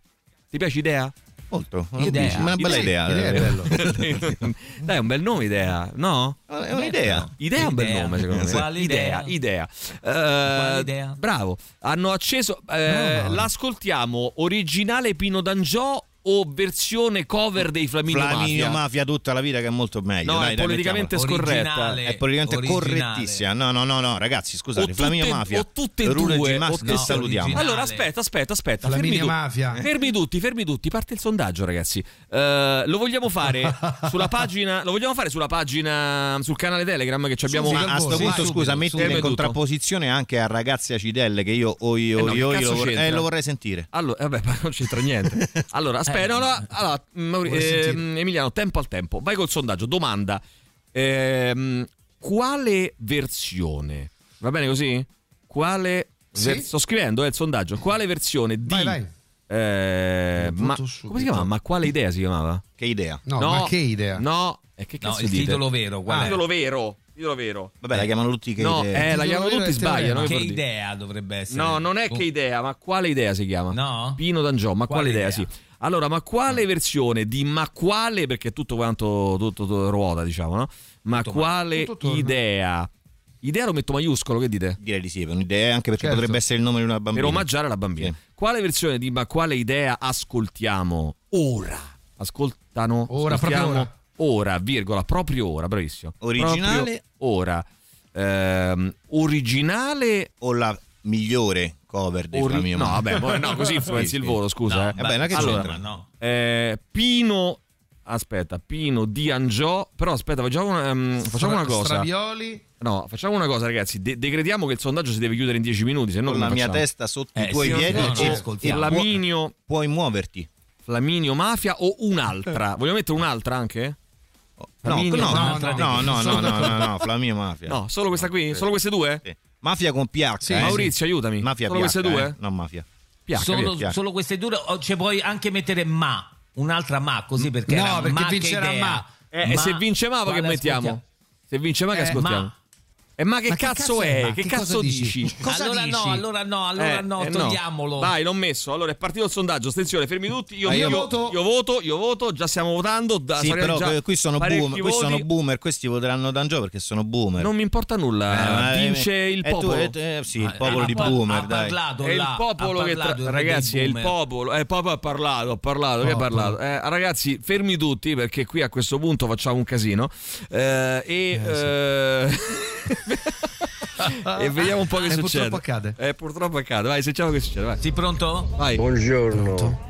Ti piace Idea? Molto. Idea. Una bella idea. Idea è bello. Dai, è un bel nome Idea, no? È un'idea. Idea è un bel Idea. nome, secondo me. Quale idea? idea? Idea. Eh, idea? Bravo. Hanno acceso. eh, L'ascoltiamo originale Pino D'Angiò o versione cover dei Flaminio, Flaminio Mafia? Mafia tutta la vita che è molto meglio. No, dai, è dai, politicamente mettiamola. scorretta. Originale. È politicamente Originale. correttissima. No, no, no, no, ragazzi, scusate. O Flaminio tutte- Mafia. o tutte e Rule due, G Mas- o che tutte salutiamo. Allora, aspetta, aspetta, aspetta. Flaminio fermi tu- Mafia. Fermi tutti, fermi tutti. Parte il sondaggio, ragazzi. Eh, lo vogliamo fare sulla pagina. Lo vogliamo fare sulla pagina. sul canale Telegram che ci abbiamo. Ma a sto Sì, punto, subito, scusa, subito. in contrapposizione anche a ragazze acidelle che io o io, Eh no, io, che io cazzo lo, vorrei, eh, lo vorrei sentire. Allora, vabbè, ma non c'entra niente. Allora, aspetta, no, no, allora, Mauri- Vorrei ehm. Emiliano, tempo al tempo. Vai col sondaggio. Domanda: Ehm, quale versione? Va bene così? Quale Sì. ver- sto scrivendo eh, il sondaggio. Quale versione di Vai, vai. eh, ma come si chiama? Ma quale idea si chiamava? Che idea. No, ma che idea? No, e che No, cazzo il dite? titolo vero, Ah, è? titolo vero. Titolo vero. Vabbè, la chiamano tutti che No, idea. eh, la chiamano tutti è teorema. sbagliano. Che idea dovrebbe essere? No, non è che idea, ma quale idea si chiama? No? Pino D'Angiò, ma quale, Quale idea? idea? Sì. Allora, ma quale versione di ma quale, perché tutto quanto tutto, tutto ruota, diciamo, no? Ma Tutto ma- quale tutto idea? Idea lo metto maiuscolo, che dite? Direi di sì, è un'idea anche perché Certo. potrebbe essere il nome di una bambina. Per omaggiare la bambina. Sì. Quale versione di ma quale idea ascoltiamo ora? Ascoltano? Ora, ascoltiamo proprio ora, virgola, proprio ora, bravissimo. Originale? Proprio ora. Ehm, originale O la migliore cover di Ori- Flaminio no, vabbè, poi- no, così influenzi il sì. voto, scusa. No, eh. Vabbè, ma che allora, c'entra? no. eh, Pino, aspetta, Pino di Angiò. Però aspetta, facciamo una, ehm, facciamo una cosa. Stravioli. No, facciamo una cosa, ragazzi. De- decretiamo che il sondaggio si deve chiudere in 10 minuti. Se no, Con la mia testa sotto Eh, i tuoi sì, piedi no, no, ascoltiamo. e Flaminio, puoi muoverti. Flaminio Mafia o un'altra? Vogliamo mettere un'altra anche? No, Flaminio, no, no, no, no, no, no, no, no, no, Flaminio Mafia. No, solo questa qui? Solo queste due? Sì. Mafia con PH. Sì, eh. Maurizio, aiutami. Mafia Solo PH, queste due? eh. No, Mafia. PH, solo, via. solo queste due o ci puoi anche mettere ma un'altra ma così perché No, perché ma che vincerà ma. Eh, e se vince Mava che mettiamo? ascoltiamo? Se vince Mava che Eh, ascoltiamo? ma- E ma che, Ma che cazzo, cazzo è? è ma? Che, Che cazzo cosa dici? dici? Cosa allora dici? no, allora no, allora Eh, no, eh, togliamolo. Vai, l'ho messo. Allora è partito il sondaggio. Attenzione, fermi tutti. Io, Ah, io io- voto. io voto, io voto. Già stiamo votando. Da, Sì, però qui sono boomer, qui sono boomer, questi voteranno D'Angio perché sono boomer. Non mi importa nulla. Eh, ma- Vince eh, il eh, tu- popolo. eh, eh, sì, il Ah, popolo di boomer, ha dai. parlato È il popolo ha che tra- ragazzi è il popolo eh, popolo ha parlato ha parlato che ha parlato eh, ragazzi fermi tutti perché qui a questo punto facciamo un casino eh, e eh, e vediamo un po' che Eh, succede purtroppo accade. eh, purtroppo accade vai sentiamo che succede vai Sì, pronto? vai Buongiorno.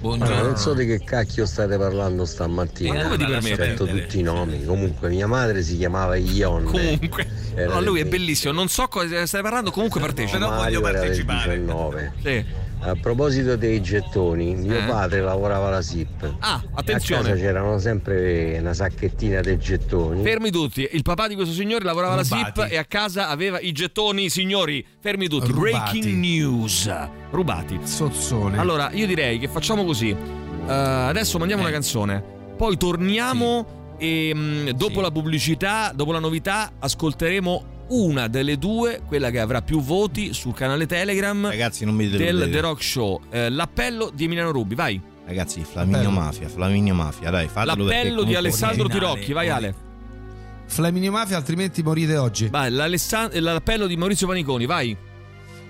Buongiorno. Ah, non so di che cacchio state parlando stamattina. Ma come ti permetti? Perdere. tutti i nomi. Comunque mia madre si chiamava Ionne. comunque Era no, lui è bellissimo non so cosa stai parlando comunque partecipa Però voglio partecipare. 19. sì. A proposito dei gettoni, mio Eh? padre lavorava alla SIP. ah A casa attenzione c'erano sempre una sacchettina dei gettoni. Fermi tutti, il papà di questo signore lavorava alla. SIP e a casa aveva i gettoni, signori. Fermi tutti, Rubati. breaking news. Rubati. Sozzone. Allora, io direi che facciamo così. Eh, adesso mandiamo una canzone, poi torniamo e mh, dopo Sì. la pubblicità, dopo la novità, ascolteremo una delle due, quella che avrà più voti sul canale Telegram Ragazzi, non mi del. The Rock Show. Eh, l'appello di Emiliano Rubi, vai. Ragazzi, Flaminio. Mafia, Flaminio Mafia, dai, fatelo L'appello di Alessandro originale, Tirocchi, vai Ale. Flaminio Mafia, altrimenti morite oggi. Vai, l'appello di Maurizio Paniconi, vai.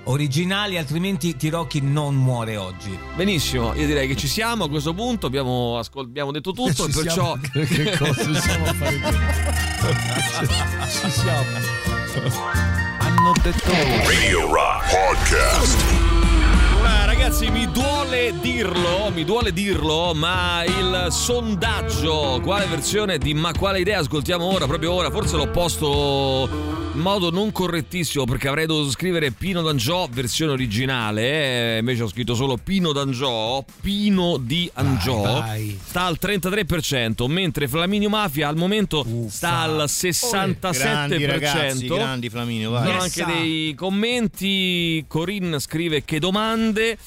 originali, altrimenti Tirocchi non muore oggi. Benissimo, io direi che ci siamo a questo punto, abbiamo, ascol- abbiamo detto tutto e Ci perciò... siamo- che- cosa riusciamo a fare Ci siamo. Hanno detto... Radio Rock Podcast. Ragazzi, mi duole dirlo, mi duole dirlo, ma il sondaggio, quale versione di Ma quale idea ascoltiamo ora, proprio ora, forse l'ho posto in modo non correttissimo perché avrei dovuto scrivere Pino D'Angiò versione originale, eh, invece ho scritto solo Pino D'Angiò, Pino di Angiò, Vai, vai. sta al 33%, mentre Flaminio Mafia al momento sta al 67%. Grandi ragazzi, grandi Flaminio, vai. Sono anche dei commenti. Corinne scrive che domande.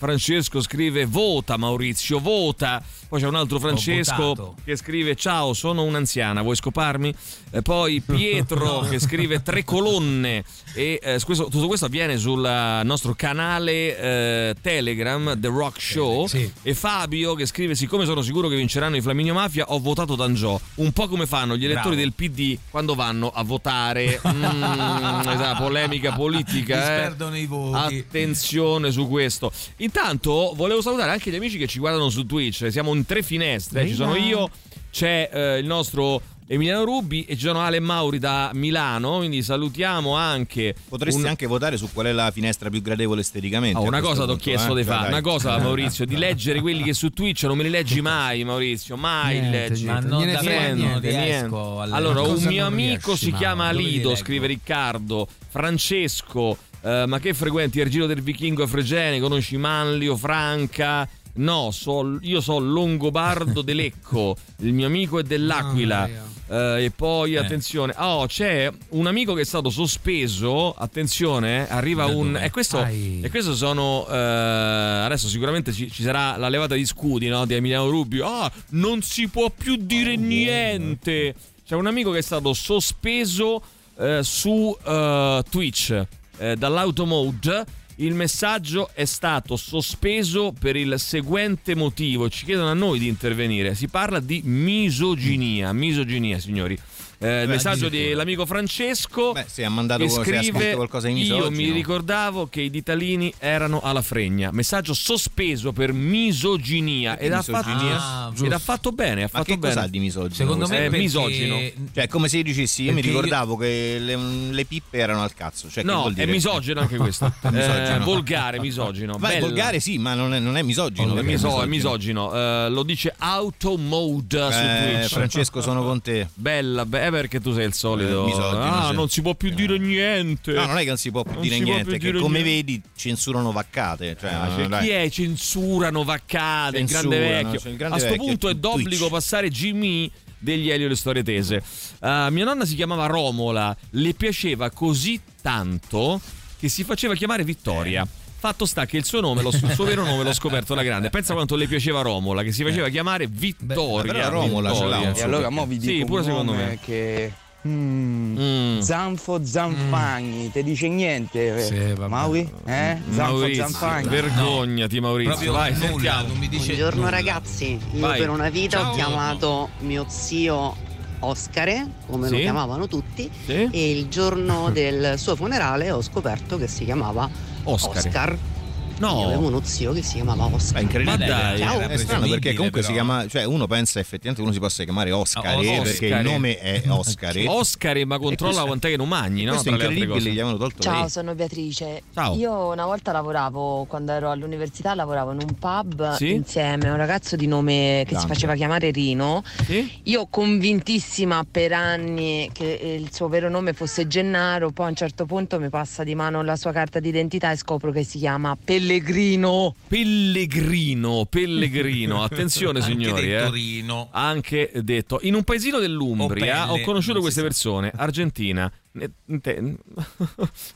Francesco scrive vota Maurizio, vota. Poi c'è un altro Francesco che scrive ciao, sono un'anziana, vuoi scoparmi? E poi Pietro che scrive tre colonne e eh, questo- tutto questo avviene sul eh, nostro canale eh, Telegram The Rock Show e Fabio che scrive siccome sono sicuro che vinceranno i Flaminio Mafia ho votato D'Angiò, un po' come fanno gli elettori Bravo. del PD quando vanno a votare. Mm, esatto, polemica politica. Eh. perdono i voti. Attenzione su questo. Intanto volevo salutare anche gli amici che ci guardano su Twitch. Siamo in tre finestre. Ci sono io, c'è eh, il nostro Emiliano Rubi e ci sono Ale e Mauri da Milano. Quindi salutiamo anche. Potresti un- anche votare su qual è la finestra più gradevole esteticamente. Oh, una cosa ti ho chiesto eh? di fare, Dai. una cosa Maurizio, di leggere quelli che su Twitch non me li leggi mai Maurizio, mai li Niente, leggi. Ma non niente, davvero niente, niente. riesco a leggere. Allora, un mio amico riesci, si chiama Lido, scrive Riccardo, Francesco, eh, ma che frequenti il giro del vichingo a Fregene, conosci Manlio, Franca? No, so- io so Longobardo de Lecco, il mio amico è dell'Aquila. Eh, e poi attenzione, oh, c'è un amico che è stato sospeso. Attenzione, eh, arriva Da un. E questo, e questo sono. eh, adesso sicuramente ci, ci sarà la levata di scudi no, di Emiliano Rubio. Ah, non si può più dire niente. C'è un amico che è stato sospeso eh, su eh, Twitch eh, dall'automode. Il messaggio è stato sospeso per il seguente motivo. Ci chiedono a noi di intervenire. Si parla di misoginia. Misoginia, signori. Eh, il messaggio dell'amico Francesco Beh, se ha mandato che ha scrive scritto qualcosa in io misogino. mi ricordavo che i ditalini erano alla fregna messaggio sospeso per misoginia ed ha, misoginia? fatto, Ah, ed ha fatto bene ha Ma fatto che bene di misogino? Secondo me È perché- misogino. Cioè, è come se dicessi, io mi io- ricordavo che le, le pippe erano al cazzo. Cioè, che no è misogino anche questo È misogino. Eh, volgare misogino Vai, Bella. volgare sì, ma non è, non è misogino. è, perché miso- è misogino Eh, lo dice automode su Eh, Twitch Francesco, sono con te. bella be- perché tu sei il solito Eh, misogino, ah sì. non si può più dire niente No, non è che non si può più Non dire niente, più che dire come niente. vedi censurano vaccate. Cioè, Ah, eh, cioè, chi è censurano vaccate il grande Censurano, vecchio cioè, il grande a sto vecchio, punto è Twitch. d'obbligo passare Jimmy degli Elio e le storie tese Uh, mia nonna si chiamava Romola le piaceva così tanto che si faceva chiamare Vittoria Fatto sta che il suo nome, lo- il suo vero nome l'ho scoperto da grande. Pensa quanto le piaceva Romola, che si faceva chiamare Vittoria. però Romola ce l'ha Vittoria. un E allora mo vi dico Sì, pure un secondo nome me. che mm, Mm. Zanfo Zanfagni, ti dice niente? Sì, vabbè. Maui? Eh? Zanfo Maurizio, Zanfagni. vergognati Maurizio, Proprio vai, nulla, sentiamo. non mi dice Buongiorno nulla. ragazzi, io Vai. per una vita Ciao. ho chiamato mio zio Oscare, come Sì. lo chiamavano tutti, Sì? e il giorno del suo funerale ho scoperto che si chiamava Oscar. Oscar. No. Io avevo uno zio che si chiamava Oscar. È incredibile. Ma dai, Ciao. È strano perché comunque si però. chiama, cioè uno pensa effettivamente uno si possa chiamare Oscar, Oscar. perché il nome è Oscar. Oscar, ma controlla quant'è che non mangi, no? Questo è Tra incredibile, gli avevano tolto Ciao, lei. sono Beatrice. Ciao. Io una volta lavoravo, quando ero all'università, lavoravo in un pub Sì? insieme a un ragazzo di nome che Dante. si faceva chiamare Rino. Sì? Io convintissima per anni che il suo vero nome fosse Gennaro, poi a un certo punto mi passa di mano la sua carta d'identità e scopro che si chiama Pellegrino. Pellegrino, Pellegrino, attenzione Anche signori, detto eh. Rino. Anche detto, in un paesino dell'Umbria Pelle, ho conosciuto queste sa. persone, Argentina,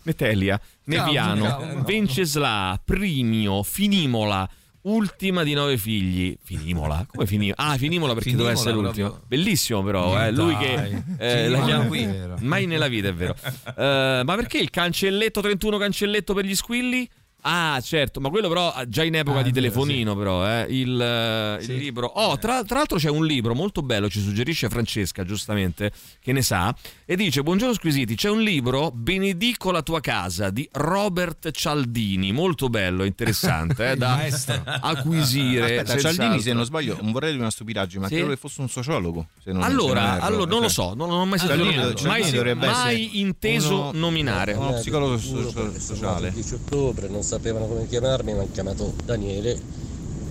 Netelia, Neviano. Vencesla, Primio, Finimola. Ultima di nove figli. Finimola? Come Finimola? Ah, Finimola perché Finimola doveva essere l'ultimo. proprio. Bellissimo, però. Eh, lui che eh, la chiama qui. Mai nella vita, è vero. Eh, ma perché il cancelletto 31 cancelletto per gli squilli? Ah, certo, ma quello però ah, già in epoca Ah, di vero, telefonino, però, eh, il, eh, il Sì. libro. Oh, tra, tra l'altro c'è un libro molto bello, ci suggerisce Francesca, giustamente, che ne sa, e dice: Buongiorno squisiti, c'è un libro, Benedico la tua casa, di Robert Cialdini, molto bello, interessante, eh, da acquisire. Aspetta, Cialdini, se senz'altro. non sbaglio, non vorrei dire una stupidaggine, ma Sì? credo che fosse un sociologo. se non- se Allora, non erro. allora, non lo Cioè, so, non, non ho mai sentito Cialdini- Cialdini mai, mai inteso uno- nominare. uno psicologo so- so- Il sociale. 10 ottobre non sapevano come chiamarmi, mi hanno chiamato Daniele.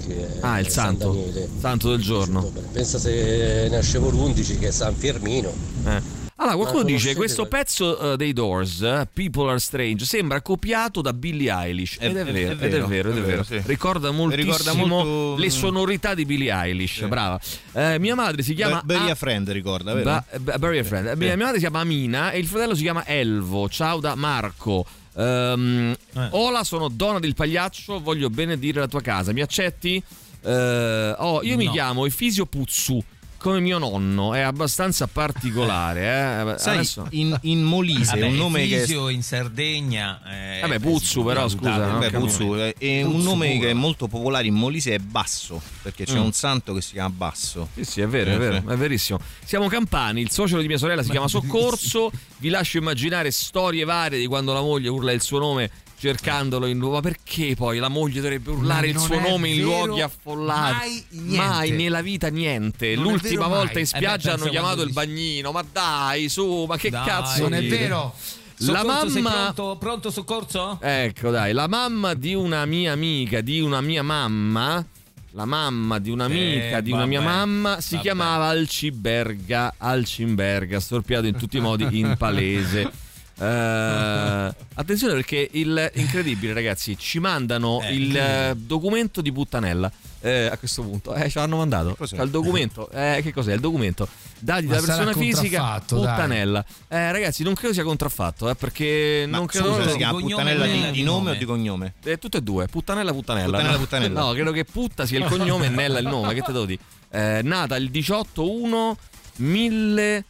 Che Ah, il è San santo, Daniele. santo del giorno. Pensa se nascevo l'11 che è San Firmino. Eh. Allora, qualcuno dice questo pezzo eh, dei Doors, eh, People Are Strange, sembra copiato da Billie Eilish. È- ed è, è- vero, è ed è vero, vero, ed è vero. vero, sì. Ricorda moltissimo ricorda molto- le sonorità di Billie Eilish. Brava. Eh, mia madre si chiama. Bury A- a Friend, ricorda, vero? Ba- Bury a Friend. Mia, mia madre si chiama Amina e il fratello si chiama Elvo. Ciao da Marco. Ehm, Ola, sono Donna del Pagliaccio, voglio benedire la tua casa. Mi accetti? Eh, oh, io mi No. chiamo Efisio Puzzu. Come mio nonno, è abbastanza particolare. Eh? Sai, Adesso- in, in Molise Vabbè, è un nome che... In Sardegna. eh, Vabbè, Puzzu, però, scusa, no? Cavolo. Puzzu, è- è un Puzzu nome puro. che è molto popolare in Molise è Basso, perché c'è Mm. un santo che si chiama Basso. Sì, sì, è vero, è Eh, vero, sì. è verissimo. Siamo campani, il suocero di mia sorella si chiama Soccorso. Vi lascio immaginare storie varie di quando la moglie urla il suo nome cercandolo in ma perché poi la moglie dovrebbe urlare il suo nome in luoghi affollati mai niente. mai nella vita niente Non l'ultima volta mai. in Eh beh, spiaggia pensa hanno chiamato il bagnino ma dai su ma che Dai, cazzo Non è dite? vero. la Soccorso, sei mamma pronto? Pronto soccorso? Ecco, dai, la mamma di una mia amica, di una mia mamma, la mamma di un'amica Eh, di una mia mamma si vabbè. chiamava Alciberga, Alcimberga, storpiato in tutti i modi in palese. Eh, attenzione perché il incredibile ragazzi ci mandano Eh, il eh, documento di puttanella eh, a questo punto eh, ce l'hanno mandato Cos'è? Il documento eh, che cos'è il documento della sarà persona fisica puttanella eh, ragazzi non credo sia contraffatto eh, perché Ma non credo scusa, si chiama puttanella nella di, di nome o di cognome? eh, tutte e due, puttanella, puttanella. Puttanella, no? puttanella. No, credo che putta sia il cognome e Nella il nome. Che te devo dire? Eh, nata il 18-1 1000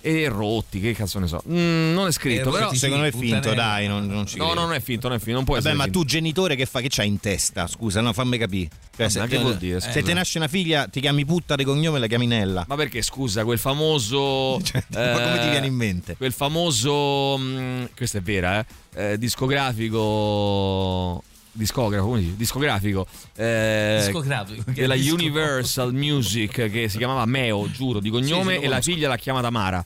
e rotti, che cazzo ne so. Mm, non è scritto, E però. Secondo me è finto, dai, non, non ci No, credo. no, non è finto, non è finto, non può Vabbè, essere. ma finto. tu genitore che fa? Che c'hai in testa? Scusa, no, fammi capire. Cioè, se, che vuol dire, se scusa? te nasce una figlia, ti chiami putta di cognome e la chiami Nella. Ma perché scusa, quel famoso. Cioè, ma come ti eh, viene in mente? Quel famoso. mm, questa è vera, eh? eh, discografico. Discografo, come si dice? Discografico. eh, Discografico, della disco- Universal Music che si chiamava Meo, giuro, di cognome, Sì, lo e la figlia l'ha chiamata Mara.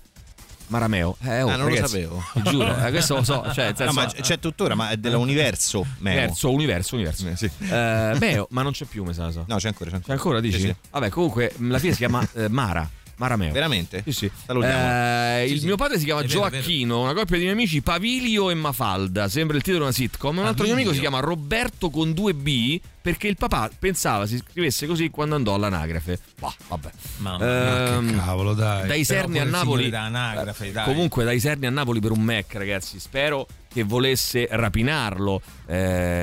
Marameo. Eh, oh, Ah, non lo ragazzi, sapevo. Ti giuro, eh, questo lo so. Cioè, nel No, senso- ma c'è tuttora, ma è dell'universo. Meo. Universo, universo, universo. Eh, sì. Eh, Meo, ma non c'è più, mi sa. so. No, c'è ancora. C'è ancora. C'è ancora, dici? Sì, sì. Vabbè, comunque la figlia si chiama eh, Mara. Marameo. Veramente? Sì, sì. Salutiamo. Eh, il sì. mio padre si chiama vero. Gioacchino, una coppia di miei amici, Pavilio e Mafalda. Sembra il titolo di una sitcom. Un altro mio amico si chiama Roberto con due B perché il papà pensava si scrivesse così quando andò all'anagrafe. Bah, vabbè. Mamma Ehm, Che cavolo, dai. dai Serni a Napoli. da anagrafe, dai. Comunque, dai Serni a Napoli per un Mac, ragazzi. Spero che volesse rapinarlo. Eh,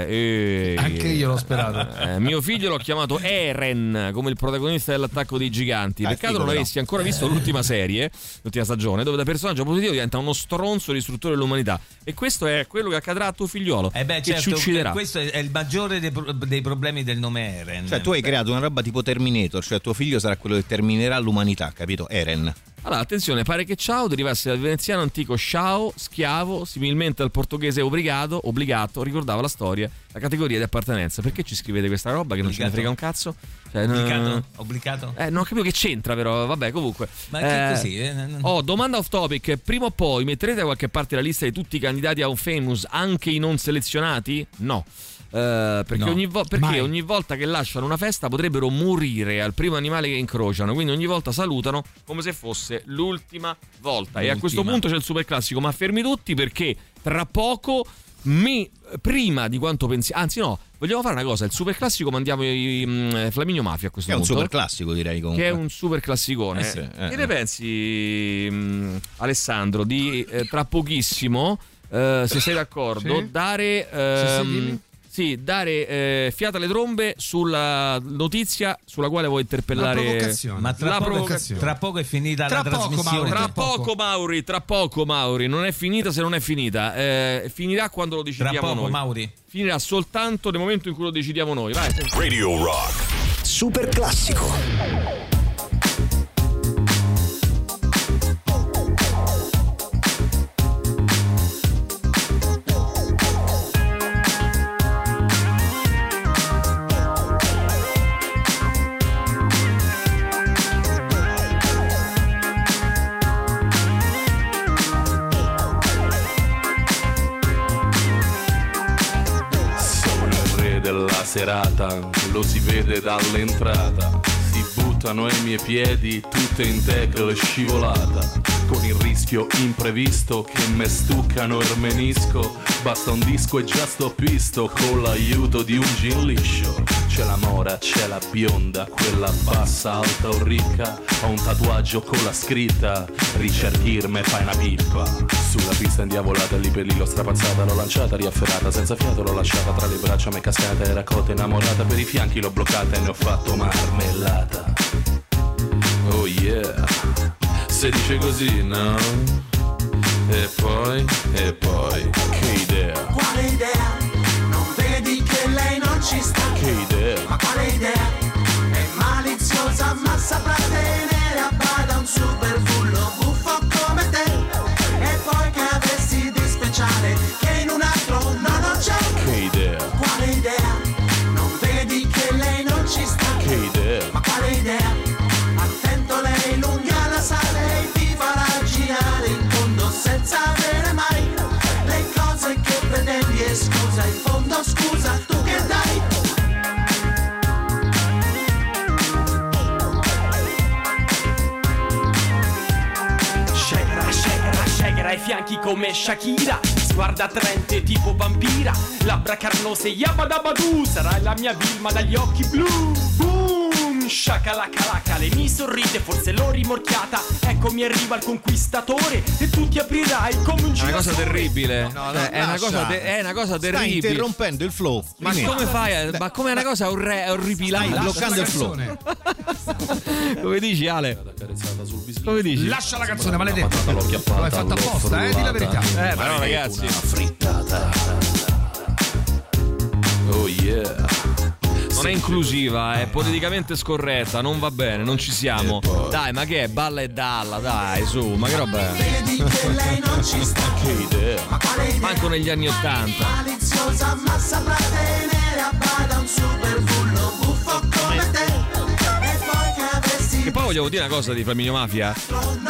e- Anche io l'ho sperato. eh, mio figlio l'ho chiamato Eren come il protagonista dell'attacco dei giganti. Ah, Peccato non però. avessi ancora visto l'ultima serie, l'ultima stagione, dove da personaggio positivo diventa uno stronzo distruttore dell'umanità. E questo è quello che accadrà a tuo figliolo. Eh beh, che certo, ci ucciderà. questo è è il maggiore dei, pro- dei problemi del nome Eren. Cioè, tu hai creato una roba tipo Terminator, cioè tuo figlio sarà quello che terminerà l'umanità, capito? Eren. Allora, attenzione, pare che ciao derivasse dal veneziano antico ciao, schiavo, similmente al portoghese obbligato, obbligato, ricordava la storia, la categoria di appartenenza. Perché ci scrivete questa roba che non ce ne Obbligato? frega un cazzo? Cioè, Obbligato? non- Obbligato? Eh, non ho capito che c'entra, però. Vabbè, comunque. Ma che così? eh? Oh, domanda off topic. Prima o poi metterete da qualche parte la lista di tutti i candidati a un famous, anche i non selezionati? No. Eh, perché, No. ogni, vo- perché ogni volta che lasciano una festa potrebbero morire al primo animale che incrociano. Quindi ogni volta salutano come se fosse l'ultima volta. E a questo L'ultima. punto c'è il super classico. Ma fermi tutti perché tra poco. me- prima di quanto pensi, anzi, no, vogliamo fare una cosa. Il super classico mandiamo i, mm, Flaminio Mafia a questo Che è un punto. super classico, direi comunque. Che è un super classicone. Eh sì, eh, che eh. ne pensi, mh, Alessandro, di eh, tra pochissimo, eh, se sei d'accordo, Sì. dare Sì, sì, ehm, dimmi. Sì, dare eh, fiata alle trombe sulla notizia sulla quale vuoi interpellare. La provocazione. Ma tra, La poco, provocazione. tra poco è finita Tra la poco, trasmissione. Mauro, Tra tra poco. poco, Mauri, tra poco, Mauri. Non è finita se non è finita. Eh, finirà quando lo Tra decidiamo poco, noi. Mauri. Finirà soltanto nel momento in cui lo decidiamo noi. Vai. Radio Rock. Super classico. Della serata, lo si vede dall'entrata. Si buttano ai miei piedi tutte in tackle scivolata. Con il rischio imprevisto che me stuccano il menisco. Basta un disco e già sto pisto con l'aiuto di un gin liscio. C'è la mora, c'è la bionda, quella bassa, alta o ricca. Ho un tatuaggio con la scritta Richard Gere me fai una pippa Sulla pista indiavolata lì per lì l'ho strapazzata L'ho lanciata, riafferrata, senza fiato l'ho lasciata Tra le braccia mi è cascata, era cotta innamorata Per i fianchi l'ho bloccata e ne ho fatto marmellata Oh yeah Se dice così, no? E poi, e poi Che idea, Quale idea? Lei non ci sta? che idea Ma quale idea? È maliziosa ma saprà tenere a bada un super come Shakira. Sguardo attraente tipo vampira. Labbra carnose, yabadabadu Sarai la mia Vilma dagli occhi blu Boom, shakalaka Le mi sorride, forse l'ho rimorchiata Eccomi arriva il conquistatore E tu ti aprirai come un È una cosa terribile. No, no, Cioè, è, una cosa te- è una cosa Stai terribile. interrompendo il flow. Ma Rimetti. come fai? a- Ma come è una cosa orre- orripilante? Stai bloccando il flow. Come dici, Ale? Come dici? Lascia la canzone, maledetta. L'ho chiappata, L'hai fatta apposta, eh? Di la verità. Eh, però ragazzi. frittata Oh yeah Non è inclusiva, è politicamente scorretta, non va bene, non ci siamo. Dai, ma che è? Balla e dalla, dai, su, ma che roba è? Vedi che lei non ci sta Che idea. Ma quale idea? Manco negli anni Ottanta. Che poi vogliamo dire una cosa di Flaminio Mafia.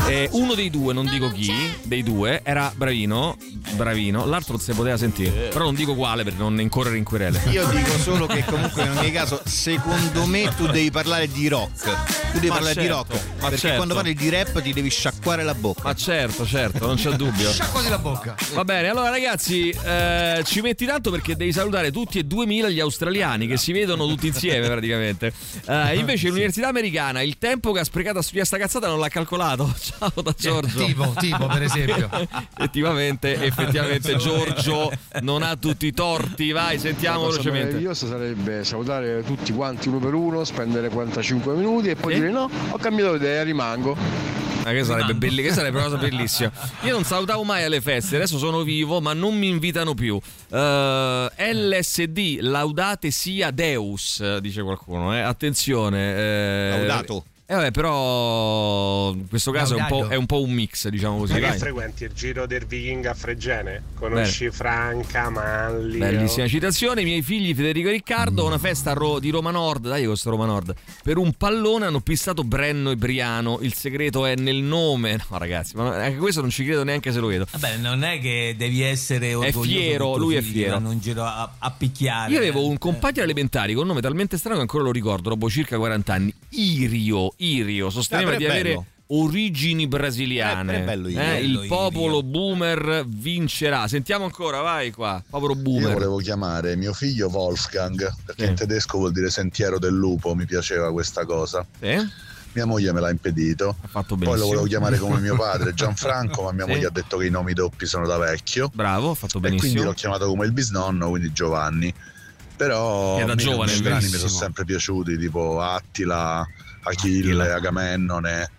Eh, uno dei due, non dico chi, dei due, era bravino, bravino, l'altro si poteva sentire. Però non dico quale per non incorrere in querele. Io dico solo che comunque in ogni caso, secondo me tu devi parlare di rock. Tu devi Ma parlare di certo, rock. ma Perché certo. quando parli di rap ti devi sciacquare la bocca. Ma certo, certo, non c'è dubbio. Sciacquati la bocca. Va bene, allora ragazzi, eh, ci metti tanto perché devi salutare tutti e 2000 gli australiani che si vedono tutti insieme praticamente. Eh, invece l'università americana il tempo che ha sprecato a studiare sta cazzata non l'ha calcolato. Ciao da Giorgio. Tipo, tipo, per esempio. effettivamente, effettivamente Giorgio non ha tutti i torti. Vai, sentiamo velocemente. meravigliosa sarebbe salutare tutti quanti uno per uno, spendere 45 minuti e poi dire no, ho cambiato idea, rimango. Ma che sarebbe, belli- che sarebbe una cosa bellissima. Io non salutavo mai alle feste, adesso sono vivo, ma non mi invitano più. Eh, LSD, laudate sia Deus, eh, dice qualcuno. eh. Attenzione. eh, Laudato. Eh, vabbè, però in questo caso è un, po', è un po' un mix, diciamo così. Ma che vai. frequenti il giro del Viking a Fregene? Conosci Franca, Manlio? Bellissima citazione. I miei figli Federico e Riccardo a una festa Ro- di Roma Nord, dai questo Roma Nord, per un pallone hanno pissato Brenno e Briano. Il segreto è nel nome. No, ragazzi, ma anche questo non ci credo neanche se lo vedo. Vabbè, non è che devi essere orgoglioso fiero, che tuoi lui è fiero. vanno in giro a, a picchiare. Io avevo un compagno elementare con un nome talmente strano che ancora lo ricordo, dopo circa 40 anni. Irio, Irio, sosteneva Ah, di avere bello. origini brasiliane. Eh, bello Irio. Eh, Bello il popolo boomer vincerà. Sentiamo ancora, vai qua. Popolo Io boomer. volevo chiamare mio figlio Wolfgang, perché in tedesco vuol dire sentiero del lupo, mi piaceva questa cosa. Mia moglie me l'ha impedito. Poi lo volevo chiamare come mio padre, Gianfranco, ma mia Sì. moglie ha detto che i nomi doppi sono da vecchio. Bravo, ha fatto E benissimo. quindi l'ho chiamato come il bisnonno, quindi Giovanni. Però da i strani mi sono sempre piaciuti, tipo Attila, Achille, Agamennone.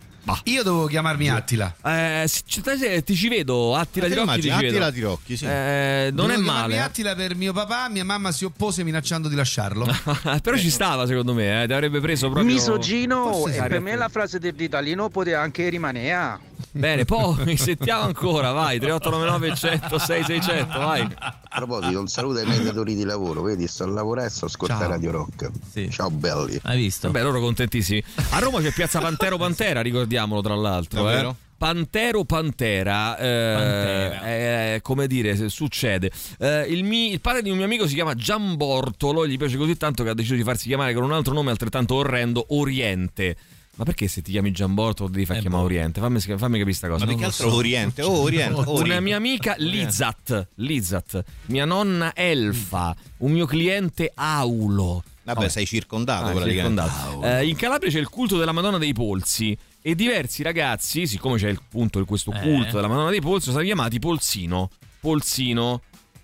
Io dovevo chiamarmi Attila. Eh, te- ti ci vedo, Attila Te di Rocchi. Immagini? Attila Tirocchi, sì. Eh, non Dovevo è male. eh. Attila per mio papà, mia mamma si oppose minacciando di lasciarlo. Però ci stava secondo me, eh, ti avrebbe preso proprio. Misogino, e per me la frase dell'italiano poteva anche rimanere. Bene, poi sentiamo ancora, vai, 3899 100 6600, vai. A proposito, un saluto ai miei datori di lavoro, vedi, sto a lavorare e sto ascoltando Ciao. Radio Rock. Ciao belli. Hai visto? Vabbè, loro contentissimi. A Roma c'è Piazza Pantero Pantera, ricordiamolo tra l'altro. Davvero? Eh. Pantero Pantera, eh, eh, come dire, succede. Eh, il, mi- il padre di un mio amico si chiama Giambortolo, gli piace così tanto che ha deciso di farsi chiamare con un altro nome altrettanto orrendo, Oriente. Ma perché se ti chiami Giambortolo devi far chiamare Oriente? Fammi, fammi capire questa cosa. Ma lo altro Oriente. Oh, Oriente. Una Oriente. mia amica Lizat, Lizat, mia nonna Elfa, un mio cliente Aulo. Vabbè, sei circondato Ah, circondato. Eh, in Calabria c'è il culto della Madonna dei Polsi e diversi ragazzi, siccome c'è il punto di questo Eh. culto della Madonna dei Polsi, sono stati chiamati Polsino. Polsino.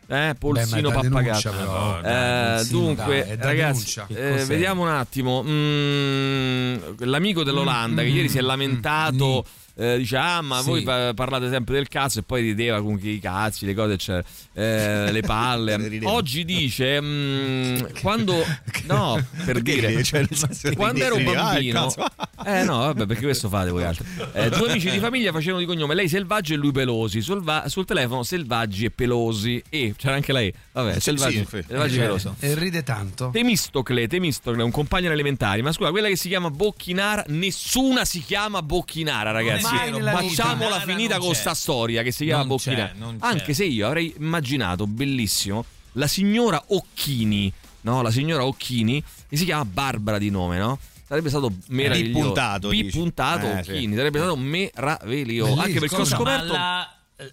Eh, Polsino Beh, denuncia, però. Eh, Polsino, dunque, dai, da ragazzi, eh, vediamo un attimo. Mm, l'amico dell'Olanda che ieri si è lamentato. Eh, dice ah ma Sì. voi pa- parlate sempre del cazzo e poi rideva con i cazzi le cose eccetera eh, le palle oggi dice mm, quando no per dire Cioè, quando ero ah, bambino cazzo. eh no vabbè perché questo fate voi altri Eh, due amici di famiglia facevano di cognome lei Selvaggio e lui Pelosi sul, va- sul telefono Selvaggi e Pelosi e c'era anche lei vabbè Selvaggi, sì. Selvaggi e Pelosi E ride tanto. Temistocle, Temistocle, un compagno elementari. Ma scusa, quella che si chiama Bocchinara, nessuna si chiama Bocchinara, ragazzi. Vita. Facciamola finita con sta storia che si chiama Non c'è, c'è. Anche se io avrei immaginato, bellissimo, la signora Occhini, no? La signora Occhini, che si chiama Barbara di nome, no? Sarebbe stato meraviglioso. puntato, B dici. puntato Eh, sì. Occhini, sarebbe stato meraviglioso. Anche perché ho scoperto. La,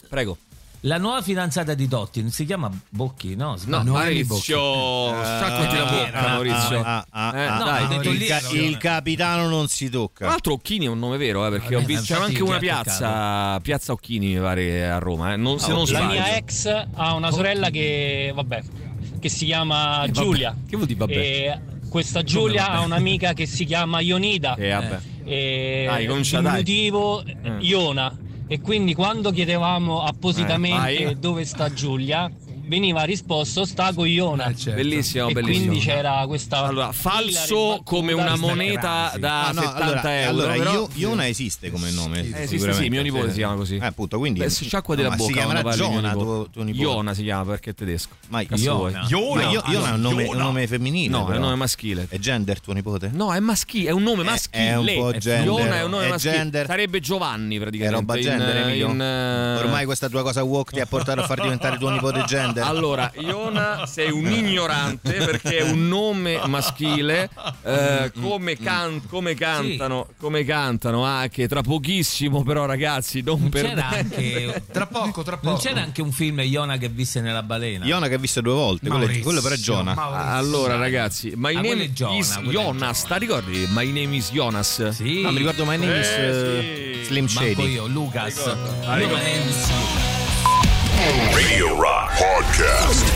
Prego. La nuova fidanzata di Totti si chiama Bocchi, no? No. Maurizio, la bocca, Ah, Maurizio. ah, ah, Eh, ah, no, dai. hai detto il, lì- ca- il capitano non si Tra tocca. l'altro Occhini è un nome vero, eh, perché ho Vabbè, visto c'era anche una chi ha piazza, piazza Occhini mi pare a Roma, eh. non, se non La mia ex ha una sorella che, vabbè, che si chiama Eh, vabbè. Giulia. Che vuol dire vabbè? E questa Giulia ha un'amica che si chiama Ionida. Eh, vabbè. E Dai, comincia, dai. Iona. E quindi quando chiedevamo appositamente Eh, dove sta Giulia, veniva risposto sta Iona. Eh, certo. Bellissimo, e bellissimo. quindi c'era questa Allora, falso come una moneta da Ah, no, 70 allora, euro. allora, però- Io- Iona esiste come nome. Eh, esiste, sì, mio nipote sì. si chiama così. Eh, appunto, quindi Beh, si sciacqua della ma bocca. Si mio Giona, nipote. tuo, tuo nipote. Iona si chiama perché è tedesco. Ma Iona. vuoi? Ma Io- Iona è un nome, un nome femminile. No, è però. un nome maschile. È gender tuo nipote? No, è maschile, è un nome maschile. è un po' gender. Iona è un nome È maschile. Sarebbe Giovanni È praticamente. roba in- gender, eh, Ormai questa tua cosa woke ti ha portato a far diventare tuo nipote gender. Allora, Iona, sei un ignorante perché è un nome maschile. eh, come, can- come cantano, come cantano anche tra pochissimo, però, ragazzi, non, Non perdete. c'era anche Tra poco, tra poco. Non c'era anche un film Iona che visse nella balena. Iona che ha visto due volte, quello, Maurizio, quello però è Giona. Maurizio. Allora, ragazzi, my Ah, name quello Giona, is quello Jonas. Ti ricordi? My name is Jonas. Sì. No, mi ricordo My Name is Eh, eh, sì. Slim Manco Shady. io, Lucas. Io ricordo. me ne sì. Radio Rock Podcast.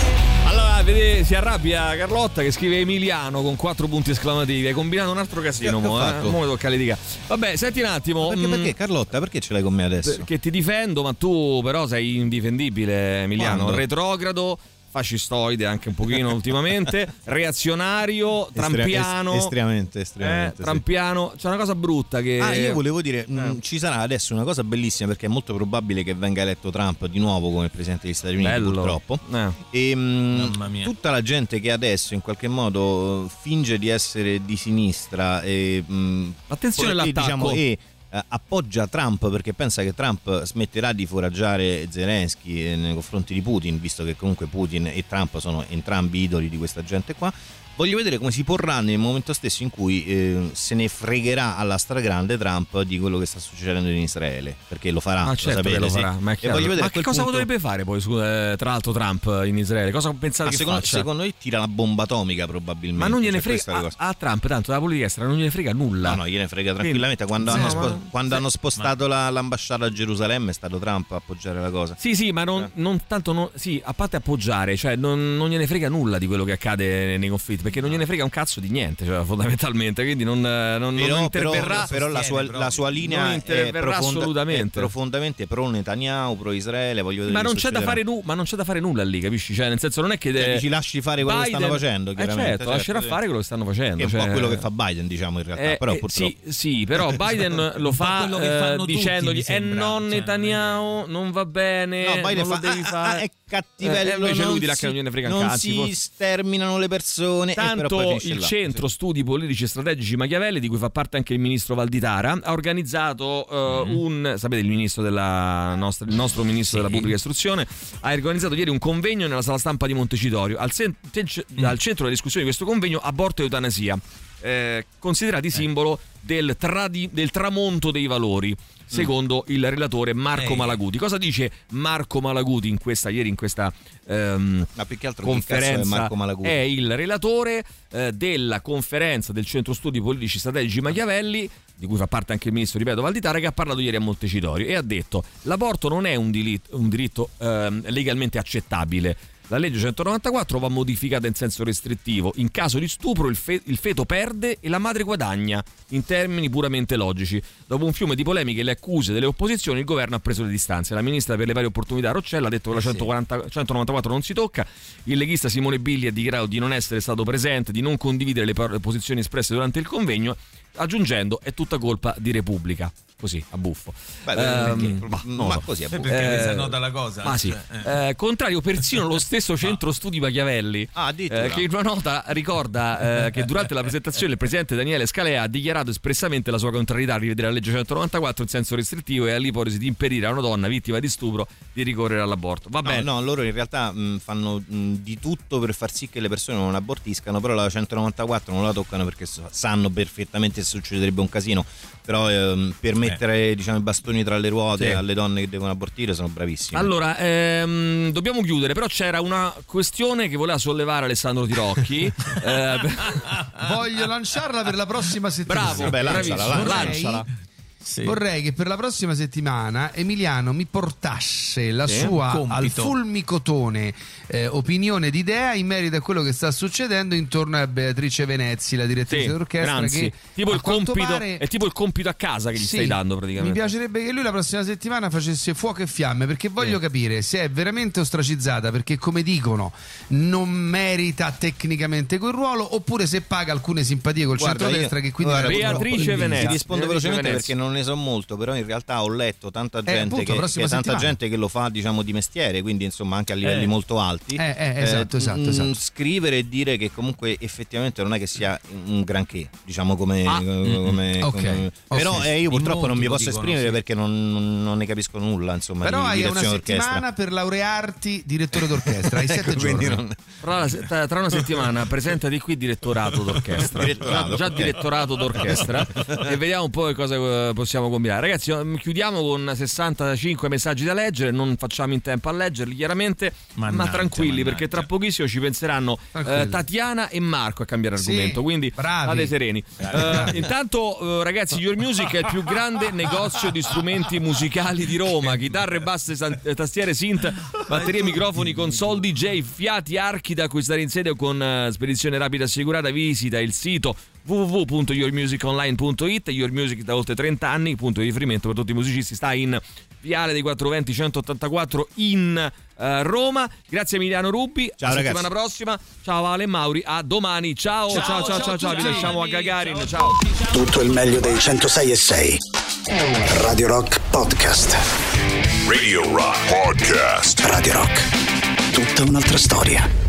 Allora, vede, si arrabbia Carlotta che scrive Emiliano con quattro punti esclamativi. Hai combinato un altro casino, mo, eh? Mo mi tocca litigare. Vabbè, senti un attimo. Perché, mm, perché Carlotta, perché ce l'hai con me adesso? Che ti difendo, ma tu però sei indifendibile, Emiliano. Quando? Retrogrado, fascistoide anche un pochino ultimamente, reazionario, trampiano. Estre- estremamente, eh, estremamente. sì. trampiano. C'è una cosa brutta che. Ah, io volevo dire, mh, Eh. ci sarà adesso una cosa bellissima perché è molto probabile che venga eletto Trump di nuovo come presidente degli Stati Uniti, Bello. purtroppo. Eh. E mh, Mamma mia. tutta la gente che adesso in qualche modo eh, finge di essere di sinistra e, mh, Attenzione e, all'attacco. diciamo, e eh, appoggia Trump perché pensa che Trump smetterà di foraggiare Zelensky eh, nei confronti di Putin, visto che comunque Putin e Trump sono entrambi idoli di questa gente qua. Voglio vedere come si porrà nel momento stesso in cui eh, se ne fregherà alla stragrande Trump di quello che sta succedendo in Israele, perché lo farà, Ma lo certo sapete, che lo sì. farà, ma, vedere Ma a quel che cosa punto- potrebbe fare poi, su, eh, tra l'altro, Trump in Israele? Cosa pensate Ma che secondo, faccia? secondo me tira la bomba atomica probabilmente. Ma non gliene cioè, frega a, a Trump, tanto la politica estera non gliene frega nulla. No, no, gliene frega tranquillamente. Quando, Sì, hanno, no, spo- ma- quando hanno spostato la- l'ambasciata a Gerusalemme è stato Trump a appoggiare la cosa. Sì, sì, ma non, non tanto, non- sì, a parte appoggiare, cioè non, non gliene frega nulla di quello che accade nei conflitti, perché non gliene frega un cazzo di niente, cioè, fondamentalmente, quindi non, eh, non, non Però, interverrà. però, però la, sua, la sua linea non è, profonda- assolutamente. è profondamente pro Netanyahu, pro Israele. Voglio Ma non, c'è da succederà. fare nu- ma non c'è da fare nulla lì, capisci? Cioè, nel senso, non è che. Cioè, dici, lasci fare quello che stanno facendo, Eh, certo, certo, lascerà fare quello che stanno facendo. Che è un cioè- po' quello che fa Biden, diciamo in realtà. Eh, però eh, purtroppo. sì, sì, però Biden lo fa che eh, dicendogli: Eh no, cioè, Netanyahu, non va bene. No, Biden non lo fa, devi "Ah, fare. ah, è cattivello. Eh, invece lui dirà si- che non gliene frega un non cazzo. si sterminano le persone. Tanto il centro studi politici e strategici Machiavelli, di cui fa parte anche il ministro Valditara, ha organizzato eh, Mm-hmm. un. Sapete, il ministro della nostra, il nostro ministro della pubblica istruzione ha organizzato ieri un convegno nella sala stampa di Montecitorio. Al, sen- te- Mm. al centro della discussione di questo convegno, aborto e eutanasia, eh, considerati simbolo del, tradi- del tramonto dei valori. Secondo il relatore Marco Eh. Malaguti. Cosa dice Marco Malaguti in questa, ieri in questa ehm, Ma più che altro chi cazzo è conferenza? Marco Malaguti? È il relatore eh, della conferenza del Centro Studi Politici Strategici Machiavelli, di cui fa parte anche il ministro, ripeto, Valditara, che ha parlato ieri a Montecitorio e ha detto l'aborto non è un diritto, un diritto ehm, legalmente accettabile. La legge 194 va modificata in senso restrittivo. In caso di stupro il, fe- il feto perde e la madre guadagna, in termini puramente logici. Dopo un fiume di polemiche e le accuse delle opposizioni, il governo ha preso le distanze. La ministra per le varie opportunità Roccella ha detto che la 140 194 non si tocca. Il leghista Simone Billi ha dichiarato di non essere stato presente, di non condividere le, par- le posizioni espresse durante il convegno, aggiungendo è tutta colpa di Repubblica. Così, a buffo. Beh, Ehm, perché- bah, lo ma così a buffo. Perché Eh, questa nota la cosa? Ma sì, Cioè, Eh, contrario persino lo stesso centro studi Machiavelli, Ah, eh, che in una nota ricorda eh, che durante la presentazione il presidente Daniele Scalea ha dichiarato espressamente la sua contrarietà a rivedere la legge 194 in senso restrittivo e all'ipotesi di impedire a una donna vittima di stupro di ricorrere all'aborto. Va No, bene. no, loro in realtà mh, fanno mh, di tutto per far sì che le persone non abortiscano, però la 194 non la toccano perché so- sanno perfettamente succederebbe un casino. Però ehm, per mettere diciamo, i bastoni tra le ruote Sì. alle donne che devono abortire sono bravissimi. Allora, ehm, dobbiamo chiudere, però c'era una questione che voleva sollevare Alessandro Tirocchi. Eh, Voglio lanciarla per la prossima settimana. Bravo, Vabbè, lanciala, Bravissimo. lanciala. Vorrei- lanciala. Vorrei che per la prossima settimana Emiliano mi portasse la Sì, sua al fulmicotone eh, opinione d'idea in merito a quello che sta succedendo intorno a Beatrice Venezzi, la direttrice Sì, d'orchestra. Granzi. Che tipo il compito, pare- è tipo il compito a casa che gli Sì, stai dando praticamente. Mi piacerebbe che lui la prossima settimana facesse fuoco e fiamme perché voglio capire se è veramente ostracizzata perché come dicono non merita tecnicamente quel ruolo oppure se paga alcune simpatie col Guarda, centrodestra io- che quindi guarda, Beatrice Venezia. Ti rispondo Beatrice velocemente Venezia. perché non ne so molto, però in realtà ho letto tanta gente, Eh, appunto, che, che tanta gente che lo fa diciamo di mestiere, quindi insomma anche a livelli Eh. molto alti. Eh, eh, esatto, esatto, mh, esatto. Scrivere e dire che comunque effettivamente non è che sia un granché, diciamo come... Ah, come- mm, ok, come- ok. Però eh, io In purtroppo non mi posso dicono, esprimere sì. perché non, non- ne capisco nulla, insomma, Però di hai una settimana per laurearti direttore d'orchestra, hai sette Ecco, quindi giorni. non- Tra, una settimana presentati qui direttorato d'orchestra. Direttorato, già, già direttorato d'orchestra e vediamo un po' che cosa eh, possiamo combinare. Ragazzi, eh, chiudiamo con 65 messaggi da leggere, non facciamo in tempo a leggerli chiaramente, ma Mannaggia, tranquilli mannaggia. perché tra pochissimo ci penseranno eh, Tatiana e Marco a cambiare Sì, argomento, quindi bravi. sereni. Eh, intanto eh, ragazzi, Your Music è il più grande negozio di strumenti musicali di Roma, chitarre, basse, san- eh, tastiere, synth, batterie, microfoni, console DJ, fiati, archi da acquistare in sede o con eh, spedizione rapida assicurata. Visita il sito www.yourmusiconline.it Your Music da oltre 30 anni, punto di riferimento per tutti i musicisti, sta in Viale dei 420 184 in eh, Roma. Grazie Emiliano Rubbi, Ciao, a ragazzi. settimana prossima. Ciao Ale e Mauri, a domani. Ciao ciao ciao ciao, ciao, ciao, vi ciao. lasciamo a Gagarin. Ciao. Tutto il meglio dei 106 e 6. Radio Rock Podcast. Radio Rock Podcast. Radio Rock. Tutta un'altra storia.